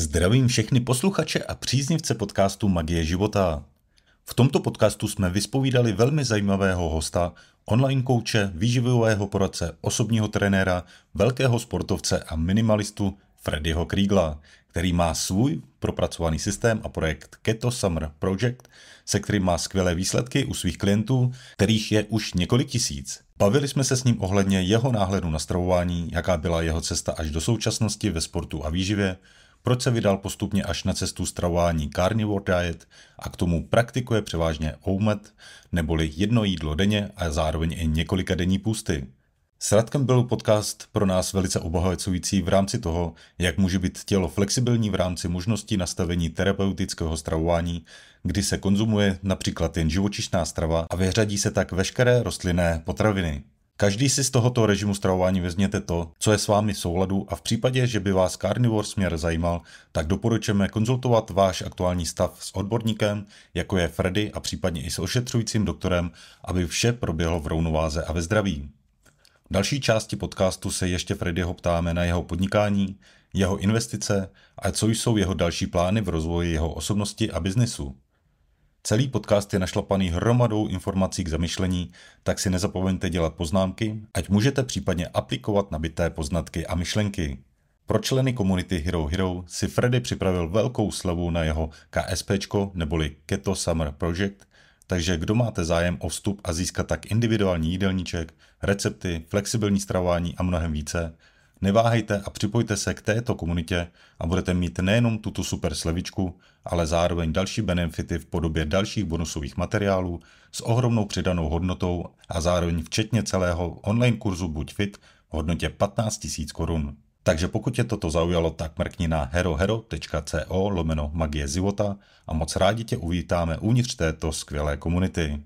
Zdravím všechny posluchače a příznivce podcastu Magie života. V tomto podcastu jsme vyspovídali velmi zajímavého hosta, online kouče, výživového poradce, osobního trenéra, velkého sportovce a minimalistu Freddyho Kriegla, který má svůj propracovaný systém a projekt Keto Summer Project, se kterým má skvělé výsledky u svých klientů, kterých je už několik tisíc. Bavili jsme se s ním ohledně jeho náhledu na stravování, jaká byla jeho cesta až do současnosti ve sportu a výživě, proč se vydal postupně až na cestu stravování carnivore diet a k tomu praktikuje převážně OMED, neboli jedno jídlo denně a zároveň i několika denní půsty. S Radkem byl podcast pro nás velice obohacující v rámci toho, jak může být tělo flexibilní v rámci možností nastavení terapeutického stravování, kdy se konzumuje například jen živočišná strava a vyřadí se tak veškeré rostlinné potraviny. Každý si z tohoto režimu stravování vezměte to, co je s vámi v souladu a v případě, že by vás carnivore směr zajímal, tak doporučujeme konzultovat váš aktuální stav s odborníkem, jako je Freddy a případně i s ošetřujícím doktorem, aby vše proběhlo v rovnováze a ve zdraví. V další části podcastu se ještě Freddyho ptáme na jeho podnikání, jeho investice a co jsou jeho další plány v rozvoji jeho osobnosti a biznesu. Celý podcast je našlapaný hromadou informací k zamyšlení, tak si nezapomeňte dělat poznámky, ať můžete případně aplikovat nabité poznatky a myšlenky. Pro členy komunity Hero Hero si Freddy připravil velkou slavu na jeho KSP neboli Keto Summer Project, takže kdo máte zájem o vstup a získat tak individuální jídelníček, recepty, flexibilní stravování a mnohem více, Neváhejte a připojte se k této komunitě a budete mít nejenom tuto super slevičku, ale zároveň další benefity v podobě dalších bonusových materiálů s ohromnou přidanou hodnotou a zároveň včetně celého online kurzu Buď fit v hodnotě 15 000 korun. Takže pokud tě toto zaujalo, tak mrkni na herohero.co lomeno magie života a moc rádi tě uvítáme uvnitř této skvělé komunity.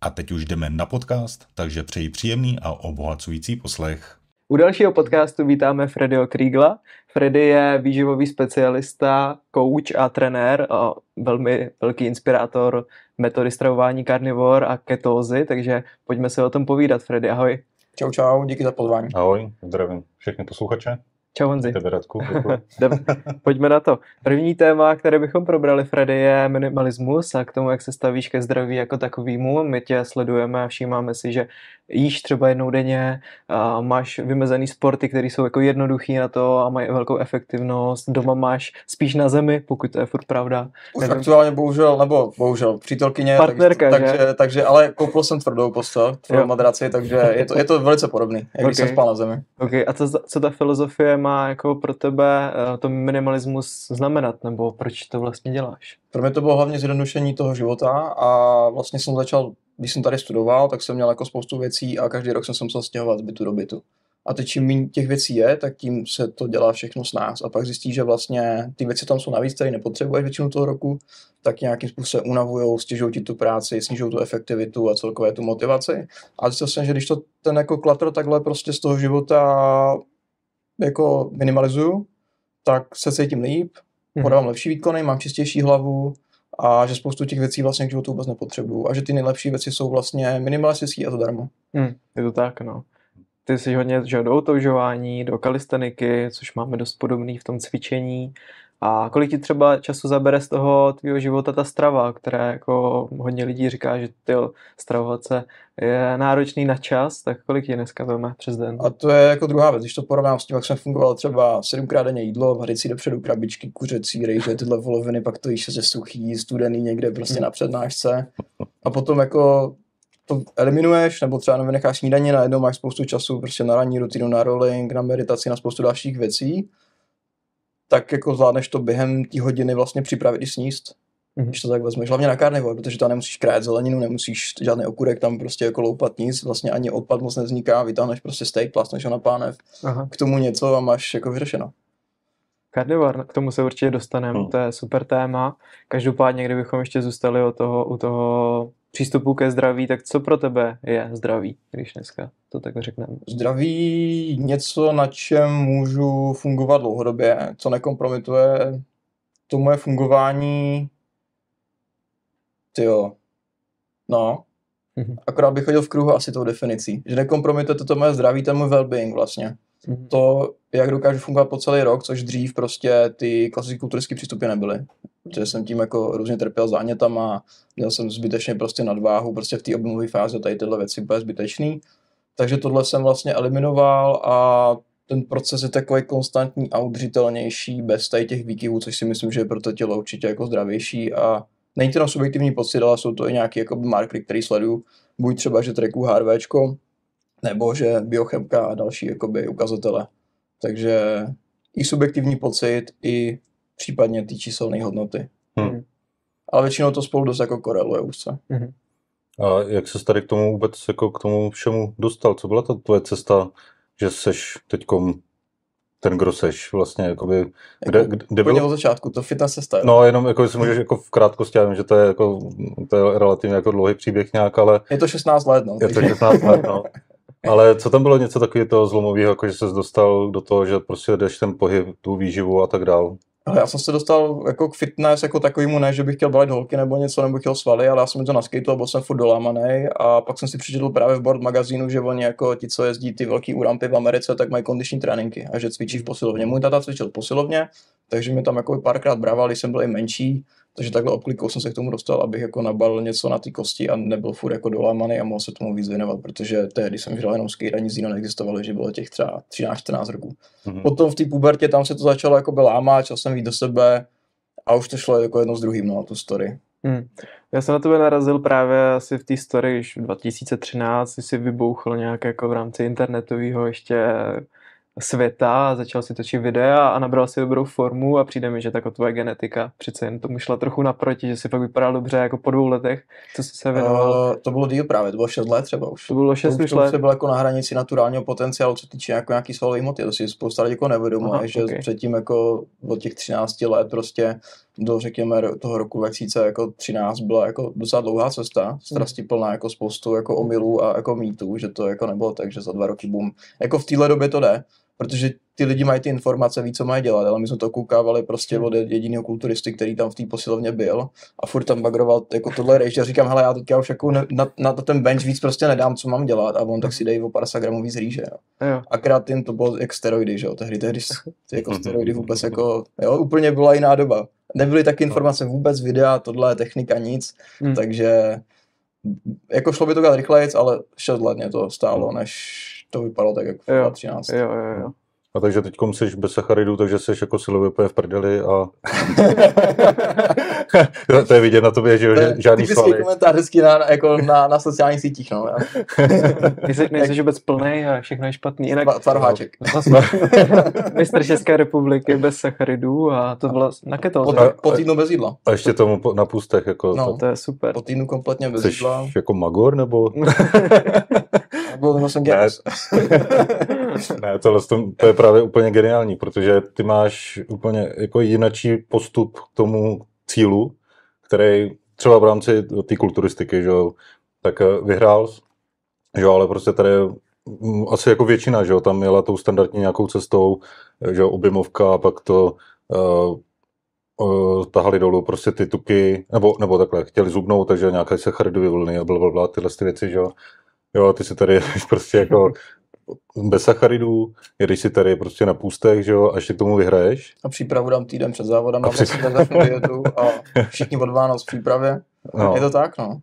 A teď už jdeme na podcast, takže přeji příjemný a obohacující poslech. U dalšího podcastu vítáme Freddyho Kriegla. Freddy je výživový specialista, coach a trenér, a velmi velký inspirátor metody stravování carnivore a ketózy, takže pojďme se o tom povídat. Freddy, ahoj. Čau, čau, díky za pozvání. Ahoj, zdravím všechny posluchače. Čau Honzi. Tebe Radku. Pojďme na to. První téma, které bychom probrali, Freddy, je minimalismus a k tomu, jak se stavíš ke zdraví jako takovýmu. My tě sledujeme a všímáme si, že jíš třeba jednou denně, a máš vymezený sporty, které jsou jako jednoduchý na to a mají velkou efektivnost. Doma máš spíš na zemi, pokud to je furt pravda. Už Nevím. aktuálně bohužel, nebo bohužel, přítelkyně, Partnerka, tak, takže, takže, ale koupil jsem tvrdou postel, tvrdou madraci, takže je to, je to velice podobný, jak okay. jsem spal na zemi. Okay. A co, co ta filozofie má jako pro tebe eh, to minimalismus znamenat, nebo proč to vlastně děláš? Pro mě to bylo hlavně zjednodušení toho života a vlastně jsem začal, když jsem tady studoval, tak jsem měl jako spoustu věcí a každý rok jsem se musel stěhovat z bytu do bytu. A teď čím méně těch věcí je, tak tím se to dělá všechno s nás. A pak zjistí, že vlastně ty věci tam jsou navíc, které nepotřebuješ většinu toho roku, tak nějakým způsobem unavují, stěžují ti tu práci, snižují tu efektivitu a celkově tu motivaci. A zjistil jsem, že když to ten jako klatr takhle prostě z toho života jako minimalizuju, tak se cítím líp, mhm. podávám lepší výkony, mám čistější hlavu a že spoustu těch věcí vlastně k životu vůbec nepotřebuju a že ty nejlepší věci jsou vlastně minimalistické a zadarmo. Hmm, je to tak, no. Ty jsi hodně že do otoužování, do kalisteniky, což máme dost podobný v tom cvičení a kolik ti třeba času zabere z toho tvého života ta strava, která jako hodně lidí říká, že ty stravovat se je náročný na čas, tak kolik ti dneska veme přes den? A to je jako druhá věc, když to porovnám s tím, jak jsem fungoval třeba sedmkrát denně jídlo, vařit si dopředu krabičky, kuřecí, rejže, tyhle voloviny, pak to jíš se suchý, studený někde prostě hmm. na přednášce. A potom jako to eliminuješ, nebo třeba vynecháš snídaně, najednou máš spoustu času prostě na ranní rutinu, na rolling, na meditaci, na spoustu dalších věcí tak jako zvládneš to během té hodiny vlastně připravit i sníst. Mm-hmm. Když to tak vezmeš, hlavně na karnivor, protože tam nemusíš krájet zeleninu, nemusíš žádný okurek tam prostě jako loupat nic, vlastně ani odpad moc nevzniká, vytáhneš prostě steak, plastneš ho na pánev, Aha. k tomu něco a máš jako vyřešeno. Karnivor, k tomu se určitě dostaneme, hmm. to je super téma. Každopádně, kdybychom ještě zůstali u toho, u toho přístupu ke zdraví, tak co pro tebe je zdraví, když dneska to tak řekneme? Zdraví něco, na čem můžu fungovat dlouhodobě, co nekompromituje to moje fungování. Tyjo, no, mm-hmm. akorát bych chodil v kruhu asi tou definicí, že nekompromituje to, to moje zdraví, ten můj well-being vlastně. Mhm. to, jak dokážu fungovat po celý rok, což dřív prostě ty klasické kulturistické přístupy nebyly. Protože jsem tím jako různě trpěl zánětama, měl jsem zbytečně prostě nadváhu, prostě v té objemové fázi tady tyhle věci úplně zbytečný. Takže tohle jsem vlastně eliminoval a ten proces je takový konstantní a udržitelnější bez tady těch výkyvů, což si myslím, že je pro to tělo určitě jako zdravější a není to jenom subjektivní pocit, ale jsou to i nějaké jako markery, který sleduju. Buď třeba, že tracku HRVčko, nebo že biochemka a další jakoby, ukazatele. Takže i subjektivní pocit, i případně ty číselné hodnoty. Hmm. Ale většinou to spolu dost jako koreluje úzce. A jak se tady k tomu vůbec jako k tomu všemu dostal? Co byla ta tvoje cesta, že seš teďkom ten, kdo seš vlastně, jakoby, kde, Jako, kde, kde bylo? od začátku, to fitness cesta. No, jenom jako, jestli můžeš jako v krátkosti, já vím, že to je jako, to je relativně jako dlouhý příběh nějak, ale Je to 16 let, no. je to takže- 16 let, no. Ale co tam bylo něco takového toho zlomového, jako že ses dostal do toho, že prostě jdeš ten pohyb, tu výživu a tak dál. Ale já jsem se dostal jako k fitness jako takovýmu, ne, že bych chtěl balit holky nebo něco, nebo chtěl svaly, ale já jsem to na skateu a byl jsem furt dolámaný a pak jsem si přečetl právě v board magazínu, že oni jako ti, co jezdí ty velký urampy v Americe, tak mají kondiční tréninky a že cvičí v posilovně. Můj tata cvičil v posilovně, takže mi tam jako párkrát brával, když jsem byl i menší, takže takhle obklikou jsem se k tomu dostal, abych jako nabalil něco na ty kosti a nebyl furt jako dolámaný a mohl se tomu víc věnovat, protože tehdy jsem hrál jenom skate a nic jiného neexistovalo, že bylo těch třeba 13-14 roků. Mhm. Potom v té pubertě tam se to začalo jako lámat, čas jsem víc do sebe a už to šlo jako jedno s druhým, no, tu story. Hmm. Já jsem na tebe narazil právě asi v té story, když v 2013 jsi vybouchl nějak jako v rámci internetového ještě světa a začal si točit videa a nabral si dobrou formu a přijde mi, že tako tvoje genetika přece jen tomu šla trochu naproti, že si fakt vypadal dobře jako po dvou letech, co jsi se věnoval. Uh, to bylo díl právě, to bylo 6 let třeba už. to bylo 6 to už let. to byl jako na hranici naturálního potenciálu, co týče jako nějaký svalový hmoty, to si spousta lidí jako nevědomuje, Aha, že ok. předtím jako od těch 13 let prostě do řekněme toho roku 2013 byla jako docela dlouhá cesta, strasti plná jako spoustu jako omylů a jako mýtů, že to jako nebylo tak, že za dva roky boom. Jako v téhle době to jde, protože ty lidi mají ty informace, ví, co mají dělat, ale my jsme to koukávali prostě od jediného kulturisty, který tam v té posilovně byl a furt tam bagroval jako tohle rejš a říkám, hele, já teďka už jako na, na, na, ten bench víc prostě nedám, co mám dělat a on tak si dej o 50 gramů víc rýže, jo. Jo. A kreatin to bylo jak steroidy, že jo, tehdy, tehdy ty jako steroidy vůbec jako, jo, úplně byla jiná doba. Nebyly taky informace vůbec, videa, tohle, technika, nic, Hmm. takže jako šlo by to dělat rychleji, ale 6 let mě to stálo, než to vypadalo tak, jak Jo. v 13. Jo, jo, jo. A takže teď jsi bez sacharidů, takže jsi jako silově úplně v prdeli a to je vidět na tobě, že, jo, To že je žádný typický svaly. komentář vždycky na, jako na, na sociálních sítích, no. já- Ty jsi, nejsi vůbec plnej a všechno je špatný. Jinak Tva- Tvaroháček. mistr České republiky bez sacharidů a to bylo na Po, ketóze. A- po týdnu bez jídla. A ještě tomu po- na pustech, jako No. to, To je super. Po týdnu kompletně bez jsi jídla. jako magor, nebo? To jsem Ne. ne, tohle to, je právě úplně geniální, protože ty máš úplně jako jinačí postup k tomu cílu, který třeba v rámci té kulturistiky, že jo, tak eh, vyhrál, že ale prostě tady mm, asi jako většina, že tam jela tou standardní nějakou cestou, eh, že jo, objemovka a pak to uh, uh, tahali dolů prostě ty tuky, nebo, nebo takhle, chtěli zubnout, takže nějaké sacharidové vlny a blablabla, tyhle ty věci, že jo. Jo, ty si tady prostě jako bez sacharidů, jedeš si tady prostě na půstech, že jo, a ještě k tomu vyhraješ. A přípravu dám týden před závodem, A při- vlastně dietu a všichni od Vánoc v přípravě. No. Je to tak, no.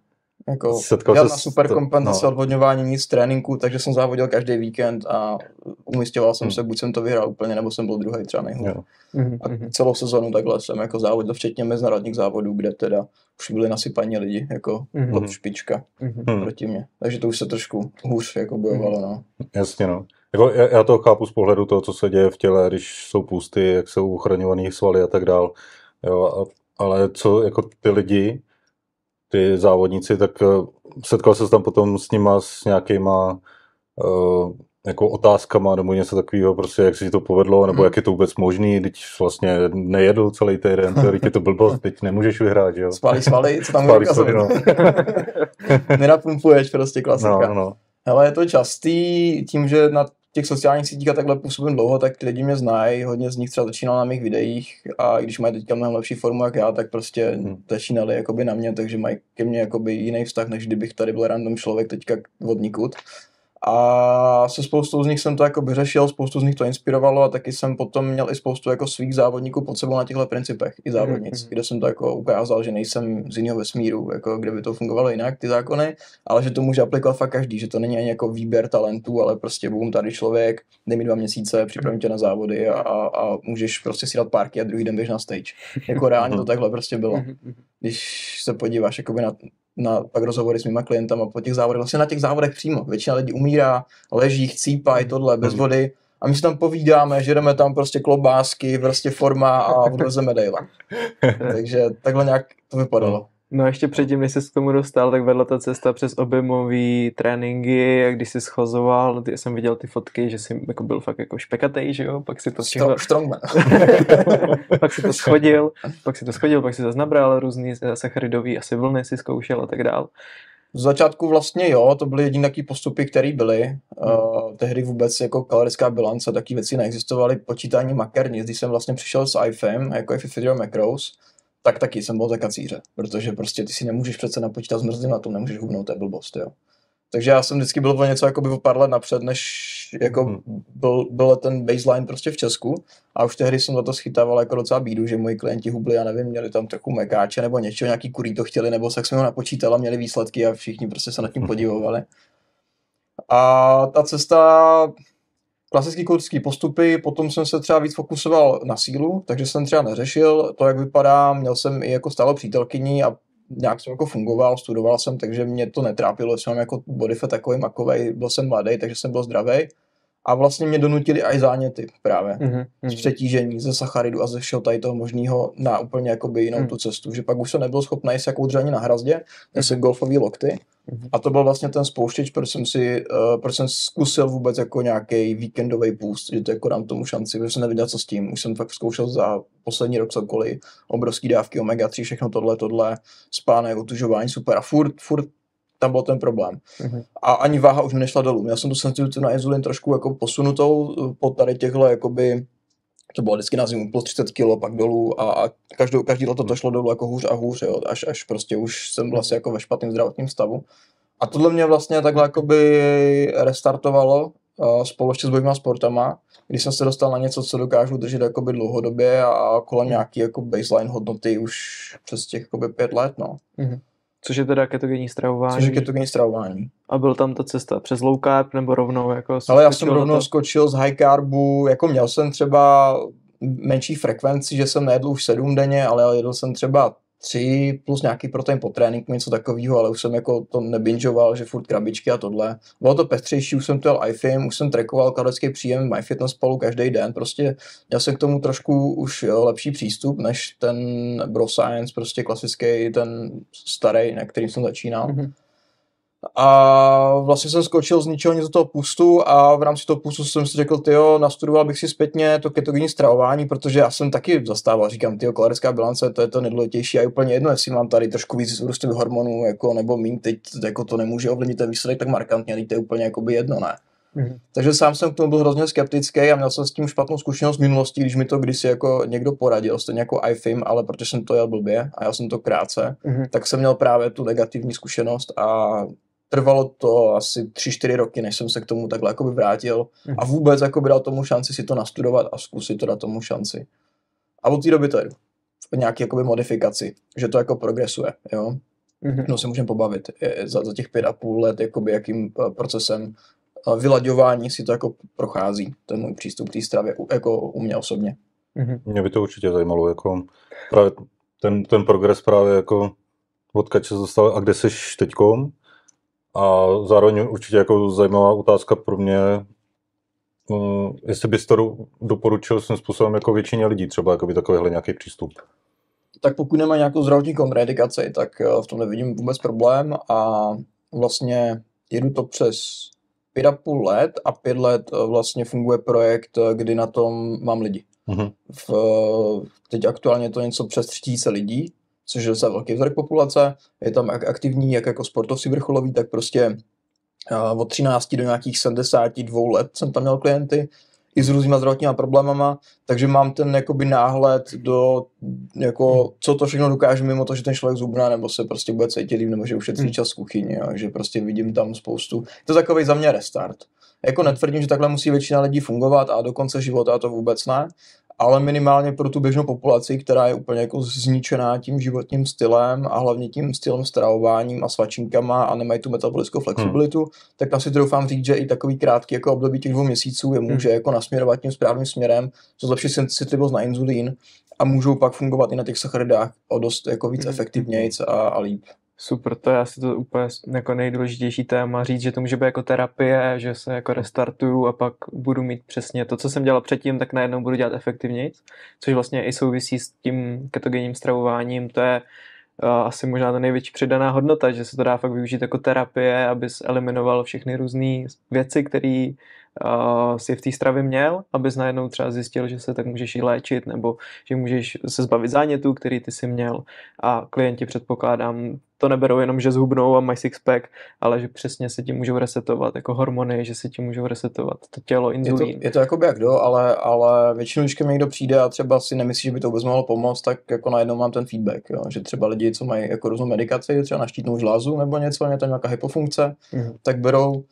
Jako, Setkal žádná ses- super kompenzace, no. odvodňování, nic tréninku, takže jsem závodil každý víkend a umistěval jsem Hmm. se, buď jsem to vyhrál úplně, nebo jsem byl druhý třeba nejhůř. Mhm, A mhm. celou sezonu takhle jsem jako závodil, včetně mezinárodních závodů, kde teda už byli nasypaní lidi, jako Mhm. top špička Mhm. Hmm. proti mě. Takže to už se trošku hůř jako bojovalo, no. Jasně, no. Jako, já, já to chápu z pohledu toho, co se děje v těle, když jsou půsty, jak jsou uchraňovaný svaly a tak dál. Jo, a, ale co jako ty lidi, ty závodníci, tak eh, setkal se tam potom s nima s nějakýma uh, jako otázkama nebo něco takového, prostě jak se ti to povedlo, nebo Hmm. jak je to vůbec možný, teď vlastně nejedl celý týden, teď je to blbost, teď nemůžeš vyhrát, jo? Spálí svaly, co tam Spálí svaly, no. Nenapumpuješ prostě klasika. No, no, Hele, je to častý, tím, že na těch sociálních sítích a takhle působím dlouho, tak ty lidi mě znají, hodně z nich třeba začínal na mých videích a i když mají teďka mnohem lepší formu jak já, tak prostě Hmm. začínali jakoby na mě, takže mají ke mně jakoby jiný vztah, než kdybych tady byl random člověk teďka od nikud. A se spoustou z nich jsem to jako vyřešil, spoustu z nich to inspirovalo a taky jsem potom měl i spoustu jako svých závodníků pod sebou na těchto principech i závodnic, mm-hmm. kde jsem to jako ukázal, že nejsem z jiného vesmíru, jako kde by to fungovalo jinak, ty zákony, ale že to může aplikovat fakt každý, že to není ani jako výběr talentů, ale prostě boom, tady člověk, dej mi dva měsíce, připravím tě na závody a, a, a můžeš prostě si dát párky a druhý den běž na stage. Jako reálně to takhle prostě bylo. Mhm, mhm. Když se podíváš jakoby na, na pak rozhovory s mýma klientama po těch závodech, vlastně na těch závodech přímo. Většina lidí umírá, leží, chcípají tohle bez mhm. vody a my si tam povídáme, že jdeme tam prostě klobásky, prostě forma a odvezeme medaile. Takže takhle nějak to vypadalo. No a ještě předtím, než jsi k tomu dostal, tak vedla ta cesta přes objemový tréninky a když jsi schozoval, ty, jsem viděl ty fotky, že jsi jako byl fakt jako špekatej, že jo, pak si to stihl... Strongman. pak si to schodil, pak si to schodil, pak si to nabral různý sacharidový asi vlny si zkoušel a tak dál. Z začátku vlastně jo, to byly jediné takové postupy, které byly. Hmm. Uh, tehdy vůbec jako kalorická bilance, taky věci neexistovaly, počítání maker, nic. Když jsem vlastně přišel s IFM, jako Fidel Macros, tak taky jsem byl za kacíře, protože prostě ty si nemůžeš přece napočítat zmrzlinu na tom, nemůžeš hubnout, to je blbost, jo. Takže já jsem vždycky byl o něco jako by o pár let napřed, než jako hmm. byl, byl ten baseline prostě v Česku a už tehdy jsem za to schytával jako docela bídu, že moji klienti hubli, já nevím, měli tam trochu mekáče nebo něčeho, nějaký kurý to chtěli, nebo se jsme ho napočítali a měli výsledky a všichni prostě se nad tím hmm. podívovali. A ta cesta klasický kulturský postupy, potom jsem se třeba víc fokusoval na sílu, takže jsem třeba neřešil to, jak vypadá, měl jsem i jako stále přítelkyní a nějak jsem jako fungoval, studoval jsem, takže mě to netrápilo, jsem jako body fat takový makový, byl jsem mladý, takže jsem byl zdravý a vlastně mě donutili i záněty právě. Mm-hmm. Z přetížení, ze sacharidu a ze všeho tady toho možného na úplně jakoby jinou mm. tu cestu. Že pak už jsem nebyl schopný se jako udržet na hrazdě, jsem golfový lokty. Mm-hmm. A to byl vlastně ten spouštěč, proč jsem si, uh, proč jsem zkusil vůbec jako nějaký víkendový půst, že to jako dám tomu šanci, protože jsem nevěděl, co s tím. Už jsem fakt zkoušel za poslední rok cokoliv, obrovský dávky omega-3, všechno tohle, tohle, spánek, otužování, super. A furt, furt tam byl ten problém. Mm-hmm. A ani váha už nešla dolů. Měl jsem tu senzitivitu na inzulin trošku jako posunutou po tady těchto jakoby to bylo vždycky na zimu plus 30 kg, pak dolů a, a každou, každý leto to šlo dolů jako hůř a hůř, jo, až, až prostě už jsem vlastně jako ve špatném zdravotním stavu. A tohle mě vlastně takhle jakoby restartovalo uh, spolu ještě s bojovými sportama, když jsem se dostal na něco, co dokážu držet jakoby dlouhodobě a kolem nějaký jako baseline hodnoty už přes těch jakoby pět let, no. Mm-hmm. Což je teda ketogenní stravování. Což je ketogenní stravování. A byl tam ta cesta přes low carb nebo rovnou jako Ale já jsem rovnou to... skočil z high carbu, jako měl jsem třeba menší frekvenci, že jsem nejedl už sedm denně, ale jedl jsem třeba tři plus nějaký protein po tréninku, něco takového, ale už jsem jako to nebinžoval, že furt krabičky a tohle. Bylo to pestřejší, už jsem to jel iFim, už jsem trackoval kalorický příjem MyFitnessPalu každý den, prostě měl jsem k tomu trošku už jo, lepší přístup, než ten Bro Science, prostě klasický, ten starý, na kterým jsem začínal. Mm-hmm. A vlastně jsem skočil z ničeho nic do toho pustu a v rámci toho pustu jsem si řekl, tyjo, nastudoval bych si zpětně to ketogenní stravování, protože já jsem taky zastával, říkám, tyjo, kalorická bilance, to je to nejdůležitější a je úplně jedno, jestli mám tady trošku víc růstových hormonů, jako, nebo mín, teď jako to nemůže ovlivnit ten výsledek tak markantně, teď to je úplně jakoby jedno, ne. Mm-hmm. Takže sám jsem k tomu byl hrozně skeptický a měl jsem s tím špatnou zkušenost v minulosti, když mi to kdysi jako někdo poradil, stejně jako iFim, ale protože jsem to jel blbě a já jsem to krátce, mm-hmm. tak jsem měl právě tu negativní zkušenost a trvalo to asi 3-4 roky, než jsem se k tomu takhle jakoby vrátil mm. a vůbec jakoby dal tomu šanci si to nastudovat a zkusit to dát tomu šanci. A od té doby to je v nějaké jakoby modifikaci, že to jako progresuje, jo. Mm-hmm. No se můžeme pobavit je, za, za těch pět a půl let, jakoby jakým eh, procesem eh, vylaďování si to jako prochází, ten můj přístup k té stravě, jako u mě osobně. Mm-hmm. Mě by to určitě zajímalo, jako právě ten, ten progres právě jako odkud se dostal a kde jsi teďkom, a zároveň určitě jako zajímavá otázka pro mě, mm, jestli bys to doporučil svým způsobem jako většině lidí, třeba jako by takovýhle nějaký přístup. Tak pokud nemá nějakou zdravotní kontraindikaci, tak eh, v tom nevidím vůbec problém a vlastně jedu to přes pět a půl let a pět let eh, vlastně funguje projekt, eh, kdy na tom mám lidi. Mm-hmm. V, teď aktuálně je to něco přes 3000 lidí což je docela velký vzorek populace. Je tam aktivní jak jako sportovci vrcholový, tak prostě od 13 do nějakých 72 let jsem tam měl klienty. i s různýma zdravotníma problémama, takže mám ten jakoby náhled do, jako, co to všechno dokáže mimo to, že ten člověk zubná, nebo se prostě bude cítit líp, nebo že ušetří hmm. čas v kuchyni, a že prostě vidím tam spoustu. To je takový za mě restart. Jako netvrdím, že takhle musí většina lidí fungovat a do konce života to vůbec ne, ale minimálně pro tu běžnou populaci, která je úplně jako zničená tím životním stylem a hlavně tím stylem stravováním a svačinkama a nemají tu metabolickou flexibilitu, hmm. tak tam si doufám říct, že i takový krátký jako období těch dvou měsíců je může hmm. jako nasměrovat tím správným směrem, co zlepší citlivost na inzulín a můžou pak fungovat i na těch sacharidách o dost jako víc hmm. efektivnějc a, a líp. Super, to je asi to úplně jako nejdůležitější téma říct, že to může být jako terapie, že se jako restartuju a pak budu mít přesně to, co jsem dělal předtím, tak najednou budu dělat efektivněji, což vlastně i souvisí s tím ketogenním stravováním, to je uh, asi možná ta největší přidaná hodnota, že se to dá fakt využít jako terapie, abys eliminoval všechny různé věci, které uh, si v té stravě měl, abys najednou třeba zjistil, že se tak můžeš i léčit, nebo že můžeš se zbavit zánětů, který ty si měl a klienti předpokládám to neberou jenom, že zhubnou a mají sixpack, ale že přesně se tím můžou resetovat, jako hormony, že se tím můžou resetovat to tělo, inzulín. Je to, je to jako jak do, ale, ale většinou, když mně někdo přijde a třeba si nemyslí, že by to vůbec mohlo pomoct, tak jako najednou mám ten feedback, jo? že třeba lidi, co mají jako různou medikaci, třeba na štítnou žlázu nebo něco, je tam nějaká hypofunkce, mm. tak berou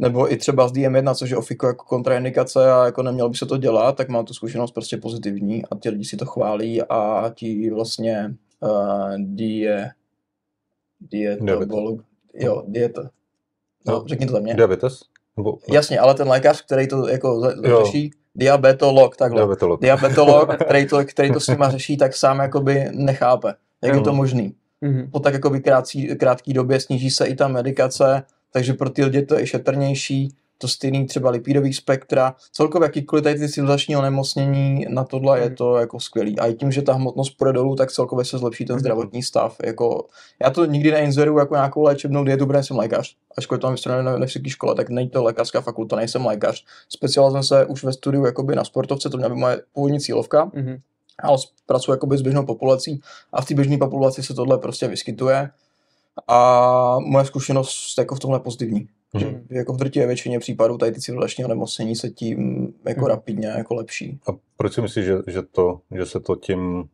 nebo i třeba z DM1, což je ofiko jako kontraindikace a jako nemělo by se to dělat, tak mám tu zkušenost prostě pozitivní a ti lidi si to chválí a ti vlastně uh, die, dietolog, jo, dieta. No, no, řekni to za mě. Diabetes? Nebo... Jasně, ale ten lékař, který to jako řeší, diabetolog, takhle. Diabetolog. Diabetolog, který to, který to s nima řeší, tak sám jakoby nechápe, jak je to možný. Mm-hmm. Po tak jakoby krátcí, krátký době sníží se i ta medikace, takže pro ty lidi to je šetrnější, to stejný třeba lipidový spektra, celkově jakýkoliv tady ty civilizační onemocnění, na tohle je hmm. to jako skvělý. A i tím, že ta hmotnost půjde dolů, tak celkově se zlepší ten hmm. zdravotní stav. Jako, já to nikdy neinzeruju jako nějakou léčebnou dietu, protože jsem lékař. Ačkoliv to mám vystudené na, vysoké škole, tak není to lékařská fakulta, nejsem lékař. Specializujem se už ve studiu jakoby na sportovce, to měla by moje původní cílovka. Mm-hmm. Ale pracuji jakoby s běžnou populací a v té běžné populaci se tohle prostě vyskytuje. A moje zkušenost jako v tomhle pozitivní. Hmm. Že jako v drtivé většině případů tady ty civilizační onemocnění se tím jako hmm. rapidně jako lepší. A proč si myslíš, že, že, to, že se to tím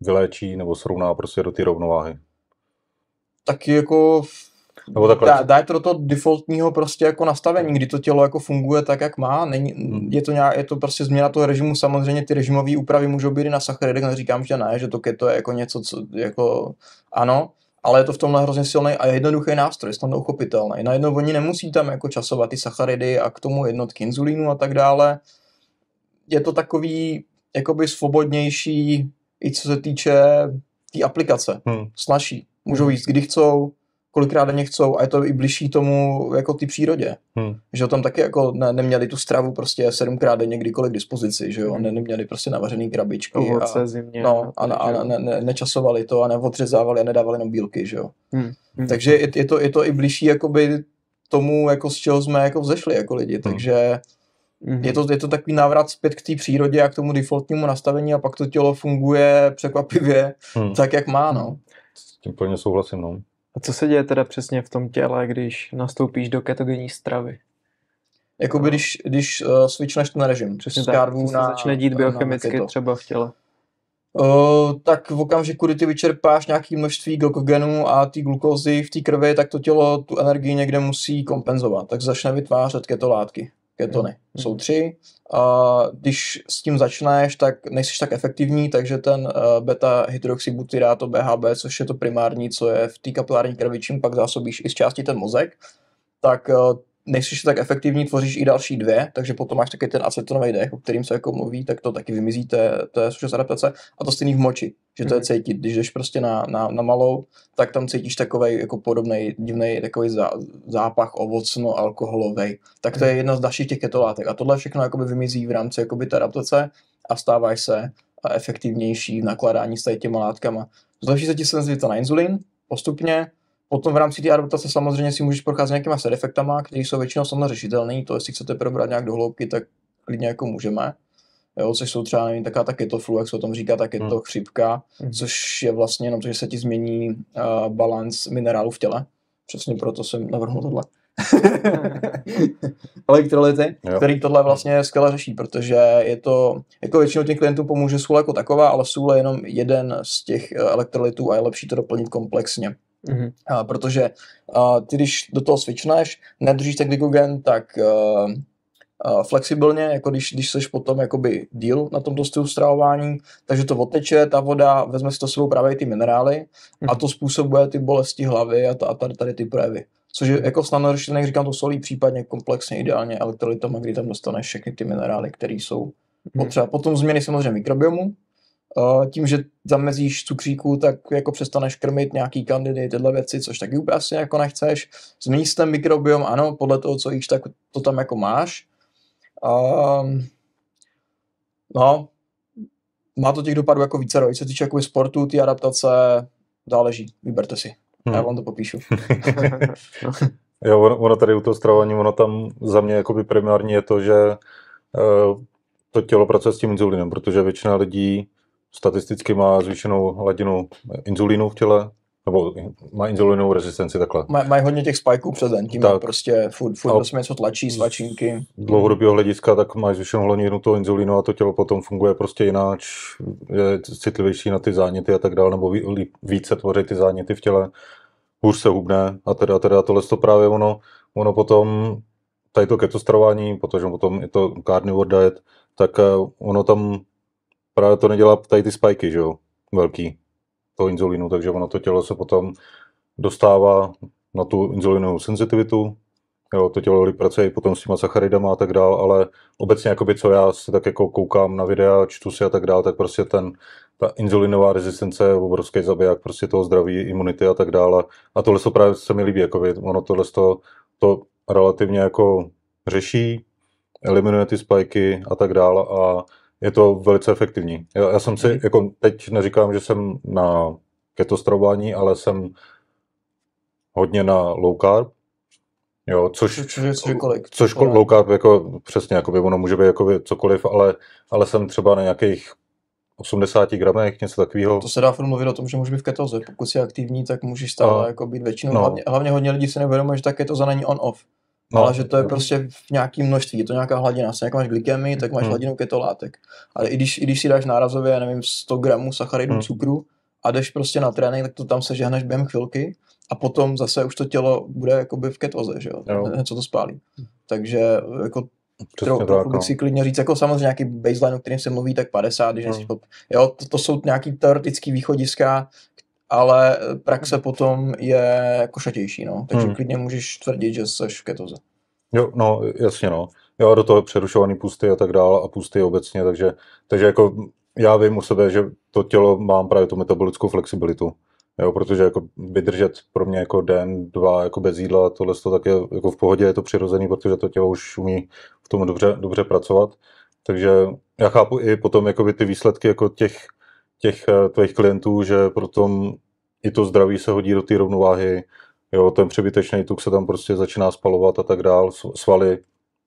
vyléčí nebo srovná prostě do té rovnováhy? Taky jako nebo takhle. Dá, dá to do toho defaultního prostě jako nastavení, kdy to tělo jako funguje tak, jak má. Není, hmm. je, to nějak, je to prostě změna toho režimu. Samozřejmě ty režimové úpravy můžou být i na sacharidech, neříkám, že ne, že to keto je jako něco, co jako ano, ale je to v tomhle hrozně silný a jednoduchý nástroj, snadno uchopitelný. Najednou oni nemusí tam jako časovat ty sacharidy a k tomu jednotky inzulínu a tak dále. Je to takový jakoby svobodnější i co se týče té tý aplikace. Hmm. Snaží. Můžou hmm. jít, kdy chcou, kolikrát denně chcou a je to i blížší tomu jako ty přírodě. Hmm. Že tam taky jako ne, neměli tu stravu prostě sedmkrát denně kdykoliv k dispozici, že jo, hmm. ne, neměli prostě navařený krabičky Ovoce, a, zimě, no, a, a, a ne, ne, nečasovali to a neodřezávali a nedávali jenom bílky, že jo. Hmm. Hmm. Takže je, je, to, je to i blížší jakoby tomu, jako z čeho jsme jako vzešli jako lidi, hmm. takže Mm-hmm. Je, to, je to takový návrat zpět k té přírodě a k tomu defaultnímu nastavení a pak to tělo funguje překvapivě hmm. tak, jak má, no. S tím plně souhlasím, no. A co se děje teda přesně v tom těle, když nastoupíš do ketogenní stravy? Jakoby když, když uh, switchneš ten režim. Přesně tak, co se na, začne dít biochemicky na třeba v těle. Uh, tak v okamžiku, kdy ty vyčerpáš nějaké množství glykogenu a ty glukózy v té krvi, tak to tělo tu energii někde musí kompenzovat. Tak začne vytvářet ketolátky ketony. Mm. Jsou tři. A když s tím začneš, tak nejsi tak efektivní, takže ten eh, beta hydroxybutyráto BHB, což je to primární, co je v té kapilární krvi, čím pak zásobíš i z části ten mozek, tak eh, nejsi tak efektivní, tvoříš i další dvě, takže potom máš taky ten acetonový dech, o kterým se jako mluví, tak to taky vymizí, to je, to je součást adaptace. A to stejný v moči, že to je mhm. cítit. Když jdeš prostě na, na, na malou, tak tam cítíš takový jako podobný divný takový zá, zápach ovocno alkoholový. Tak to je mhm. jedna z dalších těch ketolátek. A tohle všechno jakoby vymizí v rámci jakoby té adaptace a stáváš se efektivnější v nakladání s těma látkama. Zlepší se ti senzivita na inzulin postupně, Potom v rámci té adaptace samozřejmě si můžeš procházet nějakýma side efektama, které jsou většinou samozřejmě řešitelné. To, jestli chcete probrat nějak do hloubky, tak klidně jako můžeme. Jo, což jsou třeba, nevím, taká ta ketoflu, jak se o tom říká, tak je to hmm. chřipka, hmm. což je vlastně jenom to, že se ti změní uh, balans minerálu v těle. Přesně proto jsem navrhnul tohle. elektrolyty, Jo. který tohle vlastně skvěle řeší, protože je to, jako většinou těch klientů pomůže sůl jako taková, ale sůl je jenom jeden z těch eh, elektrolytů a je lepší to doplnit komplexně. Mhm. A, protože a, ty, když do toho switchneš, nedržíš ten glykogen tak a, a, flexibilně, jako když, když seš potom jakoby díl na tomto stylu stravování, takže to odteče, ta voda, vezme si to sebou právě ty minerály a to způsobuje ty bolesti hlavy a, ta, a tady, tady ty projevy. Což je jako snadno jak říkám, to solí případně komplexně ideálně elektrolytama, kdy tam dostaneš všechny ty minerály, které jsou potřeba. Potom změny samozřejmě mikrobiomu, tím, že zamezíš cukříku, tak jako přestaneš krmit nějaký kandidy, tyhle věci, což taky úplně asi jako nechceš. Změníš ten mikrobiom, ano, podle toho, co jíš, tak to tam jako máš. Um, no, má to těch dopadů jako více, co se týče jako sportu, ty adaptace, záleží, vyberte si. Hmm. Já vám to popíšu. Jo, ono, ono tady u toho stravování, ono tam za mě jakoby primární je to, že uh, to tělo pracuje s tím inzulinem, protože většina lidí statisticky má zvýšenou hladinu inzulínu v těle, nebo má inzulinovou rezistenci takhle. Maj, mají hodně těch spajků přes den, tím Tak. prostě furt, furt prostě něco tlačí, svačinky. dlouhodobého hlediska, tak máš zvýšenou hladinu toho inzulínu a to tělo potom funguje prostě jináč, je citlivější na ty záněty a tak dále, nebo ví- více tvoří ty záněty v těle, hůř se hubne a teda, teda tohle to právě ono, ono potom, tady to keto stravování, protože potom je to carnivore diet, tak eh, ono tam právě to nedělá tady ty spajky, že jo, velký, toho inzulínu, takže ono to tělo se potom dostává na tu inzulinovou senzitivitu, Jo, to tělo pracuje potom s těma sacharidama a tak dál, ale obecně, jakoby, co já si tak jako koukám na videa, čtu si a tak dál, tak prostě ten, ta inzulinová rezistence je obrovský zabiják prostě toho zdraví, imunity a tak dále. A tohle to právě se mi líbí, jakoby, ono tohle to, to relativně jako řeší, eliminuje ty spajky a tak dále a je to velice efektivní. Já, já jsem si, jako teď neříkám, že jsem na keto stravování, ale jsem hodně na low carb, jo, což, Což, což, Kolik? low carb, jako přesně, jakoby, ono může být jakoby cokoliv, ale, ale jsem třeba na nějakých 80 gramech, něco takového. To se dá furt mluvit o tom, že můžeš být v ketoze. Pokud jsi aktivní, tak můžeš stále A- jako být většinou. no. Hlavně, hlavně hodně lidí si neuvědomuje, že ta ketoza není on-off. No, ale že to je prostě v nějakém množství, je to nějaká hladina. Stejně jako máš glykemii, tak máš Hmm. hladinu ketolátek. Ale i když, i když si dáš nárazově, já nevím, 100 gramů sacharidů Hmm. cukru a jdeš prostě na trénink, tak to tam sežehneš během chvilky a potom zase už to tělo bude jakoby v ketoze, že jo, Jo. Co to spálí. Takže jako Přesně Tro, tak, trochu no. si klidně říct, jako samozřejmě nějaký baseline, o kterém se mluví, tak 50, když Hmm. hmm. pod... Jo, to, to jsou nějaký teoretický východiska, ale praxe potom je košatější, no. Takže Hmm. klidně můžeš tvrdit, že jsi v ketoze. Jo, no, jasně, no. Jo, do toho přerušovaný pusty a tak dále a pusty obecně, takže, takže jako já vím u sebe, že to tělo mám právě tu metabolickou flexibilitu. Jo, protože jako vydržet pro mě jako den, dva jako bez jídla, tohle to tak je jako v pohodě, je to přirozený, protože to tělo už umí v tom dobře, dobře pracovat. Takže já chápu i potom jakoby ty výsledky jako těch, těch eh, tvých klientů, že potom i to zdraví se hodí do té rovnováhy, jo, ten přebytečný tuk se tam prostě začíná spalovat a tak dál, svaly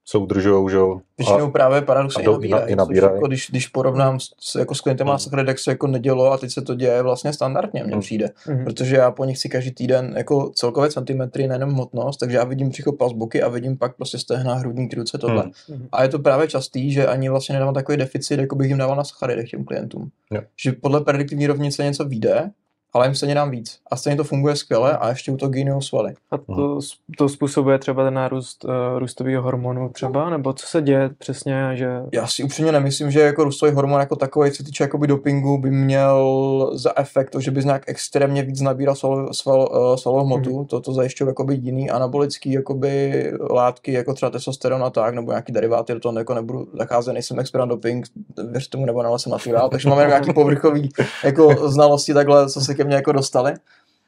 se udržujou, že jo. Většinou právě paradoxně i nabírají. na- i nabírají. Jako když, když porovnám s, jako s klientama Hmm. hmm. tak se jako nedělo a teď se to děje vlastně standardně, mně Hmm. přijde. Mhm. Protože já po nich chci každý týden jako celkové centimetry, nejenom hmotnost, takže já vidím břicho pas boky a vidím pak prostě stehna, hrudník, ruce, tohle. Mhm. A je to právě častý, že ani vlastně nedávám takový deficit, jako bych jim dával na sacharidech těm klientům. Jo. Že podle prediktivní rovnice něco vyjde, ale jim stejně dám víc. A stejně to funguje skvěle a ještě u toho geniou svaly. A to, to způsobuje třeba ten nárůst uh, růstového hormonu třeba, nebo co se děje přesně, že... Já si upřímně nemyslím, že jako růstový hormon jako takový, co se týče jakoby dopingu, by měl za efekt to, že bys nějak extrémně víc nabíral sval, sval, uh, svalovou hmotu. To, to zajišťují jakoby jiný anabolický jakoby látky, jako třeba testosteron a tak, nebo nějaký deriváty, do toho jako nebudu zacházet, nejsem expert na doping, věř tomu nebo jsem naturál, takže máme nějaký povrchový jako znalosti takhle, co se ke mně jako dostali.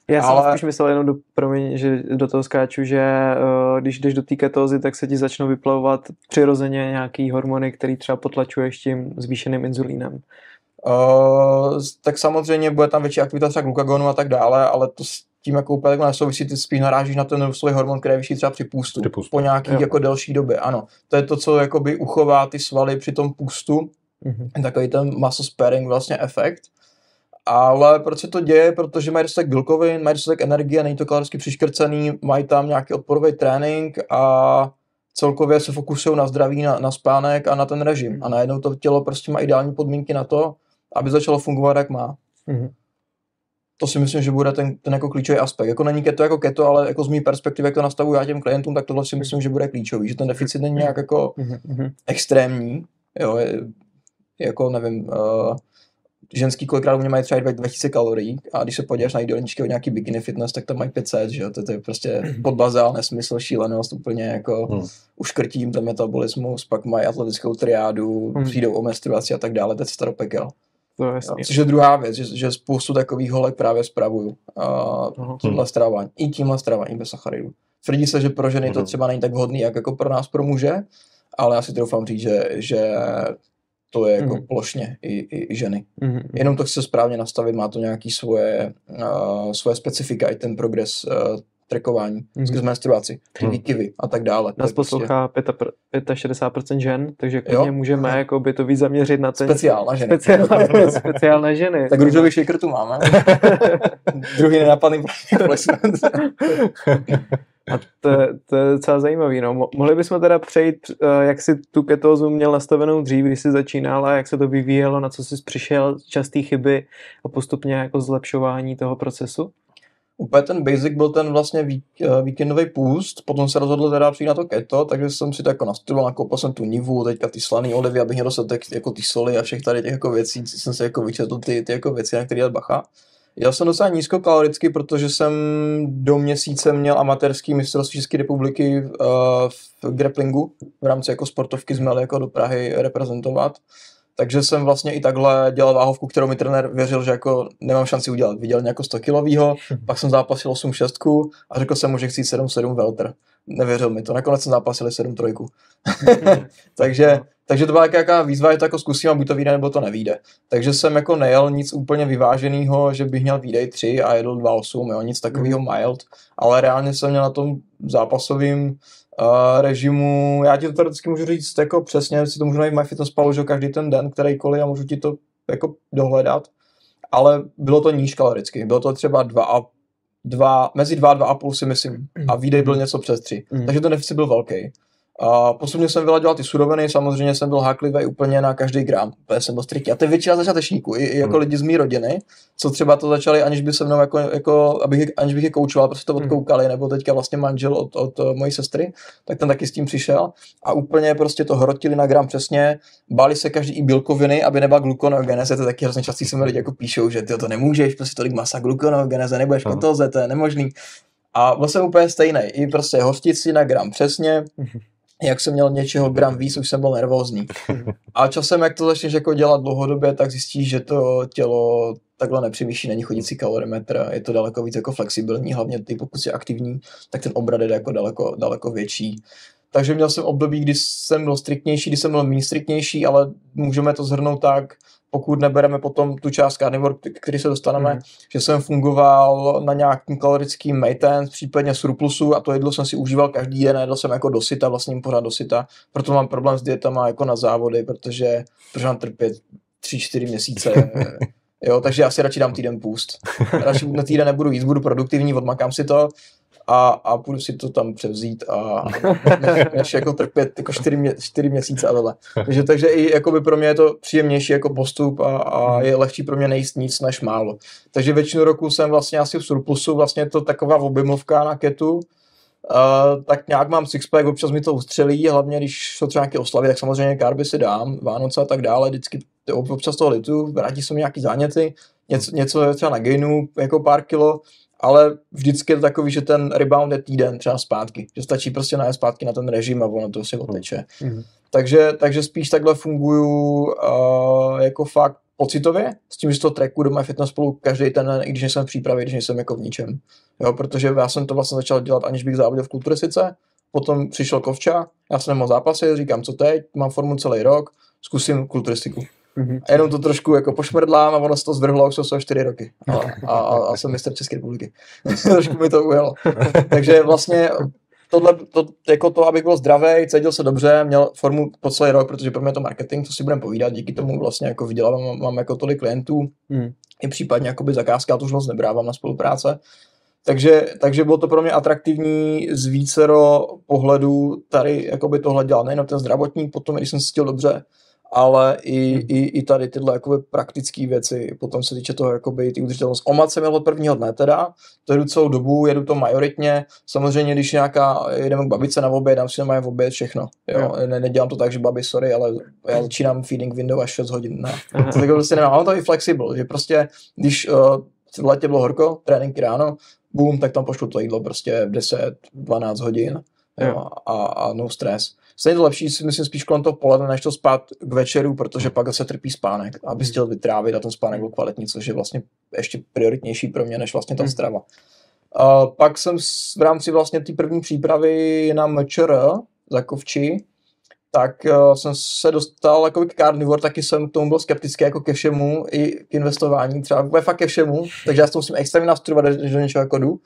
Já jsem Ale- spíš myslel jenom, do, promiň, že do toho skáču, že uh, když jdeš do té ketózy, tak se ti začnou vyplavovat přirozeně nějaký hormony, který třeba potlačuješ tím zvýšeným inzulínem. Uh, tak samozřejmě bude tam větší aktivita třeba glukagonu a tak dále, ale to s tím jako úplně takhle nesouvisí, ty spíš narážíš na ten růstový hormon, který je vyšší třeba při půstu, Při pustu. po nějaký Jo. jako delší době, ano. To je to, co jakoby uchová ty svaly při tom půstu, Mhm. takový ten muscle sparing vlastně efekt. Ale proč se to děje? Protože mají dostatek bílkovin, mají dostatek energie, není to kaloricky přiškrcený, mají tam nějaký odporový trénink a celkově se fokusují na zdraví, na, na spánek a na ten režim. A najednou to tělo prostě má ideální podmínky na to, aby začalo fungovat, jak má. Mhm. To si myslím, že bude ten, ten jako klíčový aspekt. Jako není keto jako keto, ale jako z mý perspektivy, jak to nastavuju já těm klientům, tak tohle si myslím, že bude klíčový. Že ten deficit není nějak jako Mhm, mhm. extrémní. Jo, je, jako nevím, uh, ženský kolikrát u mě mají třeba 2000 kalorií a když se podíváš na jídelníčky od nějaký bikini fitness, tak tam mají 500, že jo, to, to je prostě podbazál, nesmysl, šílenost, úplně jako Hmm. uškrtí jim ten metabolismus, pak mají atletickou triádu, Hmm. přijdou o menstruaci a tak dále, to je cesta do pekel. To je jasný. což je druhá věc, že, že spoustu takových holek právě spravuju. Uh, tímhle stráváním, i tímhle stráváním bez sacharidů. Tvrdí se, že pro ženy to třeba není tak vhodný, jak jako pro nás, pro muže, ale já si troufám říct, že, že to je jako Mhm. plošně i, i, i ženy. Mhm, mhm. Jenom to chce správně nastavit, má to nějaký svoje, uh, svoje specifika, i ten progres uh, trackování, Mhm. mm-hmm. skrz menstruaci, výkyvy a tak dále. Nás je prostě poslouchá 65% žen, takže klidně můžeme jako by to víc zaměřit na ten speciál na ženy. speciál, speciál na ženy. Tak růžový shaker tu máme. Druhý nenapadný placement. A to, je- to je docela zajímavý. No. Mo- Mohli bychom teda přejít, eh, jak si tu ketózu měl nastavenou dřív, když jsi začínal a jak se to vyvíjelo, na co jsi přišel, častý chyby a postupně jako zlepšování toho procesu? Úplně ten basic byl ten vlastně vík, eh, víkendový půst, potom se rozhodl teda přijít na to keto, takže jsem si to jako nastudoval, nakoupil jsem tu nivu, teďka ty slaný olivy, abych měl dostatek jako ty soli a všech tady těch jako věcí, jsem si jako vyčetl ty, ty jako věci, na které dát bacha. Já jsem docela nízkokalorický, protože jsem do měsíce měl amatérský mistrovství České republiky uh, v grapplingu, v rámci jako sportovky jsme jako do Prahy reprezentovat. Takže jsem vlastně i takhle dělal váhovku, kterou mi trenér věřil, že jako nemám šanci udělat. Viděl nějakou 100 kilovýho, pak jsem zápasil 8 6 a řekl jsem mu, že chci 7 7 welter. Nevěřil mi to. Nakonec jsem zápasil 7 3. takže, takže to byla jaká, výzva, že to jako zkusím a buď to vyjde, nebo to nevíde. Takže jsem jako nejel nic úplně vyváženého, že bych měl výdej 3 a jedl 2,8, jo, nic takového mild, ale reálně jsem měl na tom zápasovém uh, režimu, já ti to teoreticky můžu říct jako přesně, si to můžu najít MyFitnessPalu, že každý ten den, kterýkoliv a můžu ti to jako dohledat, ale bylo to níž kaloricky, bylo to třeba 2 a 2, mezi 2 a 2,5 si myslím a výdej byl něco přes 3, Mhm. takže ten deficit byl velký. A postupně jsem vyladil ty suroviny, samozřejmě jsem byl háklivý úplně na každý gram, protože jsem byl striktní. A to je většina začátečníků, i, i jako Hmm. lidi z mé rodiny, co třeba to začali, aniž by se mnou jako, jako abych, aniž bych je koučoval, prostě to Hmm. odkoukali, nebo teďka vlastně manžel od, od eh, mojí sestry, tak ten taky s tím přišel a úplně prostě to hrotili na gram přesně, báli se každý i bílkoviny, aby nebyla glukoneogeneze, to taky hrozně častý se mi lidi jako píšou, že ty to nemůžeš, prostě tolik masa glukoneogeneze, nebudeš Aha. ketoze, to je nemožný. A byl jsem úplně stejný. I prostě hostici na gram přesně, jak jsem měl něčeho gram víc, už jsem byl nervózní. A časem, jak to začneš jako dělat dlouhodobě, tak zjistíš, že to tělo takhle nepřemýšlí, není chodící kalorimetr, je to daleko víc jako flexibilní, hlavně ty, pokud jsi aktivní, tak ten obrat je jako daleko, daleko větší. Takže měl jsem období, kdy jsem byl striktnější, kdy jsem byl méně striktnější, ale můžeme to zhrnout tak, pokud nebereme potom tu část carnivore, který se dostaneme, Mhm. že jsem fungoval na nějakým kalorickým maintenance, případně surplusu a to jedlo jsem si užíval každý den, jedl jsem jako dosyta, vlastně pořád dosyta, proto mám problém s dietama jako na závody, protože, protože mám trpět 3-4 měsíce, jo, takže já si radši dám týden půst. Radši na týden nebudu jíst, budu produktivní, odmakám si to a, a půjdu si to tam převzít a než, než jako trpět jako 4, mě, 4 měsíce a tohle. Takže, takže i jakoby pro mě je to příjemnější jako postup a, a je lehčí pro mě nejíst nic než málo. Takže většinu roku jsem vlastně asi v surplusu, vlastně to taková objemovka na ketu, Uh, tak nějak mám sixpack, občas mi to ustřelí, hlavně když jsou třeba nějaké oslavy, tak samozřejmě karby si dám, Vánoce a tak dále, vždycky občas toho litu, vrátí se mi nějaký záněty, něco, něco třeba na gainu, jako pár kilo, ale vždycky je to takový, že ten rebound je týden třeba zpátky, že stačí prostě najet zpátky na ten režim a ono to si oteče. Mhm. Takže, takže spíš takhle funguju uh, jako fakt pocitově, s tím, že to tracku do MyFitness spolu každý ten den, i když nejsem v přípravě, když nejsem jako v ničem. Jo, protože já jsem to vlastně začal dělat, aniž bych závodil v kulturistice, potom přišel Kovča, já jsem nemohl zápasit, říkám, co teď, mám formu celý rok, zkusím kulturistiku. Mhm. A jenom to trošku jako pošmrdlám a ono se to zvrhlo, už jsou 4 roky. A, a, a, a jsem mistr České republiky. trošku mi to ujelo. Takže vlastně tohle, to, jako to, abych byl zdravý, cítil se dobře, měl formu po celý rok, protože pro mě je to marketing, co si budeme povídat, díky tomu vlastně jako vydělávám, mám, mám jako tolik klientů, Mhm. i případně jakoby zakázka, já to už moc nebrávám na spolupráce. Takže, takže bylo to pro mě atraktivní z vícero pohledů tady jakoby tohle dělat, nejen ten zdravotní, potom když jsem se cítil dobře, ale i, hmm. i, i tady tyhle jakoby praktické věci, potom se týče toho jakoby ty udržitelnost. Omat jsem měl od prvního dne teda, to jedu celou dobu, jedu to majoritně, samozřejmě když nějaká, jedeme k babice na oběd, dám si na v oběd všechno, jo, ne, nedělám to tak, že babi, sorry, ale já začínám feeding window až 6 hodin, ne, to tak prostě nemám, ale to je flexible, že prostě, když uh, v letě bylo horko, tréninky ráno, boom, tak tam pošlu to jídlo prostě 10, 12 hodin, jo, a, a no stres. Stejně to lepší si myslím spíš kolem toho poledne, než to spát k večeru, protože pak se trpí spánek, aby chtěl vytrávit a ten spánek byl kvalitní, což je vlastně ještě prioritnější pro mě, než vlastně ta hmm. strava. A pak jsem v rámci vlastně té první přípravy na MČR za kovči, tak uh, jsem se dostal jako k carnivore, taky jsem k tomu byl skeptický jako ke všemu, i k investování, třeba fakt ke všemu, takže já s tom musím extrémně nastudovat, když do něčeho jako jdu.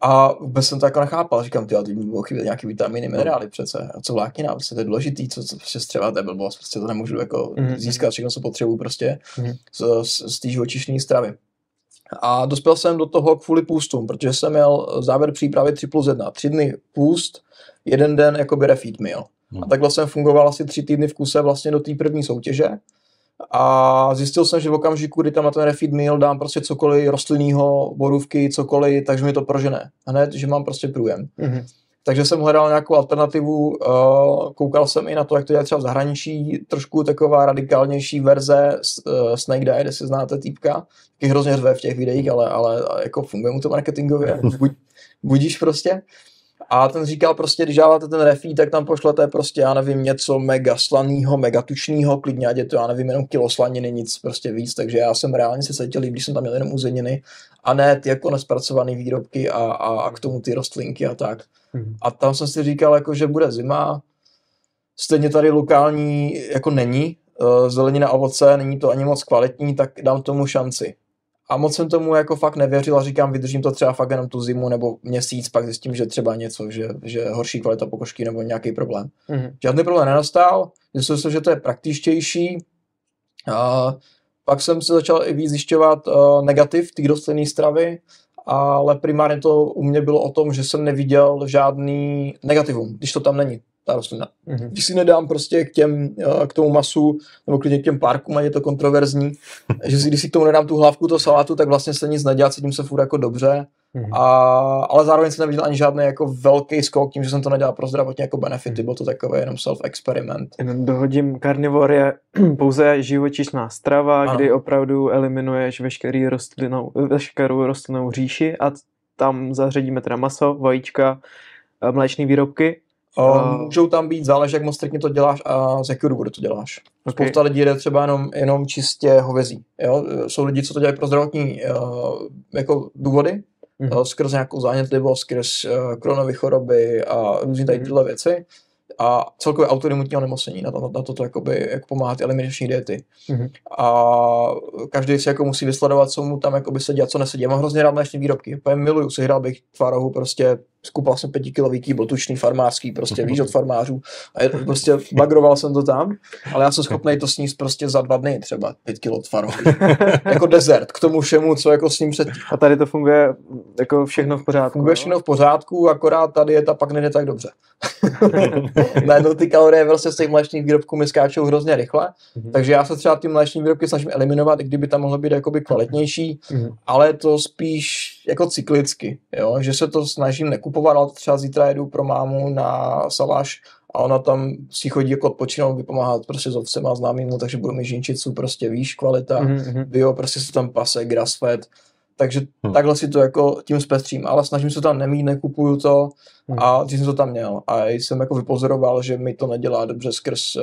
A vůbec jsem to jako nechápal, říkám, ty, teď budou chybět nějaký vitaminy, minerály přece, a co vláknina, prostě to je důležitý, co, co prostě střeva, to je blbost, prostě to nemůžu jako mm-hmm. získat, všechno, co potřebuju prostě mm-hmm. z, z, z té živočišné stravy. A dospěl jsem do toho kvůli půstům, protože jsem měl závěr přípravy 3 plus 1, tři dny půst, jeden den jakoby refeed meal. Hmm. A takhle jsem fungoval asi tři týdny v kuse vlastně do té první soutěže. A zjistil jsem, že v okamžiku, kdy tam na ten refeed meal dám prostě cokoliv rostlinného, borůvky, cokoliv, takže mi to prožené. Hned, že mám prostě průjem. Mm-hmm. Takže jsem hledal nějakou alternativu, uh, koukal jsem i na to, jak to je třeba v zahraničí, trošku taková radikálnější verze uh, Snake Diet, jestli znáte týpka, taky hrozně řve v těch videích, ale, ale jako funguje mu to marketingově, budíš prostě. A ten říkal prostě, když dáváte ten refí, tak tam pošlete prostě, já nevím, něco mega slaného, mega tučného, klidně ať je to, já nevím, jenom kilo slaniny, nic prostě víc, takže já jsem reálně se cítil líp, když jsem tam měl jenom uzeniny a ne ty jako nespracované výrobky a, a, a, k tomu ty rostlinky a tak. Mm. A tam jsem si říkal, jako, že bude zima, stejně tady lokální jako není, eh, zelenina a ovoce, není to ani moc kvalitní, tak dám tomu šanci. A moc jsem tomu jako fakt nevěřil a říkám, vydržím to třeba fakt jenom tu zimu nebo měsíc, pak zjistím, že třeba něco, že, že horší kvalita pokožky nebo nějaký problém. Mm-hmm. Žádný problém nenastal, zjistil jsem, že to je praktičtější. A pak jsem se začal i víc zjišťovat uh, negativ té rostlinné stravy, ale primárně to u mě bylo o tom, že jsem neviděl žádný negativum, když to tam není ta rostlina. Mm-hmm. Když si nedám prostě k těm, k tomu masu, nebo klidně k těm párkům, a je to kontroverzní, že si, když si k tomu nedám tu hlavku toho salátu, tak vlastně se nic nedělá, cítím se furt jako dobře, mm-hmm. a, ale zároveň jsem neviděl ani žádný jako velký skok tím, že jsem to nedělal pro zdravotně jako benefity, byl to takový jenom self-experiment. Jenom dohodím, karnivor je pouze živočišná strava, ano. kdy opravdu eliminuješ veškerý rostlinou, veškerou rostlinnou říši a tam zařadíme teda maso, vajíčka, mléčné výrobky Uh, můžou tam být, záleží, jak moc striktně to děláš a z jakého důvodu to děláš. Okay. Spousta lidí jde třeba jenom, jenom čistě hovězí. Jo? Jsou lidi, co to dělají pro zdravotní uh, jako důvody, mm-hmm. uh, skrz nějakou zánětlivost, skrz uh, kronové choroby a různé tady tyhle věci a celkově autoimunitní onemocnění, na to, na, na to, to jakoby, jak pomáhat eliminační diety. Mm-hmm. A každý si jako musí vysledovat, co mu tam jakoby sedí a co nesedí. Já mám hrozně rád mléčné výrobky, úplně miluju, si hrál bych tvarohu prostě skupal jsem pětikilový kýbl, tučný farmářský, prostě víš od farmářů. A je, prostě bagroval jsem to tam, ale já jsem schopný to sníst prostě za dva dny, třeba pět kilo tvarohu. jako desert, k tomu všemu, co jako s ním před. A tady to funguje jako všechno v pořádku. Funguje no? všechno v pořádku, akorát tady je ta pak nejde tak dobře. Najednou ty kalorie prostě z těch mléčných výrobků mi skáčou hrozně rychle, mm-hmm. takže já se třeba ty mléční výrobky snažím eliminovat, i kdyby tam mohlo být jakoby kvalitnější, mm-hmm. ale to spíš jako cyklicky, jo? že se to snažím nekupovat, ale třeba zítra jedu pro mámu na Salaš a ona tam si chodí jako odpočinout, vypomáhat prostě s ovcem a známýmu, takže budu mít žinčicu, prostě víš, kvalita, mm-hmm. bio, prostě se tam pase, grass fed, takže hmm. takhle si to jako tím zpestřím, ale snažím se tam nemít, nekupuju to hmm. a když jsem to tam měl a jsem jako vypozoroval, že mi to nedělá dobře skrz, uh,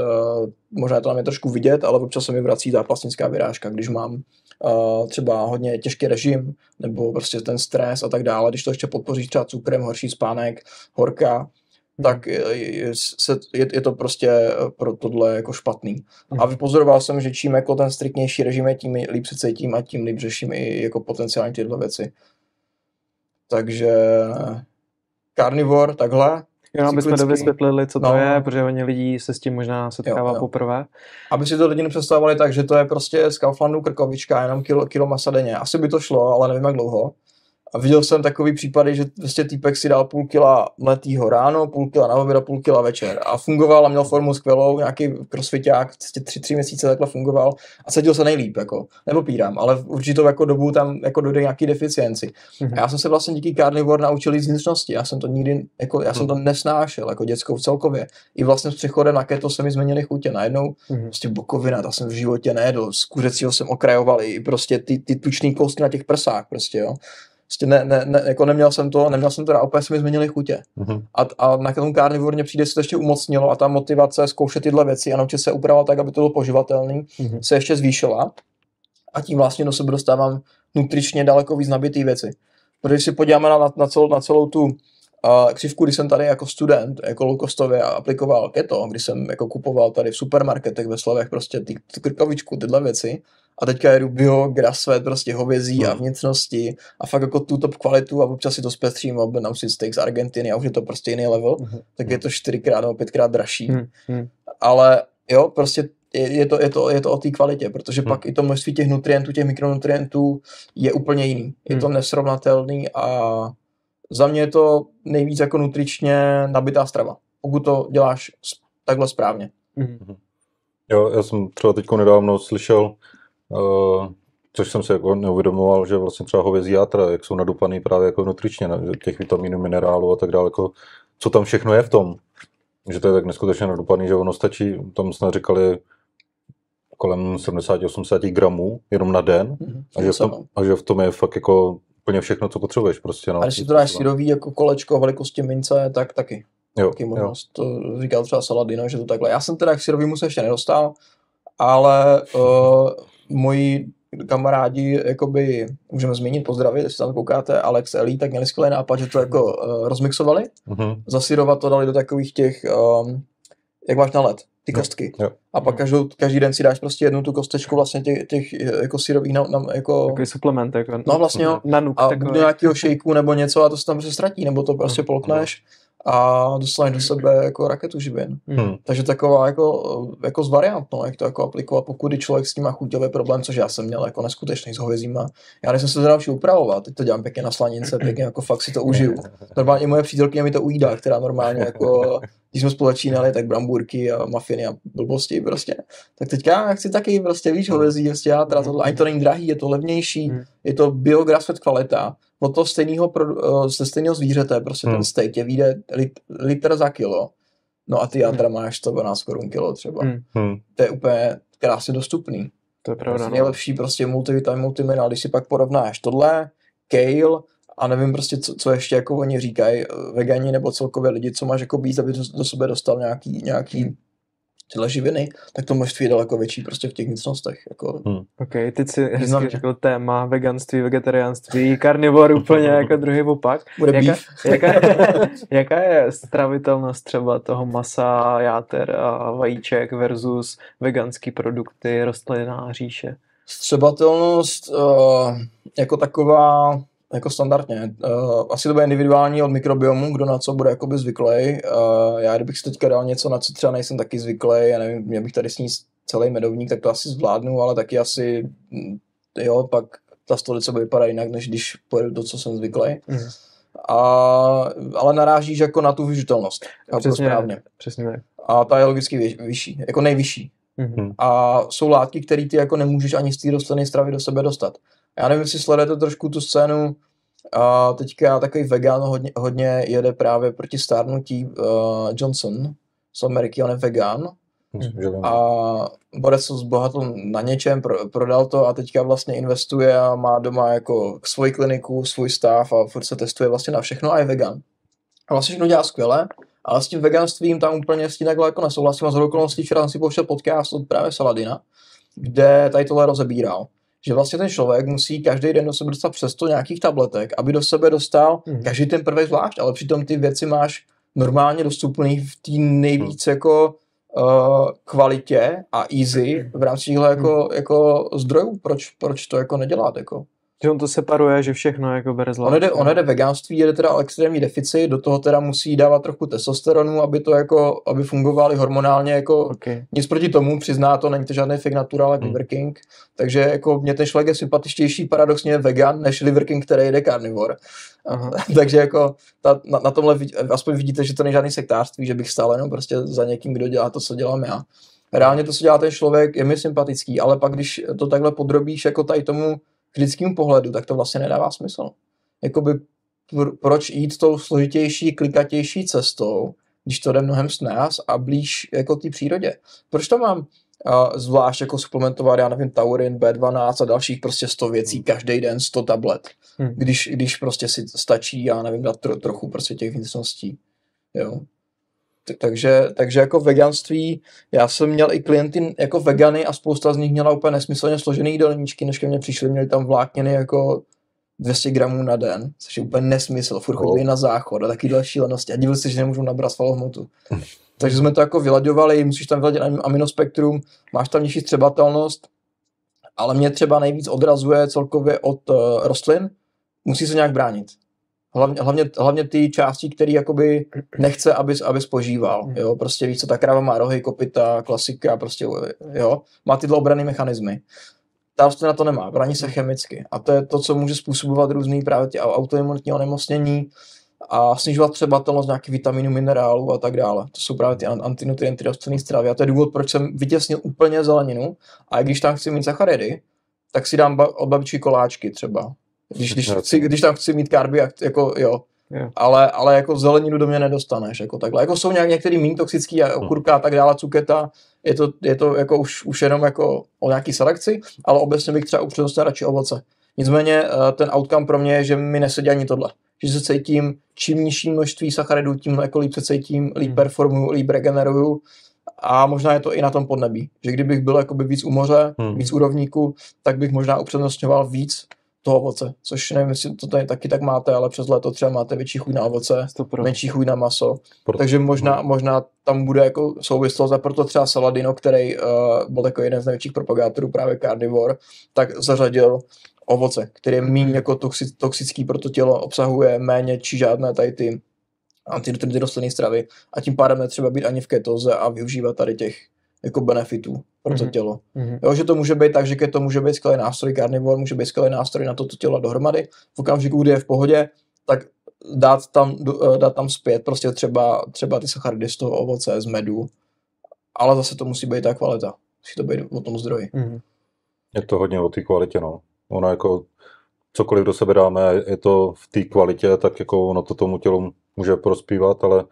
možná to tam je trošku vidět, ale občas se mi vrací ta plastická vyrážka, když mám uh, třeba hodně těžký režim nebo prostě ten stres a tak dále, když to ještě podpoří třeba cukrem, horší spánek, horka, tak je, se, je, je to prostě eh, pro tohle jako špatný. A mhm. vypozoroval jsem, že čím jako ten striktnější režim je, tím líp se cítím a tím líp řeším i jako potenciálně tyhle věci. Takže carnivore, takhle. Jo, aby jsme cyklicky. dovysvětlili, co to No. je, protože hodně lidí se s tím možná setkává Jo, jo. poprvé. Aby si to lidi nepředstavovali tak, že to je prostě z Kauflandu krkovička, jenom kilo, kilo masa denně. Asi by to šlo, ale nevím jak dlouho. A viděl jsem takový případy, že prostě týpek si dal půl kila mletýho ráno, půl kila na oběd a půl kila večer. A fungoval a měl formu skvělou, nějaký crossfiták, prostě tři, tři měsíce takhle fungoval a cítil se nejlíp, jako. Nepopírám, ale v určitou jako dobu tam jako dojde nějaký deficienci. Mhm. A já jsem se vlastně díky Carnivore naučil jít z vnitřnosti. Já jsem to nikdy, jako, já jsem to nesnášel, jako dětskou celkově. I vlastně s přechodem na keto se mi změnily chutě. Najednou Mhm. prostě bokovina, to jsem v životě nejedl. Z kuřecího jsem okrajoval i prostě ty, ty tučný kousky na těch prsách, prostě jo. Prostě ne, ne, ne, jako neměl jsem to, neměl jsem to, a úplně se mi změnily chutě. Mhm. A, a na tom karnivorně přijde se to ještě umocnilo a ta motivace zkoušet tyhle věci a naučit se upravovat tak, aby to bylo poživatelný, Mhm. se ještě zvýšila. A tím vlastně do sebe dostávám nutričně daleko víc nabitý věci. Protože když si podíváme na, na, celou, na celou tu uh, křivku, když jsem tady jako student, jako low-costově aplikoval keto, když jsem jako kupoval tady v supermarketech ve Slovech prostě ty, krkovičku, tyhle věci, a teďka jedu bio, grass-fed, prostě hovězí a Hmm. vnitřnosti a fakt jako tu top kvalitu a občas si to zpestřím, objednám si steak z Argentiny a už je to prostě jiný level, Mhm. tak je to čtyřikrát nebo pětkrát dražší Mhm. Mhm. ale jo, prostě je, je, to, je, to, je to o té kvalitě, protože Hmm. pak i to množství těch nutrientů, těch mikronutrientů je úplně jiný. Je to Hmm. nesrovnatelný a za mě je to nejvíc jako nutričně nabitá strava, pokud to děláš takhle správně. Mhm. Jo, já jsem třeba teď nedávno slyšel, což jsem si jako neuvědomoval, že vlastně třeba hovězí játra, jak jsou nadupaný právě jako nutričně, těch vitaminů, minerálů a tak dále, jako, co tam všechno je v tom. Že to je tak neskutečně nadupaný, že ono stačí, tam jsme říkali kolem 70-80 gramů jenom na den a že, v tom, a že v tom je fakt jako úplně všechno, co potřebuješ prostě. No. A když si to dáš syrový jako kolečko velikosti mince, tak taky. jo, taky jo. možnost. To říkal třeba Saladino, že to takhle. Já jsem teda k syrovýmu se ještě nedostal, ale uh, moji kamarádi, jakoby, můžeme zmínit, pozdravit, jestli tam koukáte, Alex Elí, tak měli skvělý nápad, že to jako uh, rozmixovali, Mhm. zasyrovat to dali do takových těch, um, jak máš na led, ty kostky. jo. A pak každou, každý den si dáš prostě jednu tu kostečku vlastně těch, těch jako syrových, na, na, jako, Takový suplement, jako no vlastně jo, na nuk a do nějakého shakeu nebo něco a to se tam prostě ztratí, nebo to prostě Mhm. polkneš a dostaneš do sebe jako raketu živin. Hmm. Takže taková jako, jako z variant, no, jak to jako aplikovat, pokud je člověk s tím má chuťový problém, což já jsem měl jako neskutečný s hovězíma. Já když jsem se to naučil upravovat, teď to dělám pěkně na slanince, pěkně jako fakt si to užiju. Normálně moje přítelkyně mi to ujídá, která normálně jako, když jsme spolu začínali, tak brambůrky a mafiny a blbosti prostě. Tak teďka já chci taky prostě víš hovězí, prostě já teda tohle, ani to není drahý, je to levnější, Hmm. je to biograss kvalita, od toho stejného, pro- eh, ze stejného zvířete, prostě ten Hmm. steak tě vyjde lit, litr za kilo. No a ty játra máš 112 korun kilo třeba. Hmm. Hmm. To je úplně krásně dostupný. To je pravda, Prostě no. nejlepší prostě multivitamin, multiminerál, když si pak porovnáš tohle, kale a nevím prostě, co, co ještě jako oni říkají, eh, vegani nebo celkově lidi, co máš jako být, aby do, do sebe dostal nějaký, nějaký tyhle živiny, tak to množství je daleko větší prostě v těch vnitřnostech. Jako, Ok, teď si hezky řekl téma veganství, vegetariánství, karnivor úplně jako druhý opak. bude Jaká, jaká, jaká je stravitelnost třeba toho masa, játer a vajíček versus veganský produkty, rostlinná říše? Střebatelnost uh, jako taková, jako standardně. Uh, asi to bude individuální od mikrobiomu, kdo na co bude jakoby zvyklý. Uh, já kdybych si teďka dal něco, na co třeba nejsem taky zvyklý, já nevím, měl bych tady sníst celý medovník, tak to asi zvládnu, ale taky asi, mm, jo, pak ta stolice bude vypadat jinak, než když pojedu to, co jsem zvyklý. Mhm. A, ale narážíš jako na tu vyžitelnost. Přesně, správně. přesně tak. A ta je logicky vyš- vyšší, jako nejvyšší. Mhm. A jsou látky, které ty jako nemůžeš ani z té rostlinné stravy do sebe dostat. Já nevím, jestli sledujete trošku tu scénu, a teďka takový vegan hodně, hodně jede právě proti stárnutí uh, Johnson z Ameriky, on je vegan vím. a Borec se zbohatl na něčem, pro, prodal to a teďka vlastně investuje a má doma jako svoji kliniku, svůj stav a furt se testuje vlastně na všechno a je vegan. A vlastně všechno dělá skvěle, ale s tím veganstvím tam úplně s tím takhle jako nesouhlasím a z okolností včera jsem si pouštěl podcast od právě Saladina, kde tady tohle rozebíral. Že vlastně ten člověk musí každý den do sebe dostat přes to nějakých tabletek, aby do sebe dostal Mhm. každý ten prvek zvlášť, ale přitom ty věci máš normálně dostupný v té nejvíc jako uh, kvalitě a easy v rámci těchto jako, jako zdrojů. Proč, proč to jako nedělat? Jako? Že on to separuje, že všechno jako bere zvlášť. On jde, on jde veganství, jde teda extrémní deficit, do toho teda musí dávat trochu testosteronu, aby to jako, aby fungovali hormonálně jako Okay. nic proti tomu, přizná to, není to žádný fake natural jako Hmm. Liver King, takže jako mě ten člověk je sympatičtější paradoxně vegan, než Liver King, který jde carnivore. Aha. takže jako ta, na, na, tomhle vid- aspoň vidíte, že to není žádný sektářství, že bych stál jenom prostě za někým, kdo dělá to, co dělám já. Reálně to, co dělá ten člověk, je mi sympatický, ale pak, když to takhle podrobíš jako tady tomu kritickému pohledu, tak to vlastně nedává smysl. Jakoby pr- proč jít tou složitější, klikatější cestou, když to jde mnohem s nás a blíž jako té přírodě. Proč to mám uh, zvlášť jako suplementovat, já nevím, taurin, B12 a dalších prostě 100 věcí, každý den 100 tablet, Hmm. když, když prostě si stačí, já nevím, dát tro, trochu prostě těch vnitřností. Jo. Takže, takže jako veganství, já jsem měl i klienty jako vegany a spousta z nich měla úplně nesmyslně složený jídelníčky, než ke mně přišli, měli tam vlákniny jako 200 gramů na den, což je úplně nesmysl, furt chodili na záchod a takovýhle šílenosti a divili se, že nemůžou nabrat svalovou hmotu. Takže jsme to jako vylaďovali, musíš tam vyladit am- aminospektrum, máš tam nižší střebatelnost, ale mě třeba nejvíc odrazuje celkově od uh, rostlin, musí se nějak bránit. Hlavně, hlavně, hlavně ty části, které jakoby nechce, aby, aby spožíval. Hmm. Jo? Prostě víš co, ta kráva má rohy, kopita, klasika, prostě, jo? Má tyhle obrany mechanismy. Ta rostlina to nemá, brání se chemicky. A to je to, co může způsobovat různý právě ty autoimunitní onemocnění a snižovat přebatelnost nějakých vitaminů, minerálů a tak dále. To jsou právě ty an- antinutrienty rostlinné stravy. A to je důvod, proč jsem vytěsnil úplně zeleninu. A i když tam chci mít sacharidy, tak si dám ba- od babičky koláčky třeba. Když, když, chci, když tam chci mít karby, jak- jako jo. Jo. Ale, ale jako zeleninu do mě nedostaneš, jako takhle. Jako jsou nějak některý méně toxický, a okurka a tak dále, cuketa, je to, je to jako už, už jenom jako o nějaký selekci, ale obecně bych třeba upřednostnil radši ovoce. Nicméně eh, ten outcome pro mě je, že mi nesedí ani tohle. Že se cítím, čím nižší množství sacharidů, tím jako líp se cítím, líp Hmm. performuju, líp regeneruju. A možná je to i na tom podnebí. Že kdybych byl jakoby víc u moře, Hmm. víc u rovníku, tak bych možná upřednostňoval víc toho ovoce. Což nevím, jestli to tady taky tak máte, ale přes léto třeba máte větší chuť na ovoce, 100%. menší chuť na maso. Proto- Takže možná, možná tam bude jako souvislost a proto třeba Saladino, který uh, byl jako jeden z největších propagátorů právě carnivore, tak zařadil ovoce, který je méně jako toxi, toxický pro to tělo, obsahuje méně či žádné tady ty antinutrienty rostlinné stravy a tím pádem netřeba být ani v ketoze a využívat tady těch jako benefitů pro to Mhm. tělo. Mhm. Jo, že to může být tak, že keto může být skvělý nástroj, carnivore může být skvělý nástroj na toto tělo dohromady. V okamžiku, kdy je v pohodě, tak dát tam, eh, dát tam zpět prostě třeba, třeba ty sacharidy z toho ovoce, z medu. Ale zase to musí být ta kvalita. Musí to být o tom zdroji. Mhm. Je to hodně o té kvalitě, no. Ono jako cokoliv do sebe dáme, je to v té kvalitě, tak jako ono to tomu tělu může prospívat, ale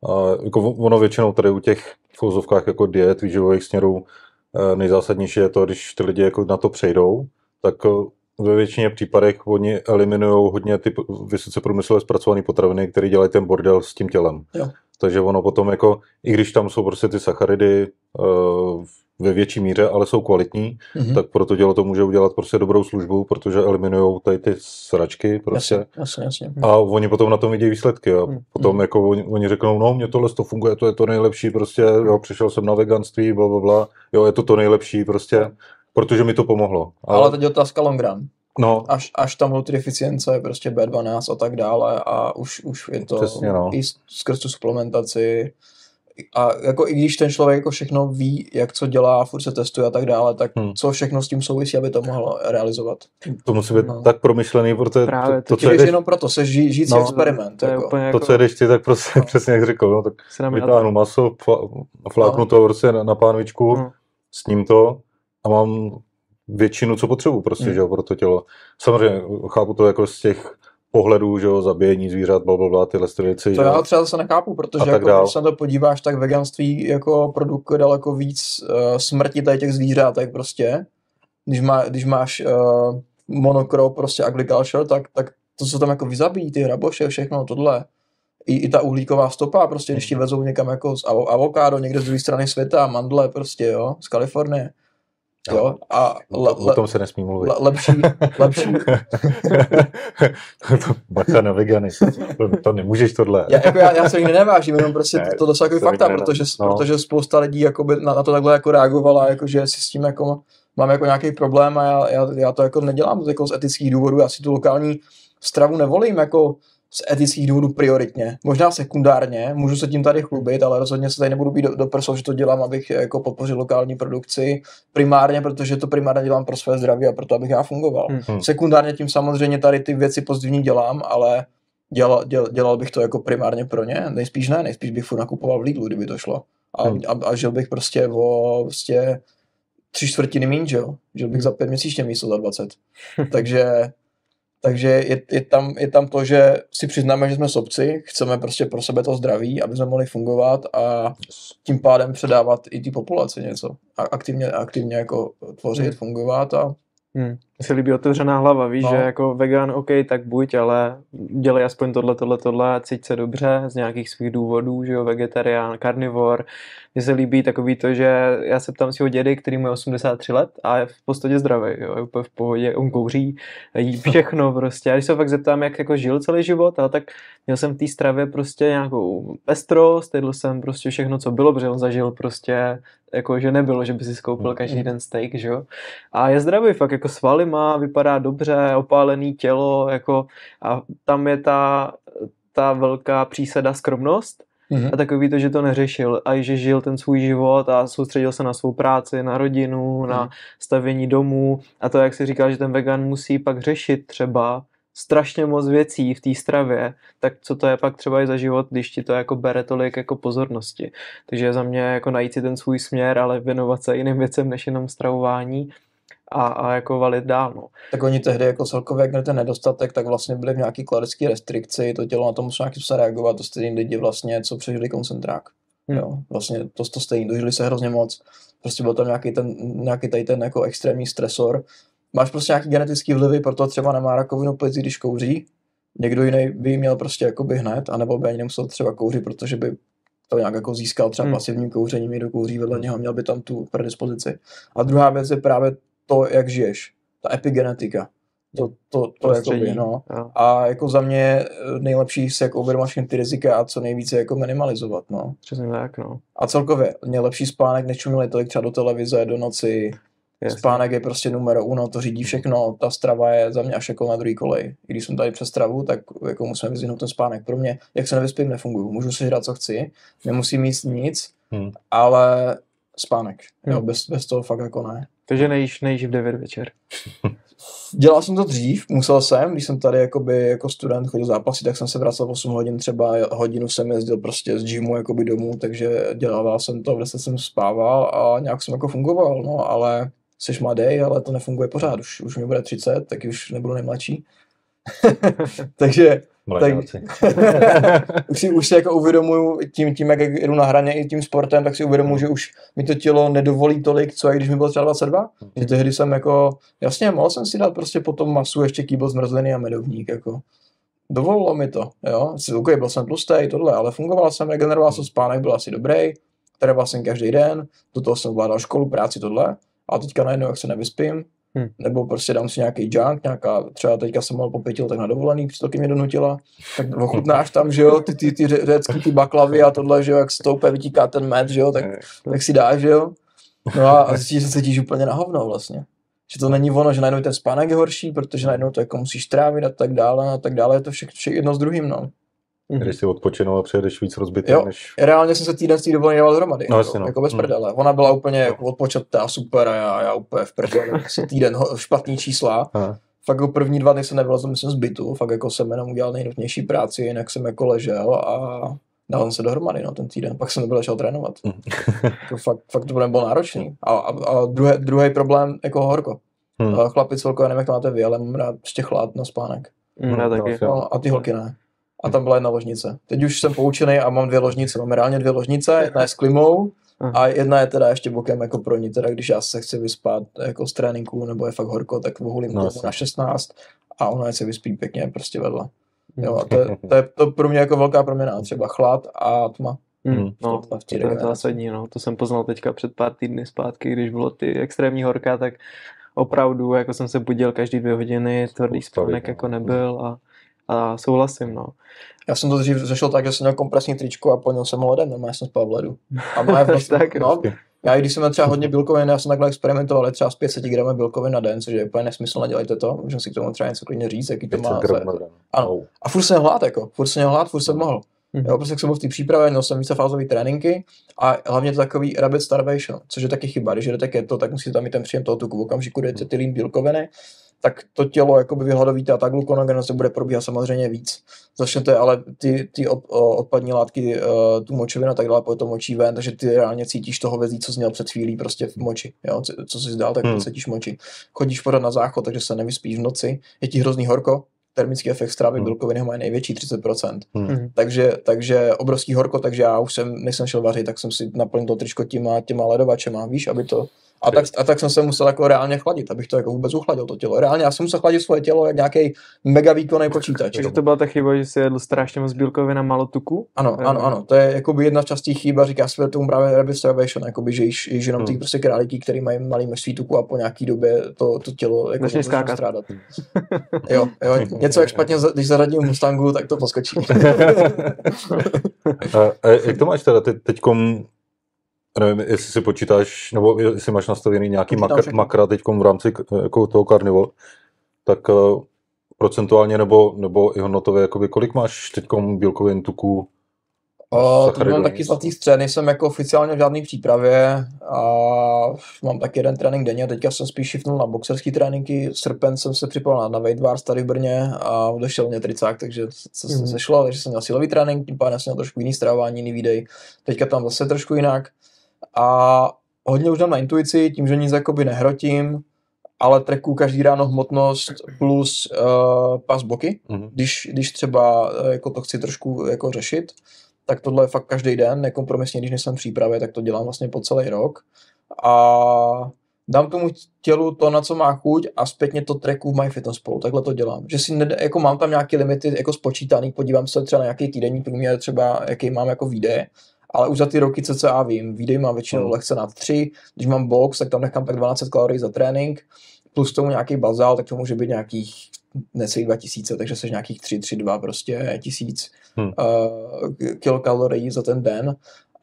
uh, jako ono většinou tady u těch v uvozovkách jako diet, výživových směrů, uh, nejzásadnější je to, když ty lidi jako na to přejdou, tak uh, ve většině případech oni eliminují hodně ty vysoce průmyslově zpracované potraviny, které dělají ten bordel s tím tělem. Jo. Takže ono potom jako, i když tam jsou prostě ty sacharidy uh, ve větší míře, ale jsou kvalitní, Mhm. tak pro to tělo to může udělat prostě dobrou službu, protože eliminují tady ty sračky prostě. Jasně, jasně, jasně. A oni potom na tom vidí výsledky a Hmm. potom jako oni, oni řeknou, no mně tohle to funguje, to je to nejlepší, prostě jo, přišel jsem na veganství, bla, bla, bla, jo, je to to nejlepší prostě, protože mi to pomohlo. Ale teď je otázka long run. No, Až, až tam budou ty deficience, prostě B12 a tak dále a už, už je to Přesně, no. i s- skrz tu suplementaci. A jako i když ten člověk jako všechno ví, jak co dělá, furt se testuje a tak dále, tak Hmm. co všechno s tím souvisí, aby to mohlo realizovat. to musí být No. tak promyšlený, protože Právě, to, to, to co Jdeš jenom proto, se ži, žijící No. experiment. To je jako. to, jako... co jedeš ty, tak prostě No. přesně jak řekl, no, tak se nám vytáhnu maso, fláknu to prostě na, na pánvičku, No. sním to a mám většinu, co potřebuji prostě, Hmm. že jo, pro to tělo. Samozřejmě chápu to jako z těch pohledů, že jo, zabíjení zvířat, bla, bla, bla, tyhle ty věci. To já třeba zase nechápu, protože tak jako, dál. když se na to podíváš, tak veganství jako produkuje daleko víc uh, smrti tady těch zvířátek prostě. Když, má, když máš uh, monocrop, prostě agriculture, tak, tak to, co tam jako vyzabíjí, ty hraboše, všechno tohle. I, I ta uhlíková stopa, prostě když ti vezou někam jako z avo- avokádo, někde z druhé strany světa, mandle prostě, jo, z Kalifornie. Jo, a le, o, o le, tom se nesmí mluvit. le, lepší, lepší, to bacha na vegany. To, to nemůžeš tohle. Já, jako já, já se jich nevážím, jenom prostě Ne, to, to, jsou jako fakta, ne, protože, no. protože spousta lidí jakoby na, na, to takhle jako reagovala, jako že si s tím jako mám jako nějaký problém a já, já, já to jako nedělám jako z etických důvodů, já si tu lokální stravu nevolím jako z etických důvodů prioritně. Možná sekundárně, můžu se tím tady chlubit, ale rozhodně se tady nebudu být do, do prsou, že to dělám, abych jako podpořil lokální produkci. Primárně, protože to primárně dělám pro své zdraví a proto, abych já fungoval. Hmm. Sekundárně tím samozřejmě tady ty věci pozitivní dělám, ale dělal, děl, dělal bych to jako primárně pro ně. Nejspíš ne, nejspíš bych furt nakupoval v Lidlu, kdyby to šlo. A, hmm. a, a žil bych prostě o prostě tři čtvrtiny míň, že jo? Žil bych za pět měsíčně místo za 20. Takže takže je, je, tam, je tam to, že si přiznáme, že jsme sobci, chceme prostě pro sebe to zdraví, aby jsme mohli fungovat a tím pádem předávat i té populaci něco. A aktivně, aktivně jako tvořit, hmm. fungovat a Hmm. Se líbí otevřená hlava, víš, no. že jako vegan, OK, tak buď, ale dělej aspoň tohle, tohle, tohle, cít se dobře z nějakých svých důvodů, že jo, vegetarián, karnivor. Mně se líbí takový to, že já se ptám svého dědy, který má 83 let a je v podstatě zdravý, jo, je úplně v pohodě, on kouří, jí všechno prostě. A když se fakt zeptám, jak jako žil celý život, ale tak měl jsem v té stravě prostě nějakou pestrost, jedl jsem prostě všechno, co bylo, protože on zažil prostě jako, že nebylo, že by si skoupil mm, každý mm. den steak, že jo. A je zdravý, fakt jako svaly má, vypadá dobře, opálený tělo, jako a tam je ta, ta velká přísada skromnost, Mm-hmm. A takový to, že to neřešil a že žil ten svůj život a soustředil se na svou práci, na rodinu, mm-hmm. na stavění domů a to, jak si říkal, že ten vegan musí pak řešit třeba strašně moc věcí v té stravě, tak co to je pak třeba i za život, když ti to jako bere tolik jako pozornosti. Takže za mě jako najít si ten svůj směr, ale věnovat se jiným věcem než jenom stravování a, a jako valit dál. No. Tak oni tehdy jako celkově, jak měli ten nedostatek, tak vlastně byli v nějaký kalorické restrikci, to tělo na to muselo nějakým se reagovat, to stejný lidi vlastně, co přežili koncentrák. Hmm. Jo, vlastně to, to stejný, dožili se hrozně moc. Prostě byl tam nějaký, ten, nějaký tady ten jako extrémní stresor, máš prostě nějaký genetický vlivy, proto třeba nemá rakovinu plic, když kouří. Někdo jiný by měl prostě jakoby hned, anebo by ani nemusel třeba kouřit, protože by to nějak jako získal třeba hmm. pasivním kouřením, někdo kouří vedle něho, měl by tam tu predispozici. A druhá věc je právě to, jak žiješ, ta epigenetika. To, to, to je jakoby, no. A jako za mě nejlepší se jako uvědomit ty rizika a co nejvíce jako minimalizovat, no. Přesně tak, no. A celkově, nejlepší spánek, než čumili tolik třeba do televize, do noci, Jasně. Spánek je prostě numero uno, to řídí všechno, ta strava je za mě až jako na druhý kolej. I když jsem tady přes stravu, tak jako musíme vyzvihnout ten spánek. Pro mě, jak se nevyspím, nefunguju. Můžu si hrát, co chci, nemusím mít nic, hmm. ale spánek. Hmm. Jo, bez, bez toho fakt jako ne. Takže nejíš, nejíš v 9 večer. Dělal jsem to dřív, musel jsem, když jsem tady jakoby, jako student chodil zápasy, tak jsem se vracel 8 hodin, třeba hodinu jsem jezdil prostě z gymu jakoby domů, takže dělával jsem to, v jsem spával a nějak jsem jako fungoval, no, ale jsi mladý, ale to nefunguje pořád. Už, už mi bude 30, tak už nebudu nejmladší. Takže tak, už, si, už si jako uvědomuju tím, tím, jak jdu na hraně i tím sportem, tak si uvědomuju, že už mi to tělo nedovolí tolik, co jak když mi bylo třeba 22. Mm. Že tehdy jsem jako, jasně, mohl jsem si dát prostě potom masu ještě kýbl zmrzliny a medovník, jako. Dovolilo mi to, jo. OK, byl jsem tlustý, tohle, ale fungoval jsem, regeneroval jsem spánek, byl asi dobrý, trénoval jsem každý den, do toho jsem vládal školu, práci, tohle a teďka najednou, jak se nevyspím, hmm. nebo prostě dám si nějaký junk, nějaká, třeba teďka jsem mal po pěti letech na dovolený, přítelky mě donutila, tak ochutnáš tam, že jo, ty, ty, ty řecký, ty baklavy a tohle, že jo, jak stoupé, vytíká ten med, že jo, tak, tak si dáš, že jo. No a, a zjistíš, že se cítíš úplně na hovno vlastně. Že to není ono, že najednou ten spánek je horší, protože najednou to jako musíš trávit a tak dále a tak dále, je to všechno vše jedno s druhým, no. Mm-hmm. Když si odpočinul a přijedeš víc rozbitý, jo, než... reálně jsem se týden z té dovolené dával dohromady, no, jako, no. jako bez mhm. prdele. Ona byla úplně jako odpočatá, super a já, já úplně v prdele, týden špatný čísla. Aha. Fakt jako první dva dny jsem nevylezl, myslím, z bytu, fakt jako jsem jenom udělal nejnutnější práci, jinak jsem jako ležel a dal jsem se dohromady no, ten týden, pak jsem nebyl začal trénovat. Jako fakt, fakt to bylo náročný. A, a, a druhý, druhý problém, jako horko. Hmm. Chlapi celkově, nevím, jak to máte vy, ale mám rád ještě chlad na spánek. Hmm, já taky. No, a ty holky ne a tam byla jedna ložnice. Teď už jsem poučený a mám dvě ložnice. Máme reálně dvě ložnice, jedna je s klimou a jedna je teda ještě bokem jako pro ní, teda když já se chci vyspat jako z tréninku nebo je fakt horko, tak vohulím no, na 16 a ona se vyspí pěkně prostě vedle. Jo, a to, je, to je to pro mě jako velká proměna, třeba chlad a tma. Hmm, no, to je zásadní, no. To jsem poznal teďka před pár týdny zpátky, když bylo ty extrémní horka, tak opravdu jako jsem se budil každý dvě hodiny, tvrdý spánek jako nebyl a a souhlasím, no. Já jsem to dřív řešil tak, že jsem měl kompresní tričko a plnil jsem ho ledem, normálně jsem spal v ledu. A moje vlastně, tak, no, Já, i když jsem třeba hodně bílkovin, já jsem takhle experimentoval, ale třeba s 500 gramy bílkovin na den, což je úplně nesmysl, nedělejte to, můžeme si k tomu třeba něco klidně říct, jaký to má. 500 gramů na den. Ano. A furt jsem hlad, jako, furt jsem hlad, furt jsem mohl. Mhm. Jo, prostě jsem byl v té přípravě, měl jsem vícefázové tréninky a hlavně to takový rapid starvation, což je taky chyba. Když jdete keto, tak musíte tam mít ten příjem toho tuku. V okamžiku, kdy jdete ty lean bílkoviny, tak to tělo jakoby vyhladovíte a ta glukonogenose bude probíhat samozřejmě víc. Začnete ale ty, ty od, odpadní látky, uh, tu močovinu a tak dále, po to močí ven, takže ty reálně cítíš toho vezí, co jsi měl před chvílí prostě v moči. Jo? Co, co jsi dál, tak Hmm. hmm. cítíš moči. Chodíš pořád na záchod, takže se nevyspíš v noci, je ti hrozný horko, termický efekt strávy Hmm. bílkoviny mají největší 30%. Hmm. Mhm. Takže, takže obrovský horko, takže já už jsem, než jsem šel vařit, tak jsem si naplnil to tričko těma, těma ledovačema, víš, aby to... A tak, a tak jsem se musel jako reálně chladit, abych to jako vůbec uchladil to tělo. Reálně já jsem musel chladit svoje tělo jak nějaký mega výkonný počítač. Takže to byla ta chyba, že jsi jedl strašně moc bílkovin a málo tuku? Ano, ano, ano, to je jakoby jedna z častých chyb a říká se tomu právě starvation, jakoby, že jíš, jíš jenom ty Hmm. prostě králíky, který mají malý množství tuku a po nějaký době to, to tělo jako Začne skákat. strádat. Jo, jo, něco jak špatně, za- když zaradím Mustangu, tak to poskočí. A, a jak to máš teda teď, teďkom, nevím, jestli si počítáš, nebo jestli máš nastavený nějaký Počítám makra, všechno. makra teďkom v rámci k- jako toho karnivo, tak uh, procentuálně nebo, nebo i hodnotově, jakoby, kolik máš teďkom bílkovin, tuku? O, to mám taky zlatý střed, nejsem jako oficiálně v žádné přípravě a mám taky jeden trénink denně, teďka jsem spíš shiftnul na boxerský tréninky, srpen jsem se připal na, na Weight Wars tady v Brně a odešel mě tricák, takže se, se Mhm. sešlo, takže jsem měl silový trénink, tím pádem jsem měl trošku jiný stravování, jiný výdej, teďka tam zase trošku jinak a hodně už dám na intuici, tím, že nic jakoby nehrotím, ale treku každý ráno hmotnost plus uh, pas boky, Mhm. když, když třeba eh, jako to chci trošku jako řešit, tak tohle je fakt každý den, nekompromisně, když nejsem v přípravě, tak to dělám vlastně po celý rok. A dám tomu tělu to, na co má chuť a zpětně to treku v MyFitnessPal, takhle to dělám. Že si ne, jako mám tam nějaké limity jako spočítaný, podívám se třeba na nějaký týdenní průměr, třeba jaký mám jako výdeje, ale už za ty roky cca vím, výdej mám většinou Hmm. lehce nad 3, když mám box, tak tam nechám tak 12 kalorií za trénink, plus tomu nějaký bazál, tak to může být nějakých necelých 2000, takže seš nějakých 3, 3, 2 prostě tisíc Hmm. uh, kilokalorií za ten den.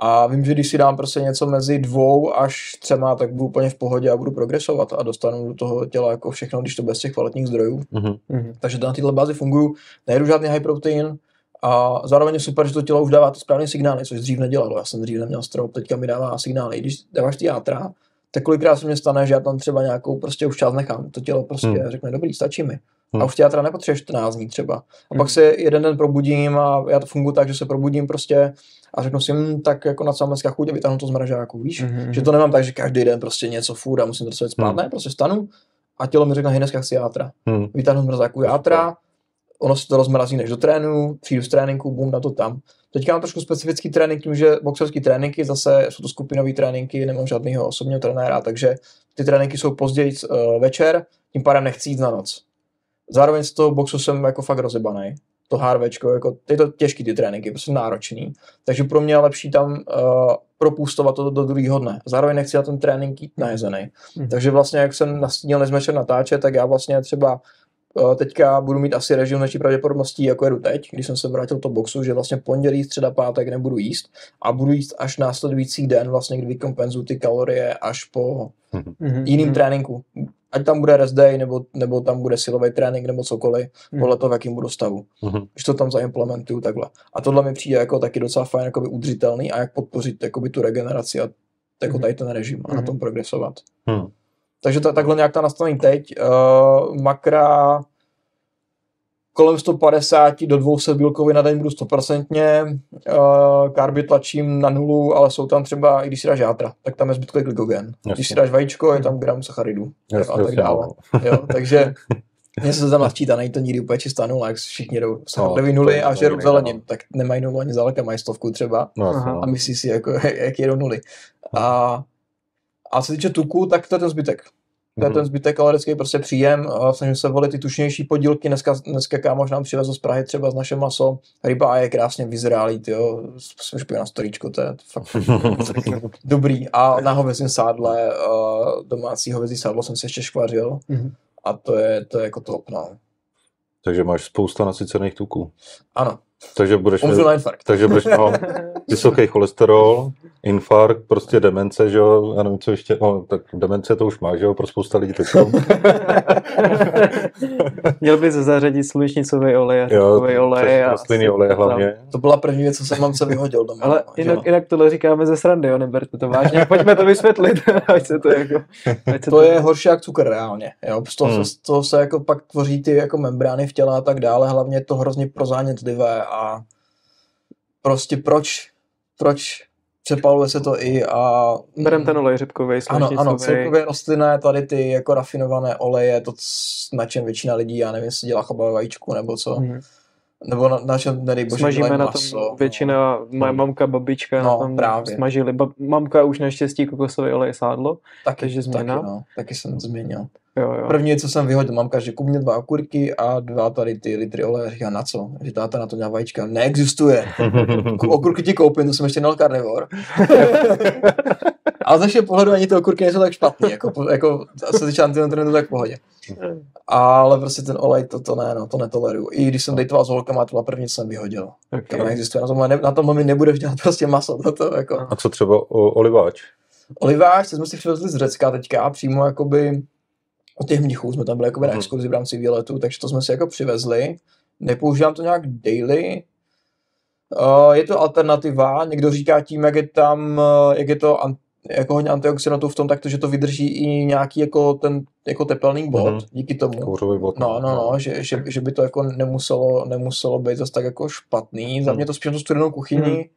A vím, že když si dám prostě něco mezi dvou až třema, tak budu úplně v pohodě a budu progresovat a dostanu do toho těla jako všechno, když to bez těch kvalitních zdrojů. Mhm. Mhm. Takže na této bázi funguju, nejedu žádný high protein a zároveň je super, že to tělo už dává ty správné signály, což dřív nedělalo. Já jsem dřív neměl strop, teďka mi dává signály. Když dáváš ty játra, tak kolikrát se mi stane, že já tam třeba nějakou prostě už část nechám. To tělo prostě Hmm. řekne, dobrý, stačí mi. Hmm. A už ty játra nepotřebuješ 14 dní třeba. A Hmm. pak se jeden den probudím a já to funguji tak, že se probudím prostě a řeknu si, hm, tak jako na dneska chuť a vytáhnu to z mražáku, víš? Mhm. Že to nemám tak, že každý den prostě něco furt a musím to dostat spát. Hmm. Ne, prostě stanu a tělo mi řekne, hej, dneska chci játra Mhm. vytáhnu z mrazáku játra, ono se to rozmrazí než do trénu, přijdu z tréninku, bum, na to tam. Teďka mám trošku specifický trénink, tím, že boxerský tréninky, zase jsou to skupinové tréninky, nemám žádného osobního trenéra, takže ty tréninky jsou později uh, večer, tím pádem nechci jít na noc. Zároveň z toho boxu jsem jako fakt rozebaný. To HRVčko, jako, je to těžký ty tréninky, prostě náročný. Takže pro mě je lepší tam uh, propůstovat to do, druhého dne. Zároveň nechci na ten trénink jít najezený. Mhm. Takže vlastně, jak jsem nastínil, než jsme natáčet, tak já vlastně třeba eh, teďka budu mít asi režim největší pravděpodobností, jako jedu teď, když jsem se vrátil do boxu, že vlastně pondělí, středa, pátek nebudu jíst a budu jíst až následující den, vlastně, kdy vykompenzuju ty kalorie až po Mhm. jiným Mhm. tréninku. Ať tam bude rest day, nebo, nebo tam bude silový trénink, nebo cokoliv, Mhm. podle toho, v jakým budu stavu. Mhm. Když to tam zaimplementuju takhle. A tohle mi přijde jako taky docela fajn, jakoby udržitelný a jak podpořit jakoby tu regeneraci a jako Mhm. tady ten režim a na Mhm. tom progresovat. Mhm. Takže ta, takhle nějak ta nastavení teď. Uh, makra kolem 150 do 200 bílkovin na den budu 100%. Uh, karby tlačím na nulu, ale jsou tam třeba, i když si dáš játra, tak tam je zbytkový glykogen. Jasně. Když si dáš vajíčko, je tam gram sacharidů. Jasně, a tak dále. no. Jo, takže mě se tam načítá, není to nikdy úplně čistá nula, jak všichni jdou sacharidový to nuly a to žerou zelenin, no. tak nemají nulu ani zdaleka, mají stovku třeba No, Aha. no. a myslí si, jako, jak jedou nuly. A, a co se týče tuku, tak to je ten zbytek. To je Mhm. ten zbytek kalorický prostě příjem. A Snažím se volit ty tučnější podílky. Dneska, dneska kámoš nám přivezl z Prahy třeba z naše maso. Ryba je krásně vyzrálý, jo. Špil na storíčko, to je fakt dobrý. A na hovězím sádle, domácí hovězí sádlo jsem si ještě škvařil. Mhm. A to je, to je jako top, no. Takže máš spousta nasycených tuků. Ano, Takže budeš na infarkt. takže budeš no, vysoký cholesterol, infarkt, prostě demence, že jo, já nevím, co ještě, no, tak demence to už má, že jo, pro spousta lidí teď. Měl bys zařadit slunečnicový olej řepkový olej. a rostlinný olej hlavně. To byla první věc, co jsem mamce vyhodil doma. Ale no, jinak, jo. jinak tohle říkáme ze srandy, jo, neberte to vážně. Pojďme to vysvětlit, ať se to jako... Ať se To je horší jak cukr reálně. Jo? Z, toho, Hmm. se, z toho se jako pak tvoří ty jako membrány v těle a tak dále. Hlavně je to hrozně prozánětlivé a prostě proč, proč přepaluje se to i a... Berem ten olej řepkový, Ano, ano, celkově rostlinné, tady ty jako rafinované oleje, to na čem většina lidí, já nevím, jestli dělá chabové vajíčku nebo co, Mhm. nebo na, na čem, nedej bože, Smažíme na maso, tom většina, moje mamka, babička na No, tom právě. smažili. Ba- mamka už naštěstí kokosový olej sádlo. taky, takže změna. Taky, no, taky jsem změnil. Jo, jo. První, co jsem vyhodil, mamka, že kup mě dva okurky a dva tady ty litry oleje. Říká, na co? Že táta na to dělá vajíčka. Neexistuje. Okurky ti koupím, to jsem ještě měl karnivor. Ale z našeho pohledu ani ty okurky nejsou tak špatný, jako, jako se týče antinutrientů, tak v pohodě. Ale prostě ten olej, to, to ne, no, to netoleruju. I když jsem dejtoval s holkama, to byla první, co jsem vyhodil. Okay. To neexistuje, na tomhle, ne, na tomhle mi nebudeš dělat prostě maso, to, to jako. A co třeba o, oliváč? Olivář, to jsme si přivezli z Řecka teďka, přímo jakoby od těch mnichů, jsme tam byli jakoby na Mhm. exkurzi v rámci výletu, takže to jsme si jako přivezli. Nepoužívám to nějak daily. Uh, je to alternativa, někdo říká tím, jak je tam, uh, jak je to an, jako hodně antioxidantů v tom, tak to, že to vydrží i nějaký jako ten jako tepelný bod, Mhm. díky tomu. Kouřový bod. No, no, no, že, že, že by to jako nemuselo, nemuselo být zase tak jako špatný. Za Hmm. mě to spíš na tu studenou kuchyni.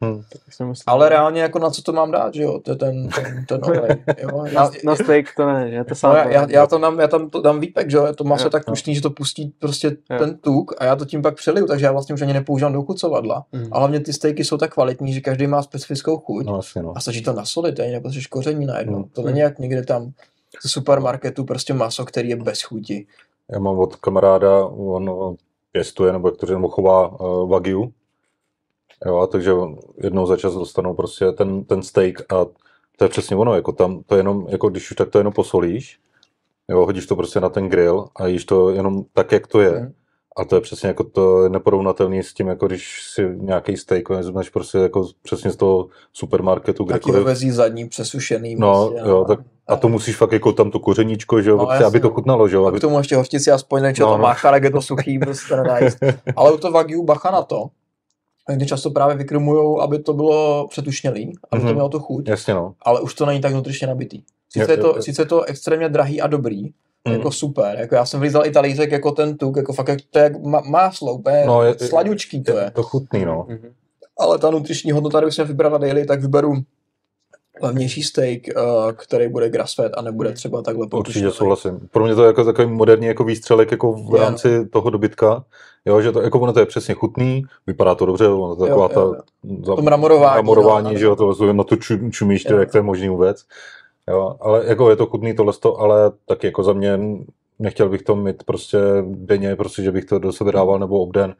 Jsem myslel- ale reálně jako na co to mám dát, že jo, to je ten, ten, ten olej, jo. na, Já, na steak to ne, že to no, sádlo. já, já, já, to dám, já tam to dám výpek, že jo, to maso je tak jo. tučný, že to pustí prostě Jo. ten tuk a já to tím pak přeliju, takže já vlastně už ani nepoužívám do kucovadla. Mhm. A hlavně ty stejky jsou tak kvalitní, že každý má specifickou chuť. No, asi no. A stačí to nasolit, ani nepotřebuješ koření najednou. Hmm. To není jak někde tam supermarketu prostě maso, který je bez chuti. Já mám od kamaráda, on pěstuje, nebo jak to říkám, chová uh, Wagyu. Jo, a takže jednou za čas dostanou prostě ten, ten steak a to je přesně ono, jako tam, to je jenom, jako když už tak to jenom posolíš, jo, hodíš to prostě na ten grill a jíš to jenom tak, jak to je. Hmm. A to je přesně jako to je neporovnatelný s tím, jako když si nějaký steak vezmeš prostě jako přesně z toho supermarketu, Taky kdekoliv. vezí zadní, přesušený. No, prostě, jo, tak A to musíš fakt jako tam to kořeníčko, že jo, No, aby to chutnalo, že jo, A aby k tomu ještě hořčici aspoň nečeho No, to no. mácha, je to suchý, prostě nedá jíst. Ale u toho Wagyu bacha na to, kdy často právě vykrmujou, aby to bylo přetušnělý, aby to Mhm. mělo tu chuť, Jasně no. ale už to není tak nutričně nabitý. Sice Jo, je jo, to, jo. sice je to extrémně drahý a dobrý, Mm. jako super, jako já jsem vlízal i talířek jako ten tuk, jako fakt jak, to je jak máslo, úplně No, je- sladučký to je. Je to chutný, no. Mhm. Ale ta nutriční hodnota, kdybych měl vybrat na daily, tak vyberu levnější steak, uh, který bude grass-fed a nebude třeba takhle Určitě souhlasím. Pro mě to je jako takový moderní jako výstřelek jako v rámci toho dobytka. Jo, že to, jako ono to je přesně chutný, vypadá to dobře, ono to je taková Jo, jo, ta za- To mramorování, mramorování, no, že jo, to na to ču, čumíš, to, Jo. jak to je možný vůbec. Jo, ale jako je to chutný tohle, ale taky jako za mě nechtěl bych to mít prostě denně, prostě, že bych to do sebe dával nebo obden,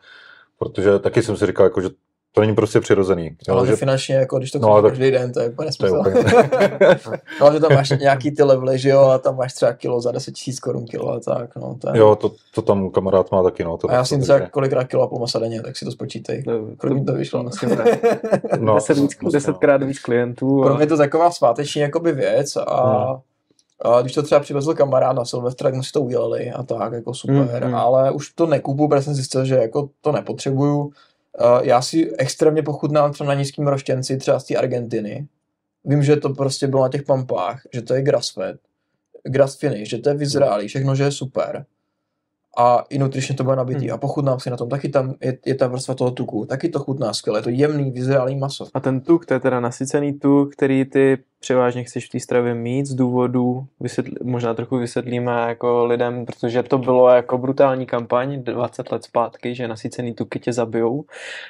protože taky jsem si říkal, jako, že to není prostě přirozený. Jo, Ale že, že finančně, jako když to No, chceš tak- každý den, to je úplně to je nesmysl. úplně, Ale že tam máš nějaký ty levely, že jo, a tam máš třeba kilo za 10 000 korun kilo a tak, no. To je... jo, to, to tam kamarád má taky, no. To, a já to, si to, třeba kolikrát kilo a půl masa denně, tak si to spočítej. To, Kolik mi to vyšlo? musím no, Deset víc, vlastně, desetkrát víc klientů. Pro A... mě je to taková sváteční jakoby věc a, Hmm. a když to třeba přivezl kamarád na Silvestra, tak jsme si to udělali a tak, jako super, hmm. ale už to nekupu, protože jsem zjistil, že jako to nepotřebuju. A já si extrémně pochutnám třeba na nízkým roštěnci, třeba z té Argentiny. Vím, že to prostě bylo na těch pampách, že to je grass-fed, grass finish, že to je v Izraeli, všechno, že je super. A i nutričně to bude nabitý Hmm. a pochutnám si na tom. Taky tam je, je ta vrstva toho tuku, taky to chutná skvěle, je to jemný, vyzrálý maso. A ten tuk, to je teda nasycený tuk, který ty převážně chceš v té stravě mít z důvodu, vysvětli, možná trochu vysvětlíme jako lidem, protože to bylo jako brutální kampaň 20 let zpátky, že nasycený tuky tě zabijou,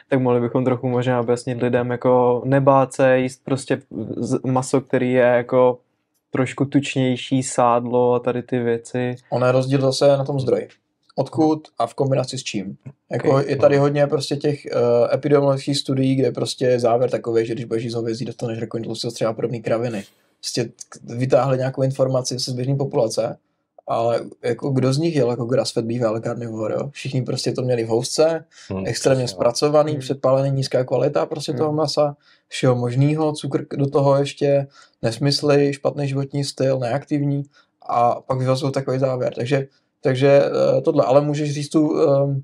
tak mohli bychom trochu možná objasnit lidem jako nebát se jíst prostě maso, který je jako trošku tučnější, sádlo a tady ty věci. Ono je rozdíl zase na tom zdroji. Odkud a v kombinaci s čím. Jako Okay. je tady hodně prostě těch uh, epidemiologických studií, kde prostě je závěr takový, že když budeš jíst hovězí, dostaneš rakovinu tlustého střeva a podobné kraviny. Prostě vytáhli nějakou informaci z běžné populace ale jako kdo z nich jel jako grass-fed beef ale carnivore, jo? Všichni prostě to měli v housce, Hmm, extrémně přesně. zpracovaný, Hmm. předpálený, nízká kvalita prostě toho Hmm. masa, všeho možného, cukr do toho ještě, nesmysly, špatný životní styl, neaktivní a pak vyvazují takový závěr. Takže, takže eh, tohle, ale můžeš říct tu, ehm,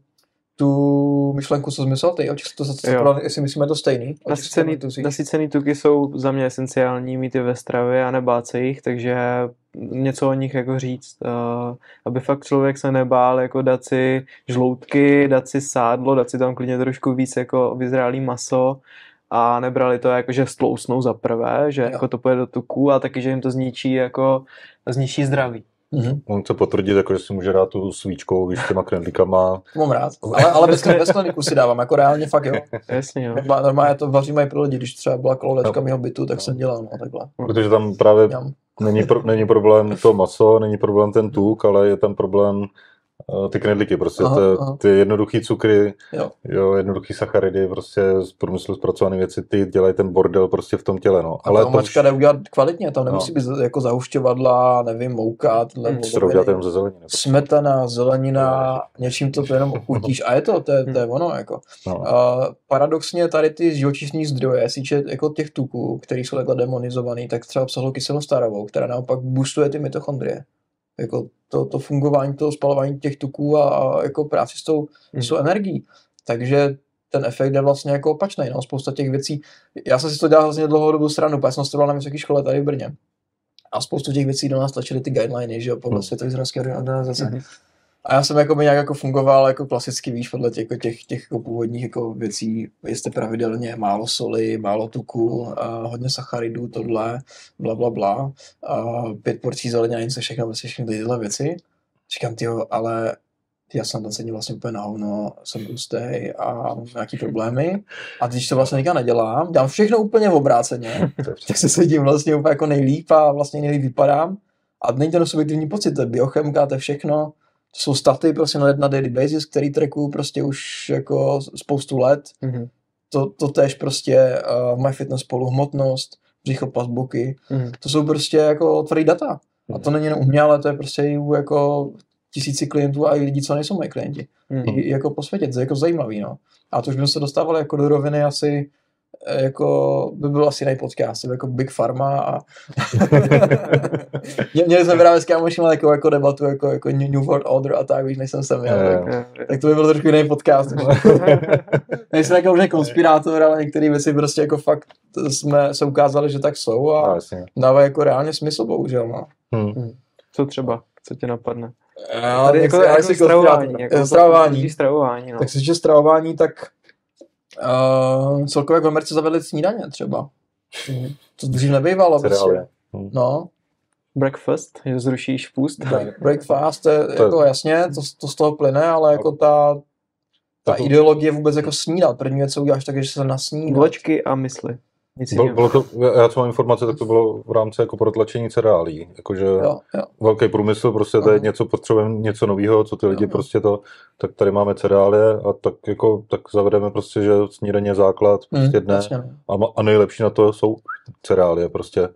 tu myšlenku, co myslel ty, o těch, to, to, jestli myslíme to stejný. Nasycený, nasycený tuky jsou za mě esenciální mít je ve stravě a nebát se jich, takže něco o nich jako říct, uh, aby fakt člověk se nebál jako dát si žloutky, dát si sádlo, dát si tam klidně trošku víc jako vyzrálý maso a nebrali to jako, že stlousnou za prvé, že Jo. jako to půjde do tuku a taky, že jim to zničí jako zničí zdraví. Mhm. On chce potvrdit, jako, že si může dát tu svíčkou, víš, s těma knedlíkama. Mám rád. Ale, ale bez, bez kleniku si dávám, jako reálně fakt jo. Jasně, jo. Normálně, normálně to vařím i pro lidi, když třeba byla kolodečka Jo. mého bytu, tak jsem dělal, no takhle. Protože tam právě není, pro, není problém to maso, není problém ten tuk, ale je tam problém ty knedlíky, prostě Aha, ty, aha. ty jednoduchý cukry, Jo. jo, jednoduchý sacharidy, prostě z průmyslu zpracované věci, ty dělají ten bordel prostě v tom těle, no. A Ale ta to omačka už jde udělat kvalitně, tam nemusí být jako zahušťovadla, nevím, mouka, tyhle Hmm. to udělat jenom ze zeleniny. prostě. smetana, zelenina, něčím to jenom ochutíš a je to, to je, to je ono, jako. No. Uh, paradoxně tady ty živočišní zdroje, síče jako těch tuků, které jsou takhle demonizovaný, tak třeba obsahují kyselou starovou, která naopak boostuje ty mitochondrie. Jako to, to fungování, to spalování těch tuků a, a jako práci s tou, Mhm. s tou energií. Takže ten efekt je vlastně jako opačný. No. Spousta těch věcí, já jsem si to dělal hrozně dlouhodobou stranu, protože jsem studoval na vysoké škole tady v Brně. A spoustu těch věcí do nás tlačily ty guideliny, že jo, podle Hmm. Světové zdravotní organizace. Mhm. A já jsem jako by nějak jako fungoval jako klasicky, víš, podle těch, jako těch, těch jako původních jako věcí, jste pravidelně málo soli, málo tuku, a hodně sacharidů, tohle, bla, bla, bla, a pět porcí zeleniny, všechno, vlastně všechny tyhle věci. Říkám, tyjo, ale já jsem ten sedím vlastně úplně na hovno, jsem tlustý a mám nějaký problémy. A když to vlastně nikam nedělám, dělám všechno úplně v obráceně, tak se sedím vlastně úplně jako nejlíp a vlastně nejlíp vypadám. A není to subjektivní pocit, to je biochemka, to je všechno. To jsou staty prostě na, na daily basis, který trackuju prostě už jako spoustu let. Mhm. To, to tež prostě uh, v MyFitnessPalu hmotnost, břichoplast, boky. Mhm. To jsou prostě jako tvrdý data. A to není jenom u mě, ale to je prostě i u jako tisíci klientů a i lidí, co nejsou moji klienti. Mhm. I, jako po světě, to je jako zajímavý, no. A to už bychom se dostávali jako do roviny asi eh, jako by byl asi jiný podcast, jako Big Pharma a Mě- měli jsme právě s kámošem takovou jako debatu jako, jako New World Order a tak, víš, než jsem sem jel, tak, jo. tak to by byl trošku jiný podcast. Nejsem jako už konspirátor, ale některé věci prostě jako fakt jsme se ukázali, že tak jsou A, jasně. dávají jako reálně smysl, bohužel, no. Hm. Co třeba? Co tě napadne? Já, Tady jako, jako si stravování. Jako stravování. stravování, no. Tak se týče stravování, tak uh, celkově v Americe zavedli snídaně třeba. To dřív nebývalo. Prostě. Cereálie. No, Breakfast, že zrušíš půst. break, breakfast, to je, To- jako jasně, to, to z toho plyne, ale jako ta, ta To- ideologie vůbec jako snídat. První věc, co uděláš, tak je, že se nasnídá. Vločky a mysli. Bylo, bylo to, já co mám informace, tak to bylo v rámci jako protlačení cereálí. Jakože Jo, jo. velký průmysl, prostě to je něco, potřebujeme něco nového, co ty lidi Aha. prostě to, tak tady máme cereálie a tak jako, tak zavedeme prostě, že snídaně je základ prostě Hm, dne no. a, a nejlepší na to jsou cereálie prostě.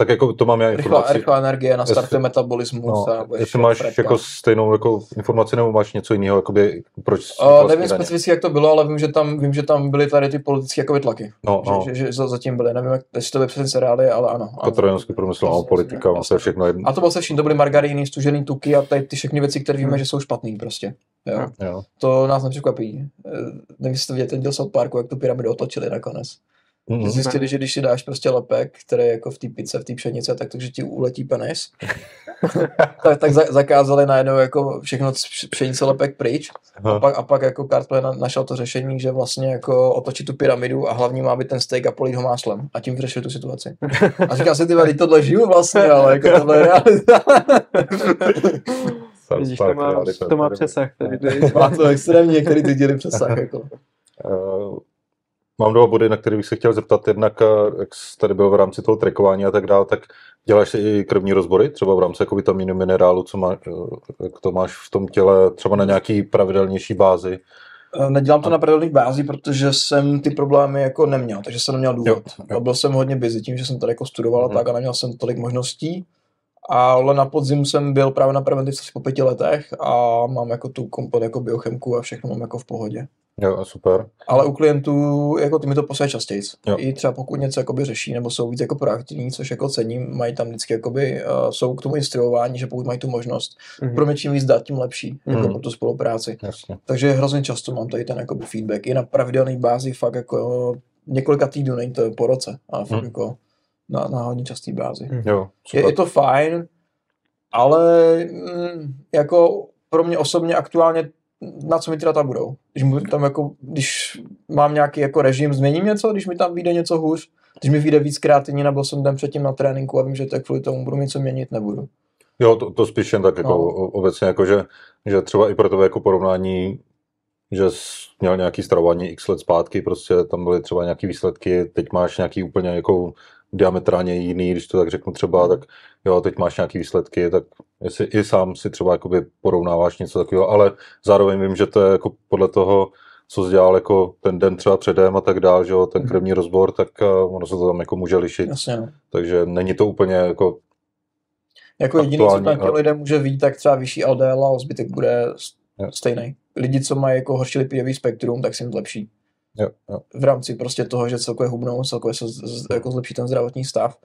Tak jako to mám já informaci. rychlá energie, nastartuje Jestli- metabolismus. No, a jestli máš fretka. jako stejnou jako informaci nebo máš něco jiného, jakoby proč Uh, nevím specificky, jak to bylo, ale vím, že tam, vím, že tam byly tady ty politické jako tlaky. No, no. Že, že, že, za- zatím byly. Nevím, jak, jestli to byly přesně cereály, ale ano. ano. Petrojanský průmysl, no, Jasně, politika, vlastně jasně. všechno jedno. A to bylo se vším, to byly margaríny, stužený tuky a tady ty všechny věci, které víme, Hmm. že jsou špatný prostě. Jo. Jo. To nás nepřekvapí. Eh, Nevím, jestli to vidět ten díl South Parku, jak tu pyramidu otočili nakonec. Mhm. Že Zjistili, že když si dáš prostě lepek, který je jako v té pice, v té pšenice, tak takže ti uletí penis. tak, tak za, zakázali najednou jako všechno pšenice lepek pryč. A pak, a pak jako Cartplay na, našel to řešení, že vlastně jako otočit tu pyramidu a hlavní má být ten steak a polít ho máslem. A tím vyřešili tu situaci. A říká si, ty teď tohle žiju vlastně, ale jako tohle je realita. Vidíš, to má, to má přesah. Tady, tady. Má to extrémně některý ty díly přesah. Jako. Eh, Mám dva body, na které bych se chtěl zeptat. Jednak, eh, jak jsi tady byl v rámci toho trekování a tak dále, tak děláš si i krevní rozbory, třeba v rámci jako vitamínu, minerálu, co máš, eh, jak to máš v tom těle, třeba na nějaký pravidelnější bázi. Eh, Nedělám to na pravidelné bázi, protože jsem ty problémy jako neměl, takže jsem neměl důvod. Jo, jo. Byl jsem hodně busy tím, že jsem tady jako studoval a Mhm. tak a neměl jsem tolik možností. Ale na podzim jsem byl právě na preventivce po pěti letech a mám jako tu komplet jako biochemku a všechno mám jako v pohodě. Jo, super. Ale u klientů, jako ty mi to posílají častěji. Jo. I třeba pokud něco jakoby řeší, nebo jsou víc jako proaktivní, což jako cením, mají tam vždycky jakoby, uh, jsou k tomu instruování, že pokud mají tu možnost, Mhm. pro mě čím víc dát, tím lepší, jako Mhm. pro tu spolupráci. Jasně. Takže hrozně často mám tady ten jakoby feedback. I na pravidelné bázi fakt jako několika týdnů, není to po roce, ale fakt Mhm. jako na, na hodně častý bázi. Mhm. Jo, Je, je to fajn, ale mm, jako pro mě osobně aktuálně na co mi ty data budou. Když, mu tam jako, když mám nějaký jako režim, změním něco, když mi tam vyjde něco hůř, když mi vyjde víc kreativní, nebo jsem den předtím na tréninku a vím, že tak kvůli tomu budu něco měnit, nebudu. Jo, to, to spíš jen tak jako No. no. obecně, jako že, že třeba i pro tebe jako porovnání, že jsi měl nějaký stravování x let zpátky, prostě tam byly třeba nějaký výsledky, teď máš nějaký úplně jako diametrálně jiný, když to tak řeknu třeba, tak jo, teď máš nějaký výsledky, tak jestli i sám si třeba jakoby porovnáváš něco takového, ale zároveň vím, že to je jako podle toho, co jsi dělal jako ten den třeba předem a tak dál, že jo, ten Mhm. krevní rozbor, tak eh, ono se to tam jako může lišit, Jasně, no. takže není to úplně jako, Jako jediný, co tam těm lidem může vít, tak třeba vyšší LDL a zbytek bude stejný. Lidi, co mají jako horší lipidový spektrum, tak si jim zlepší. Jo, jo. v rámci prostě toho, že celkově hubnou, celkově se z, z, jako zlepší ten zdravotní stav.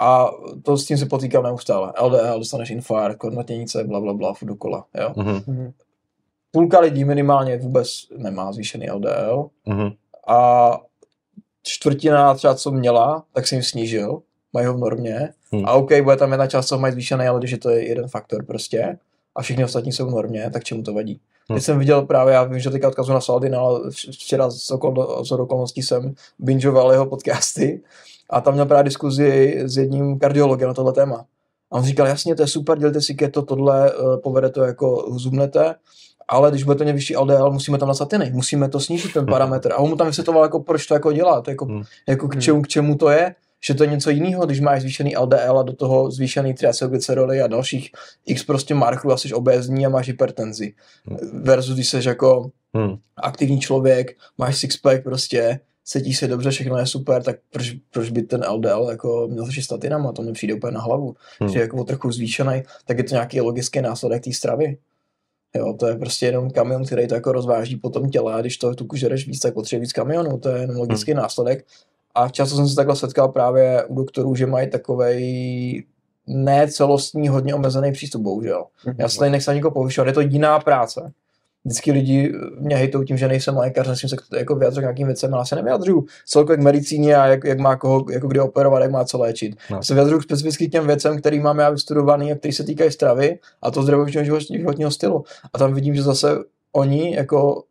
A to s tím se potýkám neustále. LDL, dostaneš infarkt, kornatněnice, bla, bla, bla, furt dokola. Jo. Mhm, Mhm. Půlka lidí minimálně vůbec nemá zvýšený LDL mhm, a čtvrtina třeba, co měla, tak se jim snížil, mají ho v normě. Hmm. A OK, bude tam jedna část, co mají zvýšený, ale když je to jeden faktor prostě a všichni ostatní jsou v normě, tak čemu to vadí? Hmm. Teď jsem viděl právě, já vím, že teďka odkazu na Saladina, ale vč- včera z okol, z okolností jsem bingeoval jeho podcasty a tam měl právě diskuzi s jedním kardiologem na tohle téma. A on říkal, jasně, to je super, dělte si keto, tohle, eh, povede to jako zubnete, ale když bude to vyšší LDL, musíme tam nasat jiný, musíme to snížit ten parametr. A on mu tam vysvětloval, jako, proč to jako dělá, to jako, Hmm. jako k, Hmm. čemu, k čemu to je, že to je něco jiného, když máš zvýšený LDL a do toho zvýšený triacylglyceroly a dalších x prostě markerů a jsi obézní a máš hypertenzi. Versus když jsi jako mhm. aktivní člověk, máš sixpack prostě, cítíš se dobře, všechno je super, tak proč, proč by ten LDL jako měl řešit statinama, to mi přijde úplně na hlavu. Hmm. Že je jako o trochu zvýšený, tak je to nějaký logický následek té stravy. Jo, to je prostě jenom kamion, který to jako rozváží po tom těle a když to tuku žereš víc, tak potřebuje víc kamionů, to je jenom logický Hmm. následek. A často jsem se takhle setkal právě u doktorů, že mají takovej ne celostní, hodně omezený přístup, bohužel. Mhm. Já se tady nechci nikoho povyšovat, je to jiná práce. Vždycky lidi mě hejtou tím, že nejsem lékař, nesmím se k- jako vyjadřovat k nějakým věcem, ale já se nevyjadřuju celkově k medicíně a jak, jak má koho, jako kde operovat, jak má co léčit. No. Se vyjadřuju specificky k těm věcem, který mám já vystudovaný a který se týkají stravy a to zdravotního život- životního stylu. A tam vidím, že zase oni jako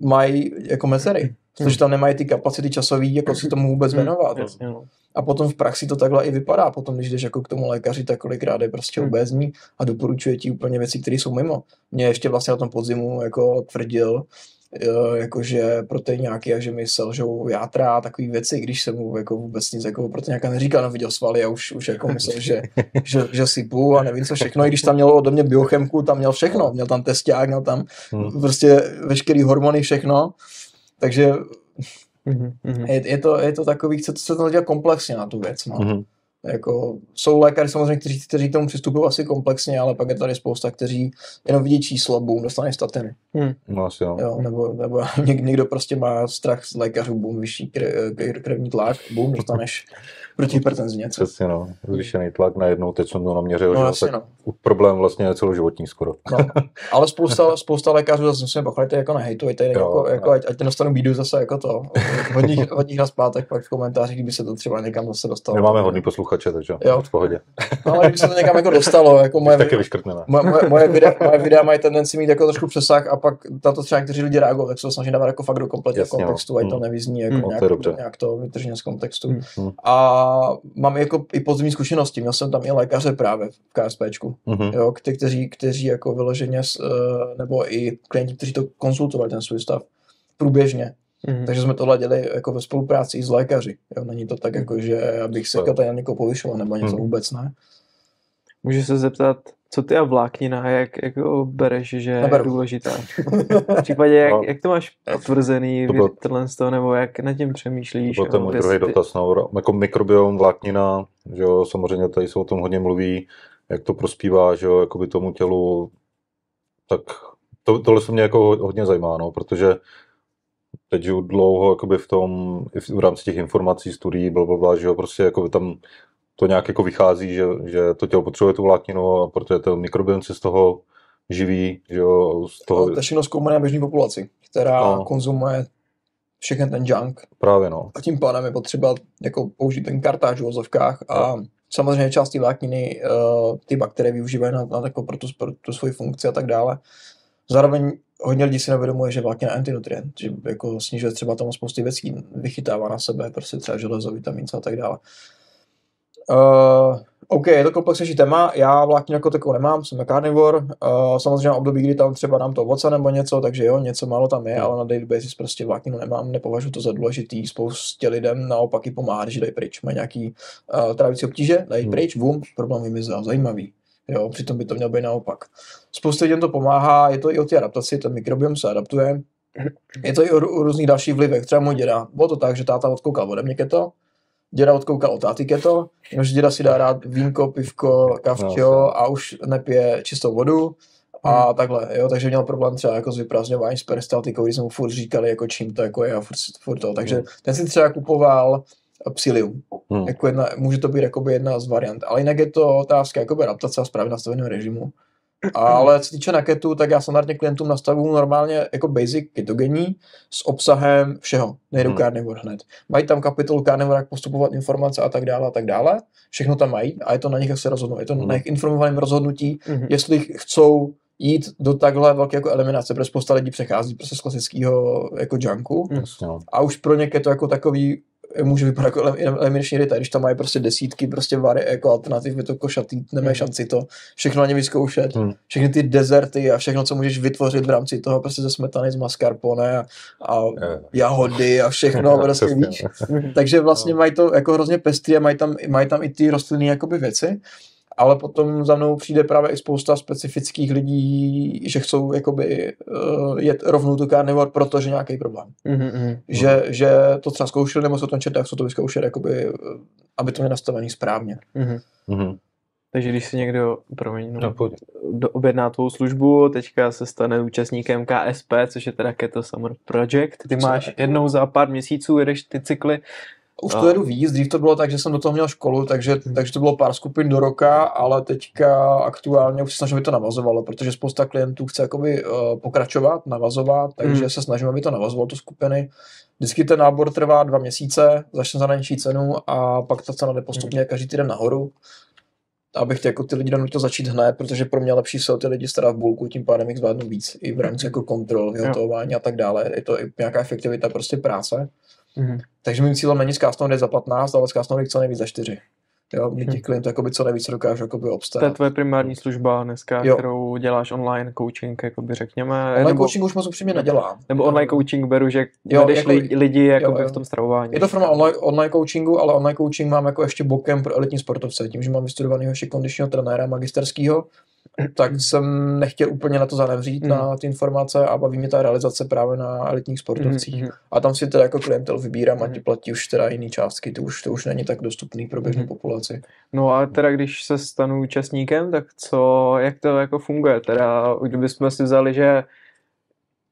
mají jako mezery. Protože tam nemají ty kapacity časové, jako si tomu vůbec Hmm, věnovat. Jasně, no. A potom v praxi to takhle i vypadá. Potom, když jdeš jako k tomu lékaři, tak kolikrát je prostě Hmm. obézní a doporučuje ti úplně věci, které jsou mimo. Mě ještě vlastně na tom podzimu jako tvrdil, jakože proteináky a že mi selžou játra a takové věci, když jsem mu jako vůbec nic jako proteináka neříkal, no viděl svaly a už, už jako myslel, že, že, že sypu a nevím co všechno, i když tam mělo ode mě biochemku, tam měl všechno, měl tam testák, měl tam Hmm. prostě veškerý hormony, všechno, takže mhm. je, je, to, je to takový, chce to se to dělat komplexně na tu věc. No. Mhm. Jako, jsou lékaři samozřejmě, kteří, kteří k tomu přistupují asi komplexně, ale pak je tady spousta, kteří jenom vidí číslo, boom, dostane statiny. No asi jo. Jo, nebo, nebo něk, někdo prostě má strach z lékařů, boom, vyšší kre, kre, krevní tlak, boom, dostaneš proti hypertenzi něco. Přesně no, zvýšený tlak najednou, teď jsem to naměřil, No že jasně, no. problém vlastně je celoživotní skoro. no. Ale spousta, spousta lékařů zase musíme bachlit, jako nehejtujte, Jo, jako, jako, ať, ať nedostanu bídu zase jako to. Hodních, hodních na zpátek pak v komentářích, kdyby se to třeba někam zase dostalo. My máme hodný posluchače, takže Jo. v pohodě. No, ale kdyby se to někam jako dostalo, jako moje, Taky vyškrtneme. moje, moje, moje, videa, moje videa mají tendenci mít jako trošku přesah a pak tato třeba někteří lidi reagují, tak se to snaží dávat jako fakt do kompletního no. kontextu, ať to Hmm. nevyzní jako Hmm, to je nějak, dobře. nějak to vytrženě z kontextu. Hmm. A mám jako i podzimní zkušenosti, měl jsem tam i lékaře právě v KSPčku, Mhm. jo, kte- kteří, kteří jako vyloženě, s, eh, nebo i klienti, kteří to konzultovali ten svůj stav průběžně. Mhm. Takže jsme tohle dělali jako ve spolupráci i s lékaři. Jo, není to tak jako, že abych se Super. tady na někoho povyšoval nebo něco Hmm. vůbec ne. Můžu se zeptat, co ty a vláknina, jak jako bereš, že je důležitá? V případě, jak, No. jak to máš potvrzený, To tohle z toho, nebo jak nad tím přemýšlíš? To byl ten můj druhý ty- dotaz. No, jako mikrobiom, vláknina, že jo, samozřejmě tady se o tom hodně mluví. jak to prospívá, že jo, jakoby tomu tělu, tak to, tohle se mě jako hodně zajímá, no, protože teď žiju dlouho jakoby v tom, v rámci těch informací, studií, blablabla, že jo, prostě jako tam to nějak jako vychází, že, že to tělo potřebuje tu vlákninu, a protože ten mikrobiom se z toho živí, že jo, z toho... To je všechno zkoumané běžné populaci, která no. konzumuje všechny ten junk. Právě no. A tím pádem je potřeba jako použít ten kartáž v ozovkách a no. samozřejmě část té vlákniny uh, ty bakterie využívají na, na jako pro, tu, pro tu svoji funkci a tak dále. Zároveň hodně lidí si nevědomuje, že vláknina je antinutrient, že jako snižuje třeba tam spousty věcí, vychytává na sebe, prostě třeba železo, vitamin a tak dále. Uh, OK, je to komplexnější téma, já vlákninu jako takovou nemám, jsem carnivore, uh, samozřejmě období, kdy tam třeba dám to ovoce nebo něco, takže jo, něco málo tam je, ale na daily basis prostě vlákninu nemám, nepovažuji to za důležitý, spoustě lidem naopak i pomáhá, že dají pryč, mají nějaký uh, trávicí obtíže, dají hmm. pryč, bum, problém vymizel, zajímavý. Jo, přitom by to mělo být naopak. Spousta lidem to pomáhá, je to i o té adaptaci, ten mikrobiom se adaptuje. Je to i o, o různých dalších vlivech. Třeba můj děda, bylo to tak, že táta odkoukal ode mě keto, děda odkoukal od táty keto, že děda si dá rád vínko, pivko, kavčo no, a už nepije čistou vodu a hmm. takhle, jo, takže měl problém třeba jako s vyprázdňováním s peristaltikou, když jsme mu furt říkali, jako čím to jako je a furt, furt to, takže hmm. ten si třeba kupoval psilium. Hmm. Jako jedna, může to být jakoby jedna z variant. Ale jinak je to otázka jakoby adaptace a správně nastaveného režimu. Ale co týče naketu, tak já standardně klientům nastavuju normálně jako basic ketogenní s obsahem všeho. Nejdou hmm. carnivore hned. Mají tam kapitolu carnivore, jak postupovat informace a tak dále a tak dále. Všechno tam mají a je to na nich, jak se rozhodnou. Je to hmm. na jejich informovaném rozhodnutí, hmm. jestli chcou jít do takhle velké jako eliminace, protože spousta lidí přechází prostě z klasického jako junku. Hmm. A už pro ně je to jako takový může vypadat jako eliminační rita, když tam mají prostě desítky prostě vary jako alternativ, je to košatý, nemáš hmm. šanci to všechno na ně vyzkoušet, hmm. všechny ty dezerty a všechno, co můžeš vytvořit v rámci toho prostě ze smetany, z mascarpone a, a jahody a všechno, prostě víš. Takže vlastně no. mají to jako hrozně pestrý a mají tam, mají tam i ty rostlinné jakoby věci ale potom za mnou přijde právě i spousta specifických lidí, že chcou jakoby uh, jet rovnou tu carnivore, protože nějaký problém. Mm-hmm. Že, že to třeba zkoušeli, nebo se to četli, jak se to vyzkoušeli, jakoby, eh, aby to mělo nastavený správně. Mm-hmm. Takže když si někdo, promiň, no, no do, objedná tvou službu, teďka se stane účastníkem KSP, což je teda Keto Summer Project, ty máš jednou za pár měsíců, jedeš ty cykly, už to jedu víc, dřív to bylo tak, že jsem do toho měl školu, takže, takže to bylo pár skupin do roka, ale teďka aktuálně už se snažím, aby to navazovalo, protože spousta klientů chce jakoby uh, pokračovat, navazovat, takže hmm. se snažím, aby to navazovalo tu skupiny. Vždycky ten nábor trvá dva měsíce, začne za nejnižší cenu a pak ta cena jde postupně hmm. každý týden nahoru. Abych ty, jako ty lidi donutil začít hned, protože pro mě lepší jsou ty lidi starat v bulku, tím pádem jich zvládnu víc i v rámci jako kontrol, vyhotování a tak dále. Je to i nějaká efektivita prostě práce. Mm-hmm. Takže mým cílem není zkásnout za 15, ale zkásnout co nejvíc za 4. Jo, mě těch klientů jakoby co nejvíc dokážu jakoby obstát. To je tvoje primární služba dneska, jo. kterou děláš online coaching, jakoby řekněme. Online nebo, coaching už moc upřímně nedělám. Nebo online coaching beru, že jo, vedeš jako, lidi jakoby jo, jo. v tom stravování. Je to forma online, online coachingu, ale online coaching mám jako ještě bokem pro elitní sportovce, tím, že mám vystudovaného ještě kondičního trenéra magisterského, tak jsem nechtěl úplně na to zanevřít, mm. na ty informace a baví mě ta realizace právě na elitních sportovcích. Mm. A tam si teda jako klientel vybírám mm. a ti hmm. platí už teda jiný částky, to už, to už není tak dostupný pro běžnou mm. populaci. No a teda když se stanu účastníkem, tak co, jak to jako funguje? Teda kdybychom si vzali, že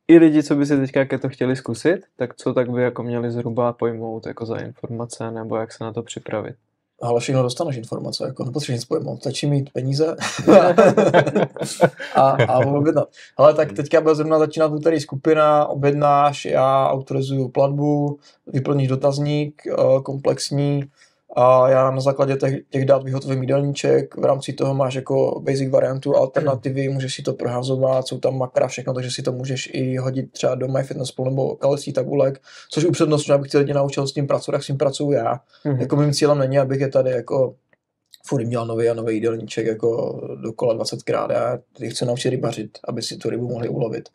i lidi, co by si teďka to chtěli zkusit, tak co tak by jako měli zhruba pojmout jako za informace nebo jak se na to připravit? Ale všechno dostaneš informace, jako nepotřebuješ nic pojmout, stačí mít peníze a, a objednat. Ale tak teďka bude zrovna začínat úterý skupina, objednáš, já autorizuju platbu, vyplníš dotazník eh, komplexní, a já na základě těch, těch dát vyhotovím jídelníček, v rámci toho máš jako basic variantu, alternativy, můžeš si to prohazovat, jsou tam makra, všechno, takže si to můžeš i hodit třeba do MyFitnessPal nebo kalesí tabulek, což upřednostňuji, abych ty lidi naučil s tím pracovat, jak s tím pracuji já. Mm-hmm. Jako mým cílem není, abych je tady jako furt měl nový a nový jídelníček jako dokola 20krát. Já chci naučit rybařit, aby si tu rybu mohli ulovit.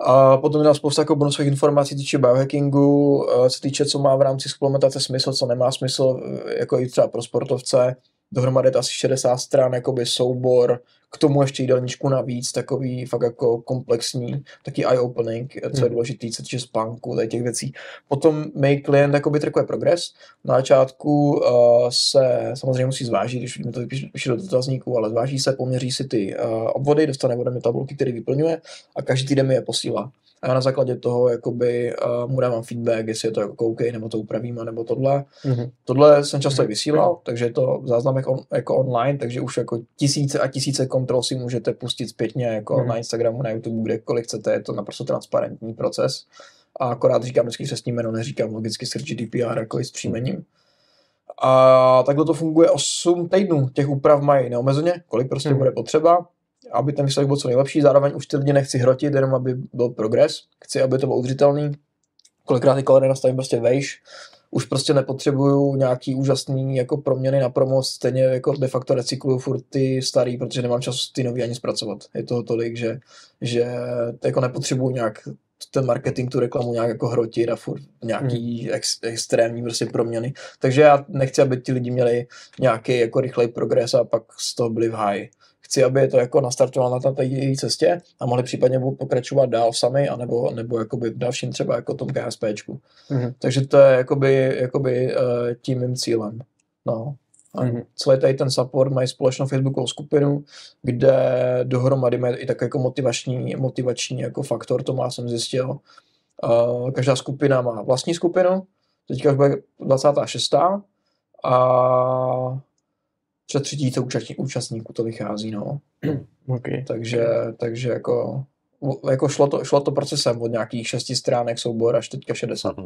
A potom je tam spousta jako bonusových informací týče biohackingu, eh, co týče, co má v rámci suplementace smysl, co nemá smysl, eh, jako i třeba pro sportovce. Dohromady je to asi 60 stran, jakoby soubor k tomu ještě jídelníčku navíc, takový fakt jako komplexní, taky eye-opening, co je Hmm. důležitý, co týče spánku, tady těch věcí. Potom mý klient jakoby trackuje progres. Na začátku uh, se samozřejmě musí zvážit, když mi to vypíše, píše do dotazníku, ale zváží se, poměří si ty uh, obvody, dostane ode mě tabulky, které vyplňuje a každý týden mi je posílá. A já na základě toho jakoby, uh, mu dávám feedback, jestli je to jako OK, nebo to upravíme, nebo tohle. Mhm. Tohle jsem často i vysílal, takže je to v záznamech on, jako online, takže už jako tisíce a tisíce kontrol si můžete pustit zpětně jako Mhm. na Instagramu, na YouTube, kdekoliv chcete, je to naprosto transparentní proces. A akorát říkám vždycky přesný jméno, neříkám logicky skrz GDPR jako i s příjmením. A takhle to funguje 8 týdnů. Těch úprav mají neomezeně, kolik prostě Mhm. bude potřeba, aby ten výsledek byl co nejlepší. Zároveň už ty lidi nechci hrotit, jenom aby byl progres. Chci, aby to bylo udržitelný. Kolikrát ty kalorie nastavím prostě vejš. Už prostě nepotřebuju nějaký úžasný jako proměny na promo, stejně jako de facto recykluju furt ty starý, protože nemám čas ty nový ani zpracovat. Je toho tolik, že, že jako nepotřebuju nějak ten marketing, tu reklamu nějak jako hrotit a furt nějaký ex, extrémní prostě proměny. Takže já nechci, aby ti lidi měli nějaký jako rychlej progres a pak z toho byli v háji. Chci, aby je to jako nastartovalo na té její cestě a mohli případně pokračovat dál sami, anebo, nebo jakoby v dalším třeba jako tom KSPčku. Mhm. Takže to je jakoby, jakoby uh, tím mým cílem. No. A Mhm. celý tady ten support mají společnou facebookovou skupinu, kde dohromady mají i tak jako motivační, motivační jako faktor, to má jsem zjistil. Uh, každá skupina má vlastní skupinu, teďka už bude 26. a před tři tisíce účastní- účastníků to vychází, no. Okay. Takže, takže jako, jako šlo, to, šlo to procesem od nějakých šesti stránek soubor až teďka 60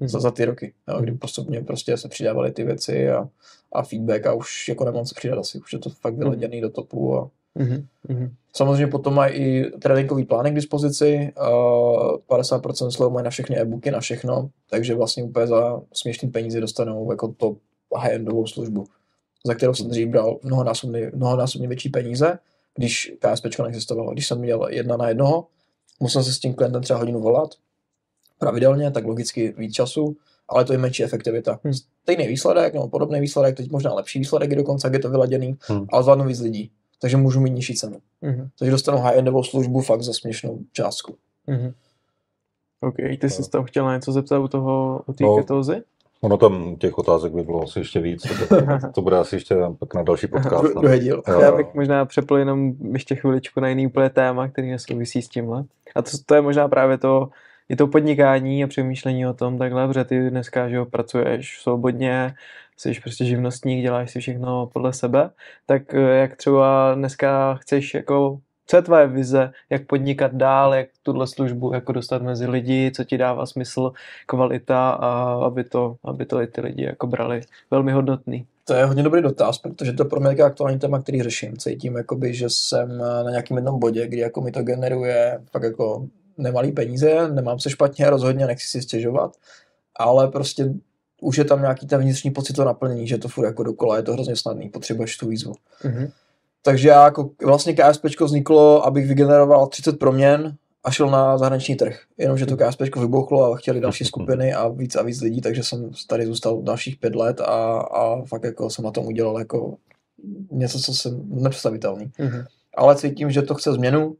za, za ty roky, jo, kdy postupně prostě se přidávaly ty věci a, a feedback a už jako nemám co přidat asi, už je to fakt vyleděný do topu a Mhm. Mhm. samozřejmě potom mají i tréninkový plány k dispozici, a 50% slovo mají na všechny e-booky, na všechno, takže vlastně úplně za směšný peníze dostanou jako to high-endovou službu, za kterou jsem dřív bral mnohonásobně, mnohonásobně větší peníze, když KSP neexistovalo. Když jsem měl jedna na jednoho, musel se s tím klientem třeba hodinu volat, pravidelně, tak logicky víc času, ale to je menší efektivita. Hmm. Stejný výsledek, nebo podobný výsledek, teď možná lepší výsledek je dokonce, jak je to vyladěný, Hmm. ale zvládnu víc lidí. Takže můžu mít nižší cenu. Mhm. Takže dostanu high-endovou službu fakt za směšnou částku. Mhm. OK, ty jsi tam chtěl něco zeptat u toho, u té No. ketózy? Ono tam těch otázek by bylo asi ještě víc. To, bude asi ještě pak na další podcast. Dru-. Druhý díl. Já bych možná přepl jenom ještě chviličku na jiný úplně téma, který nesouvisí s tímhle. A to, to je možná právě to, je to podnikání a přemýšlení o tom takhle, protože ty dneska, že jo, pracuješ svobodně, jsi prostě živnostník, děláš si všechno podle sebe, tak eh, jak třeba dneska chceš jako co je tvoje vize, jak podnikat dál, jak tuhle službu jako dostat mezi lidi, co ti dává smysl, kvalita a aby to, aby to i ty lidi jako brali velmi hodnotný. To je hodně dobrý dotaz, protože to pro mě je aktuální téma, který řeším. Cítím, jakoby, že jsem na nějakém jednom bodě, kdy jako mi to generuje fakt jako nemalý peníze, nemám se špatně, rozhodně nechci si stěžovat, ale prostě už je tam nějaký ten vnitřní pocit to naplnění, že to furt jako dokola, je to hrozně snadný, potřebuješ tu výzvu. Mhm. Takže já jako vlastně KSP vzniklo, abych vygeneroval 30 proměn a šel na zahraniční trh. Jenomže to KSP vybouchlo a chtěli další skupiny a víc a víc lidí, takže jsem tady zůstal dalších pět let a, a fakt jako jsem na tom udělal jako něco, co jsem nepředstavitelný. Mhm. Ale cítím, že to chce změnu.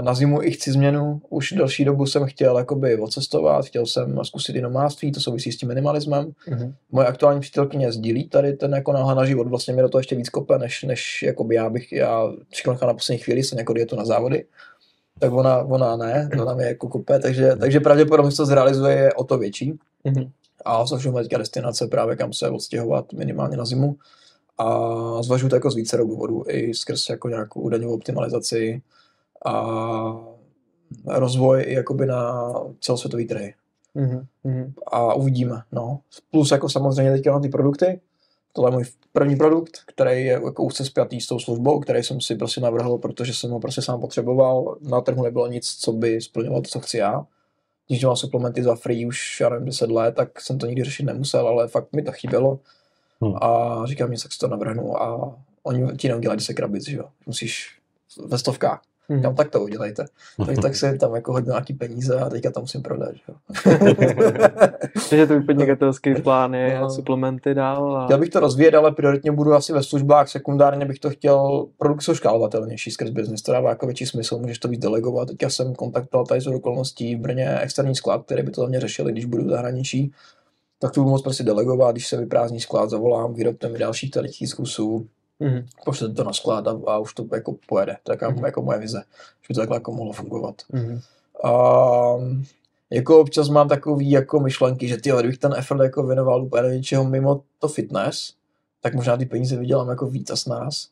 Na zimu i chci změnu. Už delší dobu jsem chtěl jakoby odcestovat, chtěl jsem zkusit i nomádství, to souvisí s tím minimalismem. Mhm. Moje aktuální přítelkyně sdílí tady ten jako náhled na život, vlastně mi do toho ještě víc kope, než, než jakoby já bych, já všechno na poslední chvíli, jsem jako dietu na závody, tak ona, ona ne, ona mě jako kope, takže, takže pravděpodobně se to zrealizuje je o to větší. Mhm. A zvažujeme teďka destinace právě kam se odstěhovat minimálně na zimu. A zvažuji to jako z více důvodů, i skrz jako nějakou daňovou optimalizaci a rozvoj i jakoby na celosvětový trhy Mhm. Mhm. a uvidíme. No. Plus jako samozřejmě teďka na ty produkty. Tohle je můj první produkt, který je jako úzce spjatý s tou službou, který jsem si prostě navrhl, protože jsem ho prostě sám potřeboval. Na trhu nebylo nic, co by splňovalo to, co chci já. Když mám suplementy za free už, já nevím, 10 let, tak jsem to nikdy řešit nemusel, ale fakt mi to chybělo. Hmm. A říkám, něco, tak si to navrhnu a oni ti neudělají 10 krabic, že jo. Musíš ve stovkách. Mhm. Kam tak to udělejte. Tak, tak jsem tam jako hodil nějaký peníze a teďka tam musím prodat. že Jo. Takže tvůj podnikatelský plán je No. suplementy dál. A... Chtěl bych to rozvíjet, ale prioritně budu asi ve službách, sekundárně bych to chtěl, produkty jsou škálovatelnější skrz business, to dává jako větší smysl, můžeš to víc delegovat. Teďka jsem kontaktoval tady z okolností v Brně externí sklad, který by to za mě řešili, když budu v zahraničí. Tak to budu moct prostě delegovat, když se vyprázdní sklad, zavolám, výrobte mi dalších tady tisíc kusů, Mhm. pošlete to na sklad a, a už to jako pojede. To je jako, Mhm. jako moje vize, že by to takhle jako mohlo fungovat. Mhm. A jako občas mám takový jako myšlenky, že ty, kdybych ten effort jako věnoval úplně něčeho mimo to fitness, tak možná ty peníze vydělám jako víc a s nás.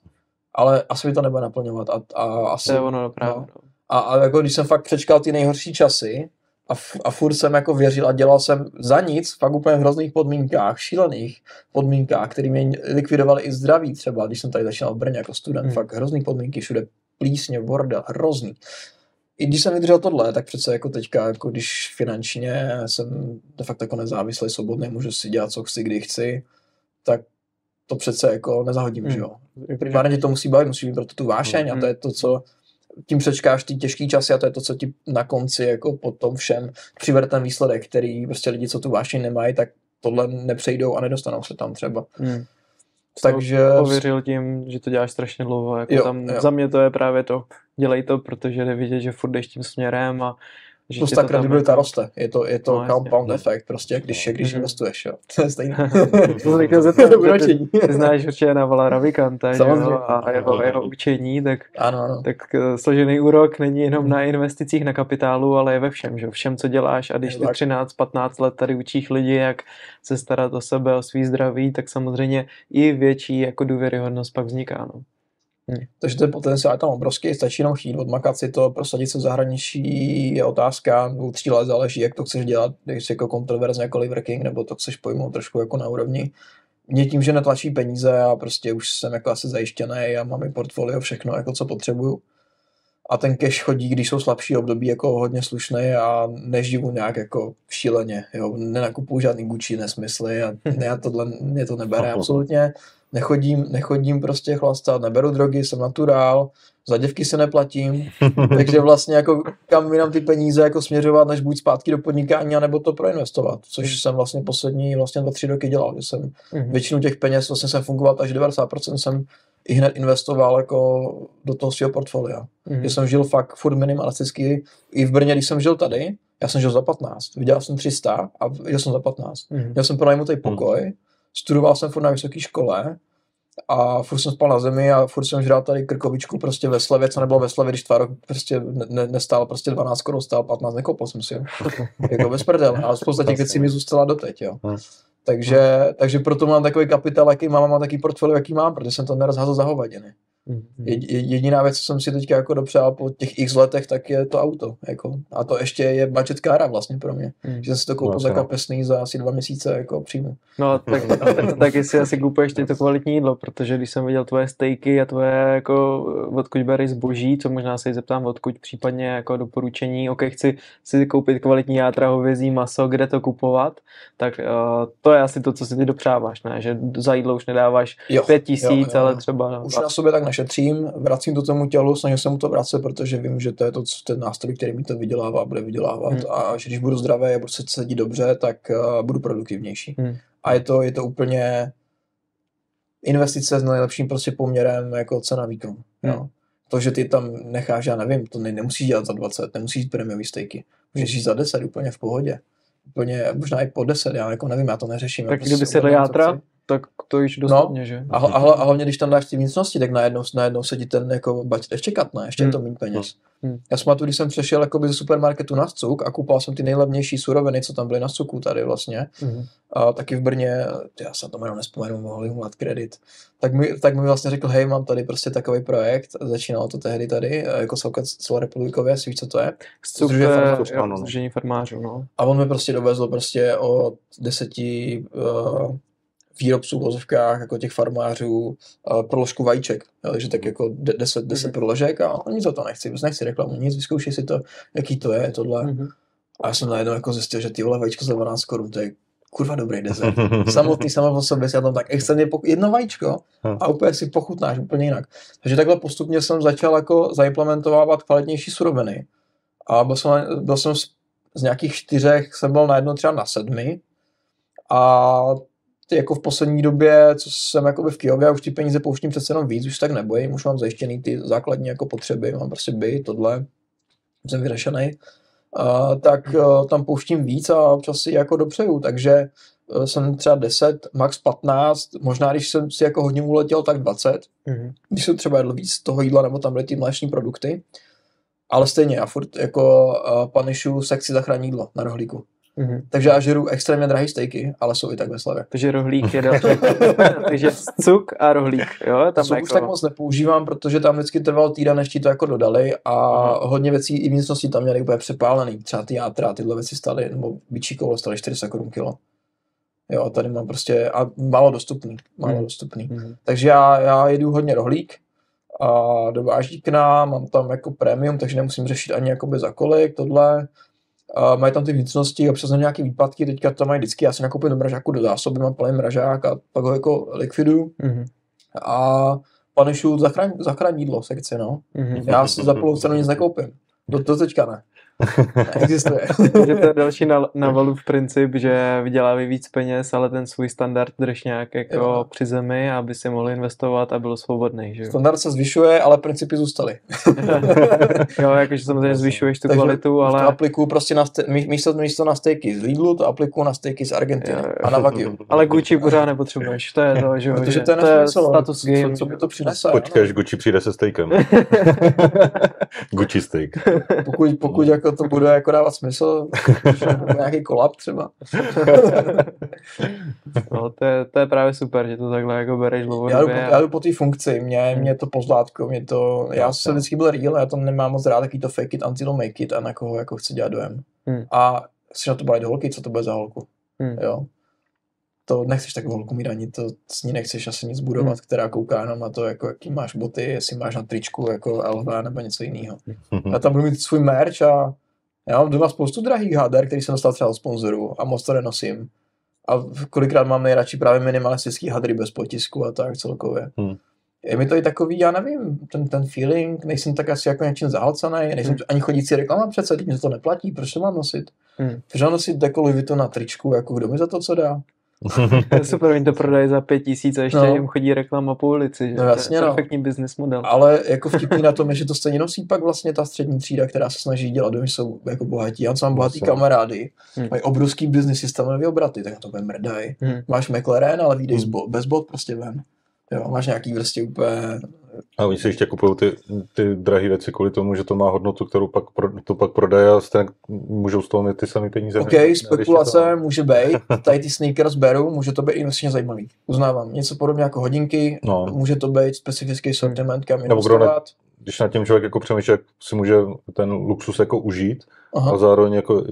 Ale asi by to nebude naplňovat. A, a, asi, To je ono právě. no. No. a, a, jako když jsem fakt přečkal ty nejhorší časy a, f, a furt jsem jako věřil a dělal jsem za nic, fakt úplně v hrozných podmínkách, šílených podmínkách, které mě likvidovaly i zdraví třeba, když jsem tady začínal v Brně jako student, Hmm. hmm. fakt hrozný podmínky, všude plísně, bordel, hrozný. I když jsem vydržel tohle, tak přece jako teďka, jako když finančně jsem de facto jako nezávislý, svobodný, můžu si dělat, co chci, kdy chci, tak to přece jako nezahodím, Hmm. že jo. Primárně to musí bavit, musí mít proto tu vášeň a Mhm. to je to, co tím přečkáš ty těžký časy a to je to, co ti na konci jako po tom všem přivede ten výsledek, který prostě lidi, co tu vášeň nemají, tak tohle nepřejdou a nedostanou se tam třeba. Hmm. Takže Pověřil tím, že to děláš strašně dlouho. Jako Jo, tam, jo. Za mě to je právě to, dělej to, protože jde vidět, že furt jdeš tím směrem a že plus ta to tam kredibilita jako- roste. Je to, je to No, jasně. compound efekt, prostě, když, když Mhm. investuješ, jo. To je stejné. To jsem chtěl zeptat, ty, ty znáš určitě Navala Ravikanta, že jo, Samozřejmě. a jeho, jeho učení, tak, Ano, ano. tak eh, složený úrok není jenom na investicích, na kapitálu, ale je ve všem, že jo, všem, co děláš a když ty tak. 13-15 let tady učíš lidi, jak se starat o sebe, o svý zdraví, tak samozřejmě i větší jako důvěryhodnost pak vzniká, no. Takže ten potenciál je tam obrovský, stačí jenom chtít, odmakat si to, prosadit se v zahraničí je otázka, dvou, tří let záleží, jak to chceš dělat, když jsi jako kontroverzně jako Liver King, nebo to chceš pojmout trošku jako na úrovni. Mě tím, že netlačí peníze a prostě už jsem jako asi zajištěný a mám i portfolio, všechno, jako co potřebuju. A ten cash chodí, když jsou slabší období, jako hodně slušný a neživu nějak jako šíleně. Jo. Nenakupuju žádný Gucci nesmysly a ne, já tohle, mě to nebere absolutně nechodím, nechodím prostě chlastat, neberu drogy, jsem naturál, za děvky se neplatím, takže vlastně jako kam vynám ty peníze jako směřovat, než buď zpátky do podnikání, anebo to proinvestovat, což jsem vlastně poslední vlastně dva, tři roky dělal, že jsem Mhm. většinu těch peněz vlastně jsem fungoval, až 90% jsem i hned investoval jako do toho svého portfolia. Mhm. Že jsem žil fakt furt minimalisticky. I v Brně, když jsem žil tady, já jsem žil za 15. Vydělal jsem 300 a žil jsem za 15. Mhm. Měl jsem pronajmutý pokoj, studoval jsem furt na vysoké škole a furt jsem spal na zemi a furt jsem žral tady krkovičku prostě ve slevě, co nebylo ve slevě, když tvár prostě ne, ne, nestál prostě 12 korun, stál 15, nekopal jsem si, jo. jako bez prdel. A spousta těch věcí mi zůstala doteď, jo. Hmm. Takže, takže proto mám takový kapitál, jaký mám, mám takový portfolio, jaký mám, protože jsem to nerozhazl za hovadiny. Mhm. Je- je- Jediná věc, co jsem si teďka jako dopřál po těch x letech, tak je to auto. Jako. A to ještě je budget kára vlastně pro mě. Mhm. Že jsem si to koupil No, za no. kapesný za asi dva měsíce jako příjmu. No tak, tak, taky si asi kupuješ ty to kvalitní jídlo, protože když jsem viděl tvoje stejky a tvoje jako odkud bereš zboží, co možná se zeptám, odkud případně jako doporučení, ok, chci si koupit kvalitní játra, hovězí maso, kde to kupovat, tak uh, to je asi to, co si ty dopřáváš, ne? Že za jídlo už nedáváš Jo, pět tisíc, jo, jo, ale třeba... Už na sobě tak nešetřím, vracím to tomu tělu, snažím se mu to vracet, protože vím, že to je to, co- ten nástroj, který mi to vydělává a bude vydělávat. Hmm. A že když budu zdravý a budu se cítit dobře, tak uh, budu produktivnější. Hmm. A je to, je to úplně investice s nejlepším prostě poměrem jako cena výkon. Hmm. Jo. To, že ty tam necháš, já nevím, to ne, nemusíš dělat za 20, nemusíš jít prémiový stejky. Můžeš jít za 10 úplně v pohodě. Úplně, možná i po 10, já jako nevím, já to neřeším. Tak prostě kdyby jel to játra, chci. Tak to již dostupně, že? A, a, hla- a hlavně, když tam dáš ty vnitřnosti, tak najednou, najednou se ti ten jako budget ještě katne, ještě je to Hmm. méně peněz. Hmm. Já jsem tu, když jsem přešel jakoby ze supermarketu na cuk a kupoval jsem ty nejlevnější suroviny, co tam byly na cuku tady vlastně, Mhm. a taky v Brně, já se to jméno nespomenu, mohli mu dát kredit, tak mi, tak mi vlastně řekl, hej, mám tady prostě takový projekt, začínalo to tehdy tady, jako celorepublikově, si víš, co to je? Združení eh, farmářů, jo, ano, no. Združení farmářů, no. A on mi prostě dovezl prostě o deseti uh, výrobců v vozovkách, jako těch farmářů, uh, proložku vajíček. Jo, takže tak jako de- deset, deset Mhm. proložek a nic za to nechci, nechci reklamu, nic, vyzkoušej si to, jaký to je, tohle. Mhm. A já jsem najednou jako zjistil, že ty vole vajíčko za 12 korun, to je kurva dobrý dezert. Samotný samo o sobě si na tom tak extrémně poch- jedno vajíčko a úplně si pochutnáš úplně jinak. Takže takhle postupně jsem začal jako zaimplementovávat kvalitnější suroviny. A byl jsem, byl jsem z, z nějakých čtyřech, jsem byl najednou třeba na sedmi. A ty jako v poslední době, co jsem jako v Kijově, už ty peníze pouštím přece jenom víc, už tak nebojím, už mám zajištěný ty základní jako potřeby, mám prostě byt, tohle, jsem vyřešený, uh, tak uh, tam pouštím víc a občas si jako dopřeju, takže uh, jsem třeba 10, max 15, možná když jsem si jako hodně uletěl, tak 20, mm-hmm. když jsem třeba jedl víc toho jídla, nebo tam byly ty mléční produkty, ale stejně, já furt jako uh, panišu sekci zachrání jídlo na rohlíku. Mm-hmm. Takže já žeru extrémně drahý stejky, ale jsou i tak ve slavě. Takže rohlík je další. Takže cuk a rohlík, jo? Tam cuk jako... už tak moc nepoužívám, protože tam vždycky trval týden, než ti to jako dodali a mm. hodně věcí i vnitřnosti tam měly úplně přepálený. Třeba ty játra, tyhle věci staly, nebo bičí kolo staly 400 korun kilo. Jo, tady mám prostě, a málo dostupný, málo mm. dostupný. Mm. Takže já, já jedu hodně rohlík, a dováží k nám, mám tam jako premium, takže nemusím řešit ani jakoby za kolik, tohle Uh, mají tam ty vnitřnosti, občas na nějaké výpadky, teďka tam mají vždycky, já si nakoupím do mražáku do zásoby, mám plný mražák a pak ho jako likviduju. Mm-hmm. A panišu zachrání, zachrání jídlo sekci, no. Mm-hmm. Já si za plnou cenu nic nekoupím. Do, do teďka ne. Existuje. že to je další na, v princip, že vydělávají víc peněz, ale ten svůj standard drž nějak jako jo. při zemi, aby si mohli investovat a bylo svobodný. Že? Standard se zvyšuje, ale principy zůstaly. jo, jakože samozřejmě zvyšuješ tu Takže kvalitu, ale... To aplikuju prostě na ste- místo, místo na stejky z Lidlu, to aplikuju na stejky z Argentiny jo, jo. a na Wagyu. ale Gucci pořád nepotřebuješ, to je to, že Protože že to je, to je status game. Co, co by to přinese? Počkej, až Gucci přijde se stejkem. Gucci steak. Pokud, pokud jako to bude jako dávat smysl, nějaký kolab třeba. no, to je, to je právě super, že to takhle jako bereš Já jdu, já jdu po té funkci, mě, hmm. mě to pozlátko, mě to, já jsem vždycky byl real, já to nemám moc rád, taký to fake it until make it a na koho jako chci dělat dojem. Hmm. A si na to bavit holky, co to bude za holku. Hmm. Jo to nechceš takovou holku mít ani, to s ní nechceš asi nic budovat, hmm. která kouká jenom na to, jako, jaký máš boty, jestli máš na tričku jako LV nebo něco jiného. Hmm. Já tam budu mít svůj merch a já mám doma spoustu drahých hader, který jsem dostal třeba od sponzorů a moc to nenosím. A kolikrát mám nejradši právě minimalistický hadry bez potisku a tak celkově. Hmm. Je mi to i takový, já nevím, ten, ten feeling, nejsem tak asi jako něčím zahlcený, nejsem hmm. ani chodící reklama přece, teď mi to neplatí, proč to mám nosit? Hmm. Proč mám nosit jako Vuitton na tričku, jako kdo mi za to co dá? Super, oni to prodají za pět tisíc a ještě no. jim chodí reklama po ulici. Že? No jasně, to je no. perfektní business model. Ale jako vtipný na tom je, že to stejně nosí pak vlastně ta střední třída, která se snaží dělat, oni jsou jako bohatí. Já mám bohatý Myslím. kamarády, hmm. mají obrovský business systémový obraty, tak to bude mrdaj. Hmm. Máš McLaren, ale výjdeš hmm. bez bod prostě ven. Jo, máš nějaký prostě úplně a oni si ještě kupují ty, ty drahé věci kvůli tomu, že to má hodnotu, kterou pak, pro, to pak prodají a stejně můžou z toho mít ty samé peníze. OK, ne, spekulace to... může být, tady ty sneakers beru, může to být investičně zajímavý. Uznávám, něco podobně jako hodinky, no. může to být specifický sortiment, kam investovat. Když na tím člověk jako přemýšlí, jak si může ten luxus jako užít, Aha. a zároveň jako,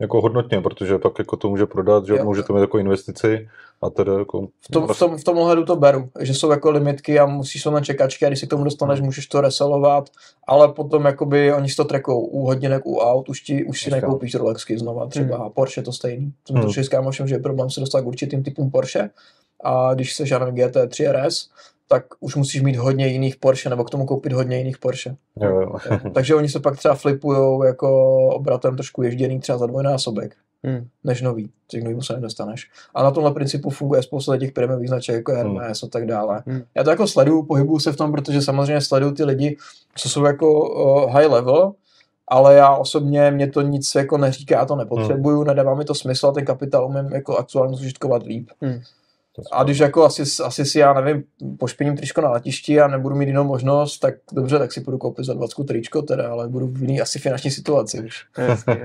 jako hodnotně, protože pak jako to může prodat, že jo, může to mít jako investici a teda jako... V tom, v, tom, v tom ohledu to beru, že jsou jako limitky a musíš to na čekačky a když si k tomu dostaneš, hmm. můžeš to reselovat, ale potom jakoby oni si to trekou u hodinek, u aut, už, ti, už si nekoupíš Rolexky znova, třeba hmm. Porsche to stejný. Jsem hmm. to s kámošem, že je problém se dostat k určitým typům Porsche a když se žádný GT3 RS, tak už musíš mít hodně jiných Porsche, nebo k tomu koupit hodně jiných Porsche. Jo, jo. Takže oni se pak třeba flipujou jako obratem trošku ježděný třeba za dvojnásobek. Hmm. než nový. Těch nový se nedostaneš. A na tomhle principu funguje spousta těch prémiových značek, jako hmm. Hermes hmm. a tak dále. Hmm. Já to jako sleduju, pohybuju se v tom, protože samozřejmě sleduju ty lidi, co jsou jako uh, high level, ale já osobně mě to nic jako neříká, já to nepotřebuju, hmm. nedává mi to smysl a ten kapitál umím jako aktuálně zužitkovat líp. Hmm. A když jako asi, asi si, já nevím, pošpiním tričko na letišti a nebudu mít jinou možnost, tak dobře, tak si budu koupit za 20 tričko teda, ale budu v jiný asi finanční situaci už.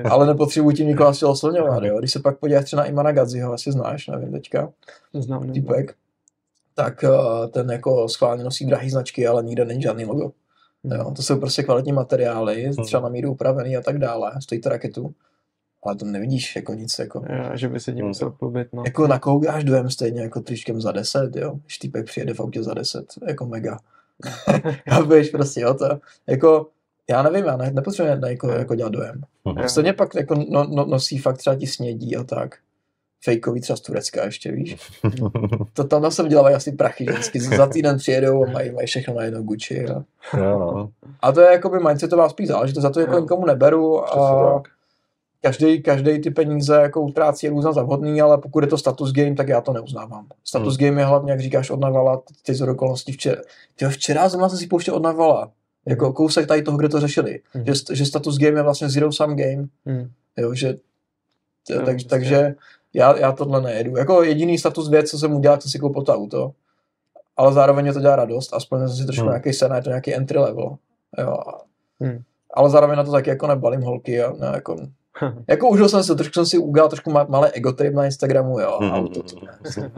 ale nepotřebuji tím nikoho asi oslňovat, jo. Když se pak podíváš třeba na Imana Gadziho, asi znáš, nevím teďka. Znám, Týpek. Tak uh, ten jako schválně nosí drahý značky, ale nikde není žádný logo. Hmm. Jo, to jsou prostě kvalitní materiály, hmm. třeba na míru upravený a tak dále, stojí to raketu ale to nevidíš jako nic. Jako, jo, že by se tím musel chlubit. No. Jako nakoukáš dojem stejně jako tričkem za 10, jo. Když týpek přijede v autě za 10, jako mega. já víš prostě o to. Jako, já nevím, já ne, nepotřebuji jako, jako dělat dojem. Uh-huh. Stejně pak jako no, no, nosí fakt třeba ti snědí a tak. fejkový třeba z Turecka ještě, víš. to tam na se vydělávají asi prachy, že vždycky za týden přijedou a mají, mají všechno na jedno Gucci. Jo. Jo, no. A to je jakoby mindsetová spíš záležitost, za to jako Jo. nikomu neberu a. každý, každý ty peníze jako utrácí je různě za vhodný, ale pokud je to status game, tak já to neuznávám. Status Hmm. game je hlavně, jak říkáš, od Navala, ty z okolností včera. Tyjo, včera zrovna jsem si pouštěl od Navala. Jako kousek tady toho, kde to řešili. Mhm. Že, že status game je vlastně zero sum game. Hmm. Jo, že, Jo, tak, prostě. takže já, já tohle nejedu. Jako jediný status věc, co jsem udělal, jsem si koupil to auto. Ale zároveň mě to dělá radost, aspoň jsem si trošku Hmm. nějaký sen, je to nějaký entry level. Jo. Hmm. Ale zároveň na to taky jako nebalím holky a ne, jako, jako užil jsem si, trošku jsem si udělal trošku ma- malé ego trip na Instagramu, jo, Mhm. auto, to ne.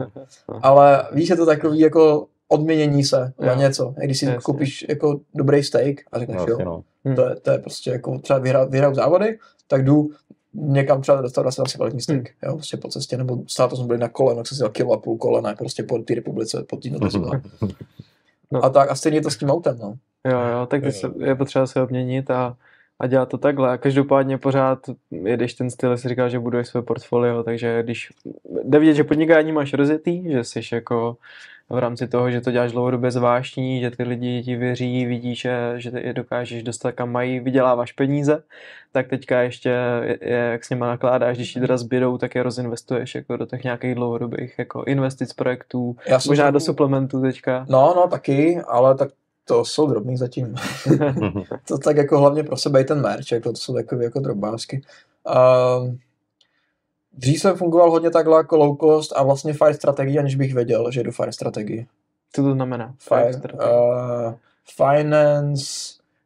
Ale víš, je to takový jako odměnění se za Jo. něco. Když si Jasně. koupíš jako dobrý steak a řekneš, jo, Vlastně, no. Hmm. to je, to je prostě jako třeba vyhrát, vyhrát závody, tak jdu někam třeba do restaurace asi kvalitní steak, Hmm. jo, prostě po cestě, nebo stát to jsme byli na koleno, tak jsem si dal kilo a půl kolena, prostě po té republice, po té noteřině. No. A tak, a stejně je to s tím autem, no. Jo, jo, tak se, je potřeba se obměnit a, a dělat to takhle. A každopádně pořád jedeš ten styl, si říkal, že buduješ své portfolio, takže když jde vidět, že podnikání máš rozjetý, že jsi jako v rámci toho, že to děláš dlouhodobě zvláštní, že ty lidi ti věří, vidí, že, že ty je dokážeš dostat kam mají, vyděláváš peníze, tak teďka ještě je, jak s nima nakládáš, když ti teda zbydou, tak je rozinvestuješ jako do těch nějakých dlouhodobých jako investic projektů, Já možná do suplementů teďka. No, no, taky, ale tak to jsou drobný zatím. to tak jako hlavně pro sebe i ten merch, jako to jsou takové jako drobásky. Uh, dřív jsem fungoval hodně takhle jako low cost a vlastně fire strategii, aniž bych věděl, že jdu fire strategii. Co to znamená? Fire, strategie. uh, finance,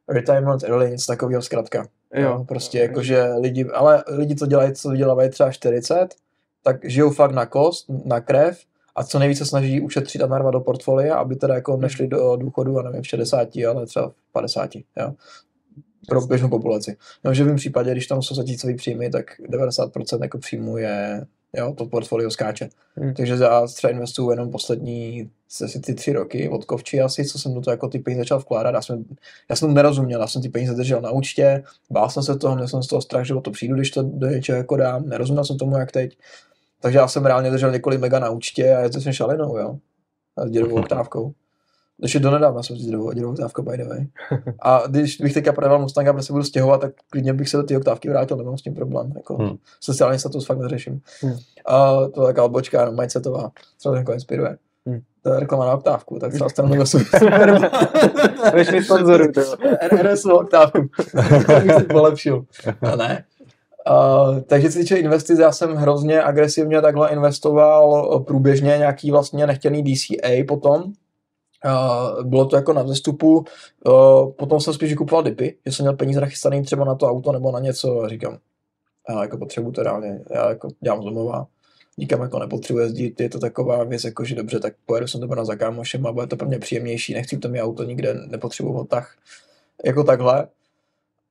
retirement early, něco takového zkrátka. Jo. Prostě jako, že lidi, ale lidi, co dělají, co vydělávají třeba 40, tak žijou fakt na kost, na krev a co nejvíce snaží ušetřit a narvat do portfolia, aby teda jako nešli do důchodu, a nevím, v 60, ale třeba v 50, jo. Pro běžnou populaci. No, že v mém případě, když tam jsou zatícový příjmy, tak 90% jako příjmu je, jo, to portfolio skáče. Hmm. Takže já třeba investuju jenom poslední asi ty tři roky od Kovči asi, co jsem do toho jako ty peníze začal vkládat. Já jsem, já jsem nerozuměl, já jsem ty peníze držel na účtě, bál jsem se toho, měl jsem z toho strach, že o to přijdu, když to do něčeho jako dám, nerozuměl jsem tomu, jak teď. Takže já jsem reálně držel několik mega na účtě a jezdil jsem šalinou, jo. A s dědovou oktávkou. Ještě donedávna jsem s dědovou, dědovou oktávkou, by the way. A když bych teďka prodával Mustanga, protože se budu stěhovat, tak klidně bych se do té oktávky vrátil, nemám s tím problém. Jako, Hmm. Sociální status fakt neřeším. Hmm. A to je taková odbočka, no, mindsetová, třeba to jako inspiruje. Hmm. To je reklama na oktávku, tak třeba stranu jsou Budeš mít sponzoru, ty vole. RS oktávku. to bych si polepšil. A ne. Uh, takže se týče investic, já jsem hrozně agresivně takhle investoval eh, průběžně nějaký vlastně nechtěný DCA potom. Uh, bylo to jako na vzestupu, uh, potom jsem spíš kupoval dipy, že jsem měl peníze nachystaný třeba na to auto nebo na něco říkám, já jako potřebuji to reálně, já jako dělám z domova, nikam jako nepotřebuji jezdit, je to taková věc, jako že dobře, tak pojedu jsem to na za kámošem a bude to pro mě příjemnější, nechci to mít auto nikde, nepotřebuji ho tak, jako takhle.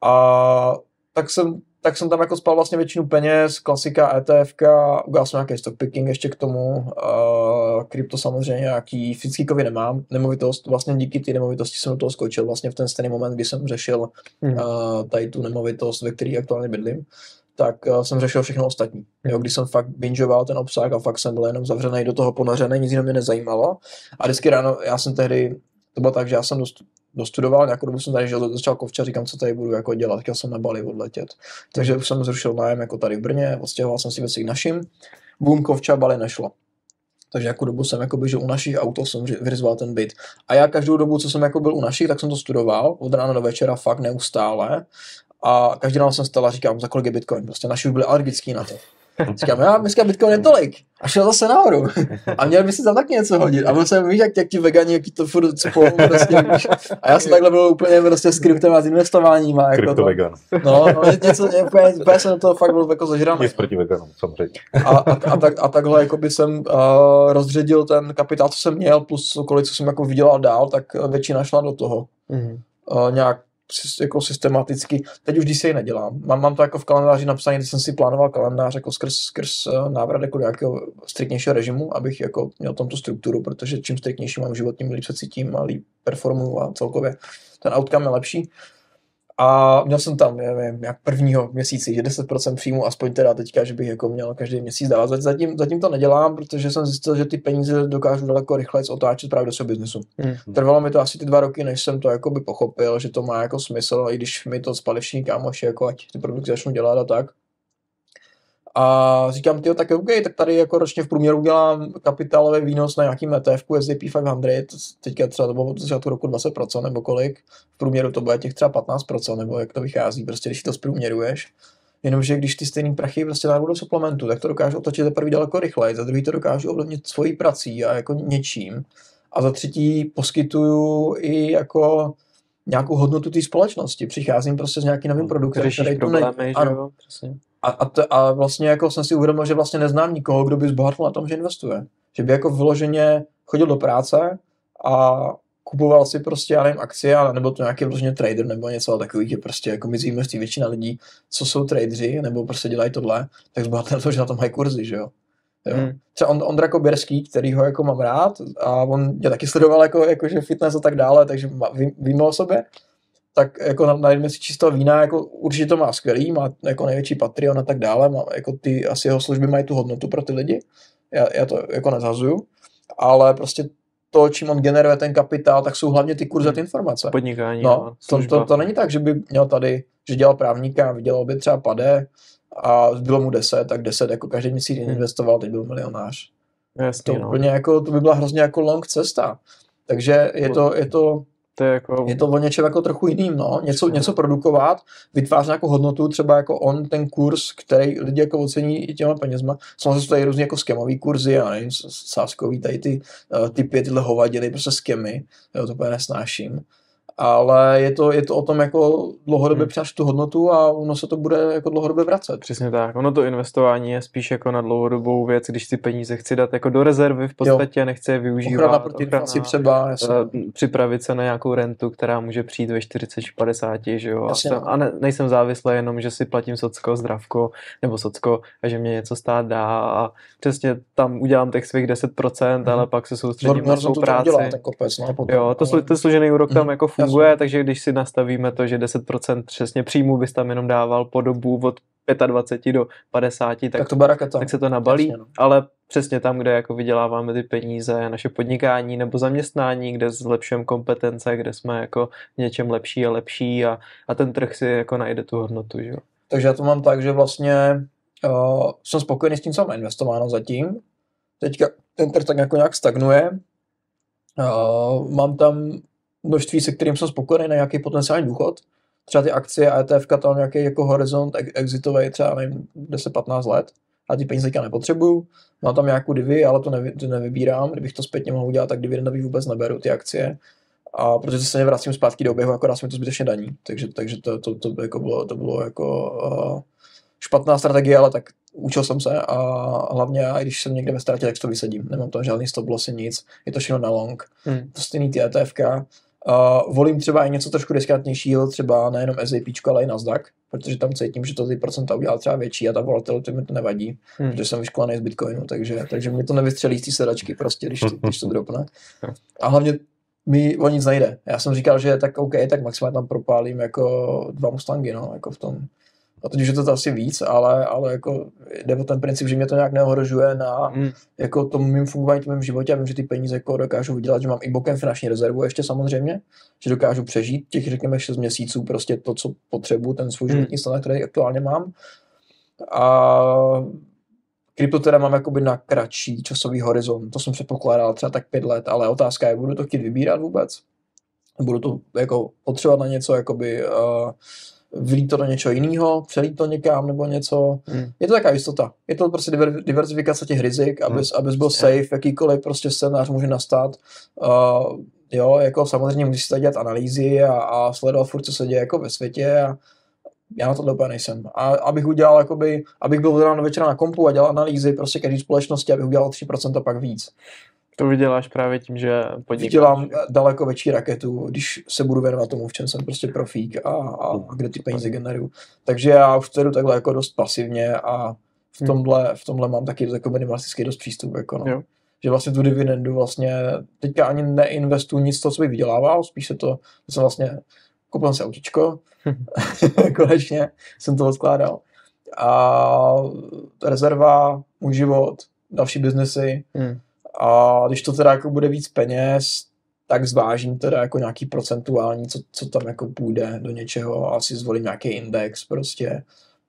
A tak jsem, tak jsem tam jako spal vlastně většinu peněz, klasika ETF, udělal jsem nějaký stock picking ještě k tomu, uh, krypto samozřejmě nějaký fyzický kovy nemám, nemovitost, vlastně díky té nemovitosti jsem do toho skočil vlastně v ten stejný moment, kdy jsem řešil Hmm. uh, tady tu nemovitost, ve které aktuálně bydlím, tak uh, jsem řešil všechno ostatní. Jo, když jsem fakt bingeoval ten obsah a fakt jsem byl jenom zavřený do toho ponořený, nic jiného mě nezajímalo. A vždycky ráno, já jsem tehdy, to bylo tak, že já jsem dost, dostudoval, nějakou dobu jsem tady žil, začal kovča, říkám, co tady budu jako dělat, chtěl jsem na Bali odletět. Takže už jsem zrušil nájem jako tady v Brně, odstěhoval jsem si věci k našim, boom, kovča, Bali nešlo. Takže jako dobu jsem jako u našich aut, jsem ři- vyřizoval ten byt. A já každou dobu, co jsem jako byl u našich, tak jsem to studoval od rána do večera fakt neustále. A každý ráno jsem stal a říkám, za kolik je Bitcoin. Prostě naši už byli alergický na to. Říkám, já dneska Bitcoin je tolik. A šel zase nahoru. A měl by si tam taky něco hodit. A byl jsem, víš, jak, jak ti vegani, jaký to furt spolu, prostě, víš. A já jsem takhle byl úplně prostě s kryptem a s investováním. A jako to, Kryptovegan. no, no, něco, úplně, úplně jsem do toho fakt byl jako zažraný. Nic proti veganům, samozřejmě. A, a, a, tak, a takhle jako by jsem uh, rozředil ten kapitál, co jsem měl, plus kolik, co jsem jako vydělal dál, tak eh, většina šla do toho. Mhm. Uh, nějak jako systematicky. Teď už ji nedělám. Mám, mám to jako v kalendáři napsané, když jsem si plánoval kalendář jako skrz, skrz uh, návrat jako do nějakého striktnějšího režimu, abych jako měl tam tu strukturu, protože čím striktnější mám život, tím líp se cítím a líp performuju a celkově ten outcome je lepší. A měl jsem tam, nevím, jak prvního měsíci, že 10% příjmu, aspoň teda teďka, že bych jako měl každý měsíc dávat. Zatím, zatím to nedělám, protože jsem zjistil, že ty peníze dokážu daleko rychleji otáčet právě do svého biznesu. Hmm. Trvalo mi to asi ty dva roky, než jsem to jako by pochopil, že to má jako smysl, i když mi to spali všichni kámoši, jako ať ty produkty začnou dělat a tak. A říkám, ty tak OK, tak tady jako ročně v průměru udělám kapitálový výnos na nějaký ETF S&P 500, teďka třeba to bylo od začátku roku 20% nebo kolik, v průměru to bude těch třeba 15%, nebo jak to vychází, prostě když to zprůměruješ. Jenomže když ty stejný prachy prostě dávají do suplementu, tak to dokážu otočit teprve daleko rychleji, za druhý to dokážu ovlivnit svojí prací a jako něčím. A za třetí poskytuju i jako nějakou hodnotu té společnosti. Přicházím prostě s nějakým novým produktem, který tu ne... Ano, a, a, to, a vlastně jako jsem si uvědomil, že vlastně neznám nikoho, kdo by zbohatl na tom, že investuje. Že by jako vyloženě chodil do práce a kupoval si prostě, já nevím, akcie, nebo to nějaký vyloženě trader nebo něco takový, že prostě jako mezi množství většina lidí, co jsou tradeři, nebo prostě dělají tohle, tak zbohatli na to, že na tom mají kurzy, že jo. Jo. Hmm. Třeba on, Ondra Koberský, který ho jako mám rád a on mě taky sledoval jako, jako že fitness a tak dále, takže vím, vím o sobě tak jako najdeme si čistého vína, jako určitě to má skvělý, má jako největší Patreon a tak dále, má, jako ty, asi jeho služby mají tu hodnotu pro ty lidi, já, já to jako nezhazuju, ale prostě to, čím on generuje ten kapitál, tak jsou hlavně ty kurzy hmm. informace. Podnikání. No, to, to, to, není tak, že by měl tady, že dělal právníka, vydělal by třeba pade a bylo mu 10, tak 10 jako každý měsíc hmm. investoval, teď byl milionář. Jasně, to, no. úplně jako, to by byla hrozně jako long cesta. Takže je to, je to to je, jako... je to o něčem jako trochu jiným, no. Něco, něco produkovat, vytvářet nějakou hodnotu, třeba jako on, ten kurz, který lidi jako ocení i těma penězma. Samozřejmě jsou tady různě jako skemový kurzy, a nevím, sáskový, tady ty uh, typy, tyhle hovadiny, prostě skemy, jo, to úplně nesnáším ale je to, je to o tom jako dlouhodobě hmm. přinášet tu hodnotu a ono se to bude jako dlouhodobě vracet. Přesně tak. Ono to investování je spíš jako na dlouhodobou věc, když ty peníze chci dát jako do rezervy v podstatě, jo. nechci je využívat. Ochrana proti inflaci třeba. Jasně. Eh, připravit se na nějakou rentu, která může přijít ve 40 50, že jo. Jasně. A, a ne, nejsem závislý jenom, že si platím socko, zdravko nebo socko a že mě něco stát dá a přesně tam udělám těch svých 10%, hmm. ale pak se soustředím no, na svou práci. Dělá, tak kopec, no, potom, jo, to, ale... to složený úrok tam hmm. jako funguje funguje, takže když si nastavíme to, že 10% přesně příjmu bys tam jenom dával po dobu od 25 do 50, tak, tak, to baraketa. tak se to nabalí, Jasně, no. ale přesně tam, kde jako vyděláváme ty peníze, naše podnikání nebo zaměstnání, kde zlepšujeme kompetence, kde jsme jako v něčem lepší a lepší a, a ten trh si jako najde tu hodnotu. Že? Takže já to mám tak, že vlastně uh, jsem spokojený s tím, co mám investováno zatím. Teďka ten trh tak jako nějak stagnuje. Uh, mám tam množství, se kterým jsem spokojený na nějaký potenciální důchod. Třeba ty akcie a ETF tam nějaký jako horizont exitový třeba nevím, 10-15 let a ty peníze teďka nepotřebuju. Mám tam nějakou divy, ale to, nevy, to nevybírám. Kdybych to zpětně mohl udělat, tak dividendový vůbec neberu ty akcie. A protože se vracím zpátky do oběhu, akorát jsme to zbytečně daní. Takže, takže to, to, to, jako bylo, to bylo jako uh, špatná strategie, ale tak učil jsem se a hlavně já, když jsem někde ve ztrátě, tak to vysedím. Nemám tam žádný stop lossy, nic. Je to všechno na long. Hmm. To stejný ty ETFK. Uh, volím třeba i něco trošku riskantnějšího, třeba nejenom SAP, ale i Nasdaq, protože tam cítím, že to ty procenta udělá třeba větší a ta volatilita mi to nevadí, hmm. protože jsem vyškolený z Bitcoinu, takže, takže mě to nevystřelí z té sedačky prostě, když to, když to dropne. A hlavně mi o nic nejde. Já jsem říkal, že tak OK, tak maximálně tam propálím jako dva Mustangy, no, jako v tom, a teď už je to asi víc, ale, ale jako jde o ten princip, že mě to nějak neohrožuje na mm. jako tom mým fungování, v mém životě. Já vím, že ty peníze jako dokážu vydělat, že mám i bokem finanční rezervu ještě samozřejmě, že dokážu přežít těch, řekněme, 6 měsíců prostě to, co potřebuji, ten svůj mm. životní standard, který aktuálně mám. A krypto teda mám jakoby na kratší časový horizont, to jsem předpokládal třeba tak pět let, ale otázka je, budu to chtít vybírat vůbec? Budu to jako potřebovat na něco, jakoby uh, vlít to do něčeho jiného, přelít to někam nebo něco. Hmm. Je to taková jistota. Je to prostě diver, diverzifikace těch rizik, abys, hmm. abys byl safe, jakýkoliv prostě scénář může nastat. Uh, jo, jako samozřejmě musíš si dělat analýzy a, a sledovat furt, co se děje jako ve světě a já na to úplně nejsem. A abych udělal, jakoby, abych byl ráno večera na kompu a dělal analýzy prostě každý společnosti, abych udělal 3% a pak víc. To vyděláš právě tím, že podnikáš. Vydělám daleko větší raketu, když se budu věnovat tomu, v čem jsem prostě profík a, a, a kde ty peníze generuju. Takže já už to takhle jako dost pasivně a v hmm. tomhle, v tomhle mám taky jako minimalistický dost přístup. Jako no. Jo. Že vlastně tu dividendu vlastně teďka ani neinvestuji nic toho, co bych vydělával, spíš se to, jsem vlastně koupil jsem si autičko, konečně jsem to odkládal. A rezerva, můj život, další biznesy. Hmm. A když to teda jako bude víc peněz, tak zvážím teda jako nějaký procentuální, co, co tam jako půjde do něčeho. Asi zvolím nějaký index prostě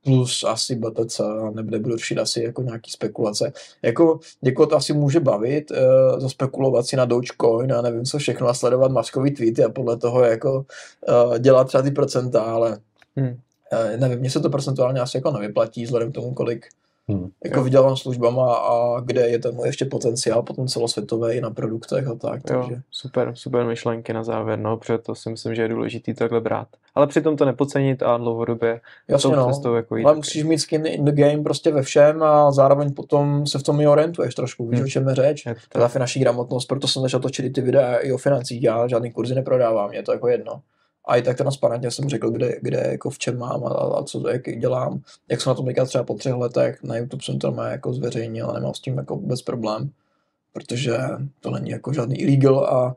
plus asi BTC, nebudu řešit asi jako nějaký spekulace. Jako někoho to asi může bavit, uh, zaspekulovat si na Dogecoin a nevím co všechno a sledovat maskový tweety a podle toho jako uh, dělat třeba ty procenta, ale Hmm. uh, nevím, mně se to procentuálně asi jako nevyplatí, vzhledem k tomu, kolik Hmm. jako vydělám službama a kde je ten můj ještě potenciál potom celosvětový na produktech a tak, Jo, takže super, super myšlenky na závěr, no, protože to si myslím, že je důležitý takhle brát. Ale přitom to nepodcenit a dlouhodobě jasně no, cestou jako jít. ale musíš mít skin in the game prostě ve všem a zároveň potom se v tom i orientuješ trošku, víš, Hmm. o čem je řeč. Je to ta finanční gramotnost, proto jsem začal točit i ty videa i o financích, já žádný kurzy neprodávám, je to jako jedno. A i tak transparentně jsem řekl, kde, kde jako v čem mám a, a co jak dělám. Jak jsem na tom teďka třeba po třech letech, na YouTube jsem to má jako zveřejnil, nemám s tím jako vůbec problém, protože to není jako žádný illegal a,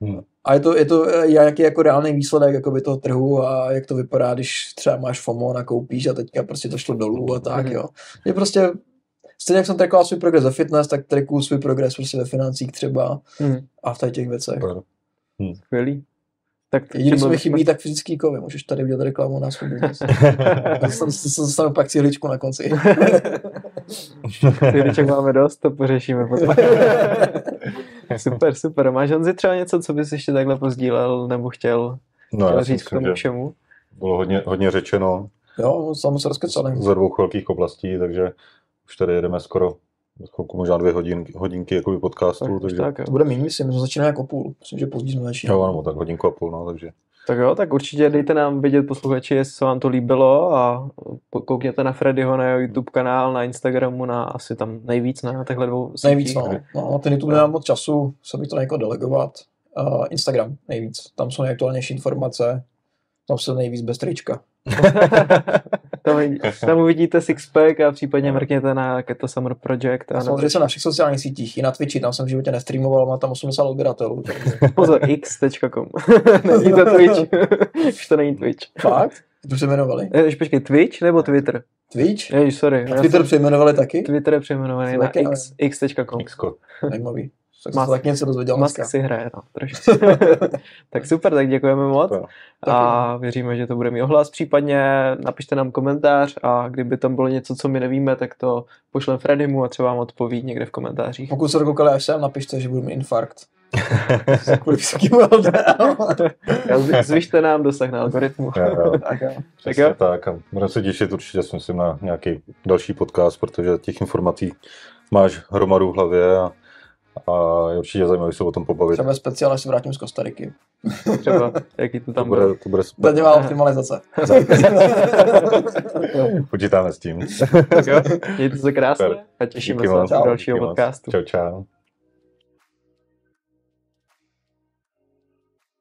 Hmm. a je to, je to jaký jako reálný výsledek jakoby toho trhu a jak to vypadá, když třeba máš FOMO, nakoupíš a teďka prostě to šlo dolů a tak, Mhm. jo. Je prostě, stejně jak jsem trackoval svůj progres ve fitness, tak trackuju svůj progres prostě ve financích třeba Hmm, a v těch věcech. Super. skvělý. Tak Jediný, co mi chybí, tak fyzický kovy. Můžeš tady udělat reklamu na svůj biznes. Dostanu, pak cihličku na konci. Cihliček máme dost, to pořešíme potom. super, super. Máš Honzi třeba něco, co bys ještě takhle pozdílel nebo chtěl, No, chtěl říct k myslím, tomu že všemu? bylo hodně, hodně řečeno jo, sám se rozkecali. ze dvou velkých oblastí, takže už tady jedeme skoro chvilku, možná dvě hodinky, hodinky jakoby podcastu, Tak, takže tak, bude méně, myslím, my jsme začínali jako půl. Myslím, že později jsme začínali. jo, nebo tak hodinku a půl, no, takže tak jo, tak určitě dejte nám vědět posluchači, jestli se vám to líbilo a koukněte na Freddyho na jeho YouTube kanál, na Instagramu, na asi tam nejvíc na těchto dvou Nejvíc, sítích. no. no. na ten YouTube nemám moc času, se bych to někoho delegovat. Uh, Instagram nejvíc, tam jsou nejaktuálnější informace, tam jsou nejvíc bez trička. tam, tam uvidíte Sixpack a případně mrkněte na Keto Summer Project. A A samozřejmě jsem na všech sociálních sítích, i na Twitchi, tam jsem v životě nestreamoval, má tam 80 odběratelů. takže- Pozor, x.com. není to Twitch. Už to není Twitch. Fakt? To přejmenovali. Jež, počkej, Twitch nebo Twitter? Twitch? Jež, sorry. já Twitter jsem- přejmenovali taky? Twitter je přejmenovaný na x, x.com. Xko. Zajímavý. Tak jsem tak něco dozvěděl dneska. si hraje, no, trošku. tak super, tak děkujeme moc. Super. A věříme, že to bude mít ohlas. Případně napište nám komentář a kdyby tam bylo něco, co my nevíme, tak to pošlem Freddymu a třeba vám odpoví někde v komentářích. Pokud se dokoukali až sem, napište, že budu mít infarkt. Kvůli vysokým Zvyšte nám dosah na algoritmu. Jo, jo. tak jo. Tak. A budeme se těšit určitě, si myslím, na nějaký další podcast, protože těch informací máš hromadu v hlavě a, a je určitě zajímavé se o tom pobavit. Třeba speciál, až se vrátím z Kostariky. Třeba, jaký to To tam bude, bude. to bude Daňová optimalizace. Počítáme s tím. Tak jo, mějte se krásně Super. a těšíme Díky se na dalšího Díky podcastu. Čau, čau.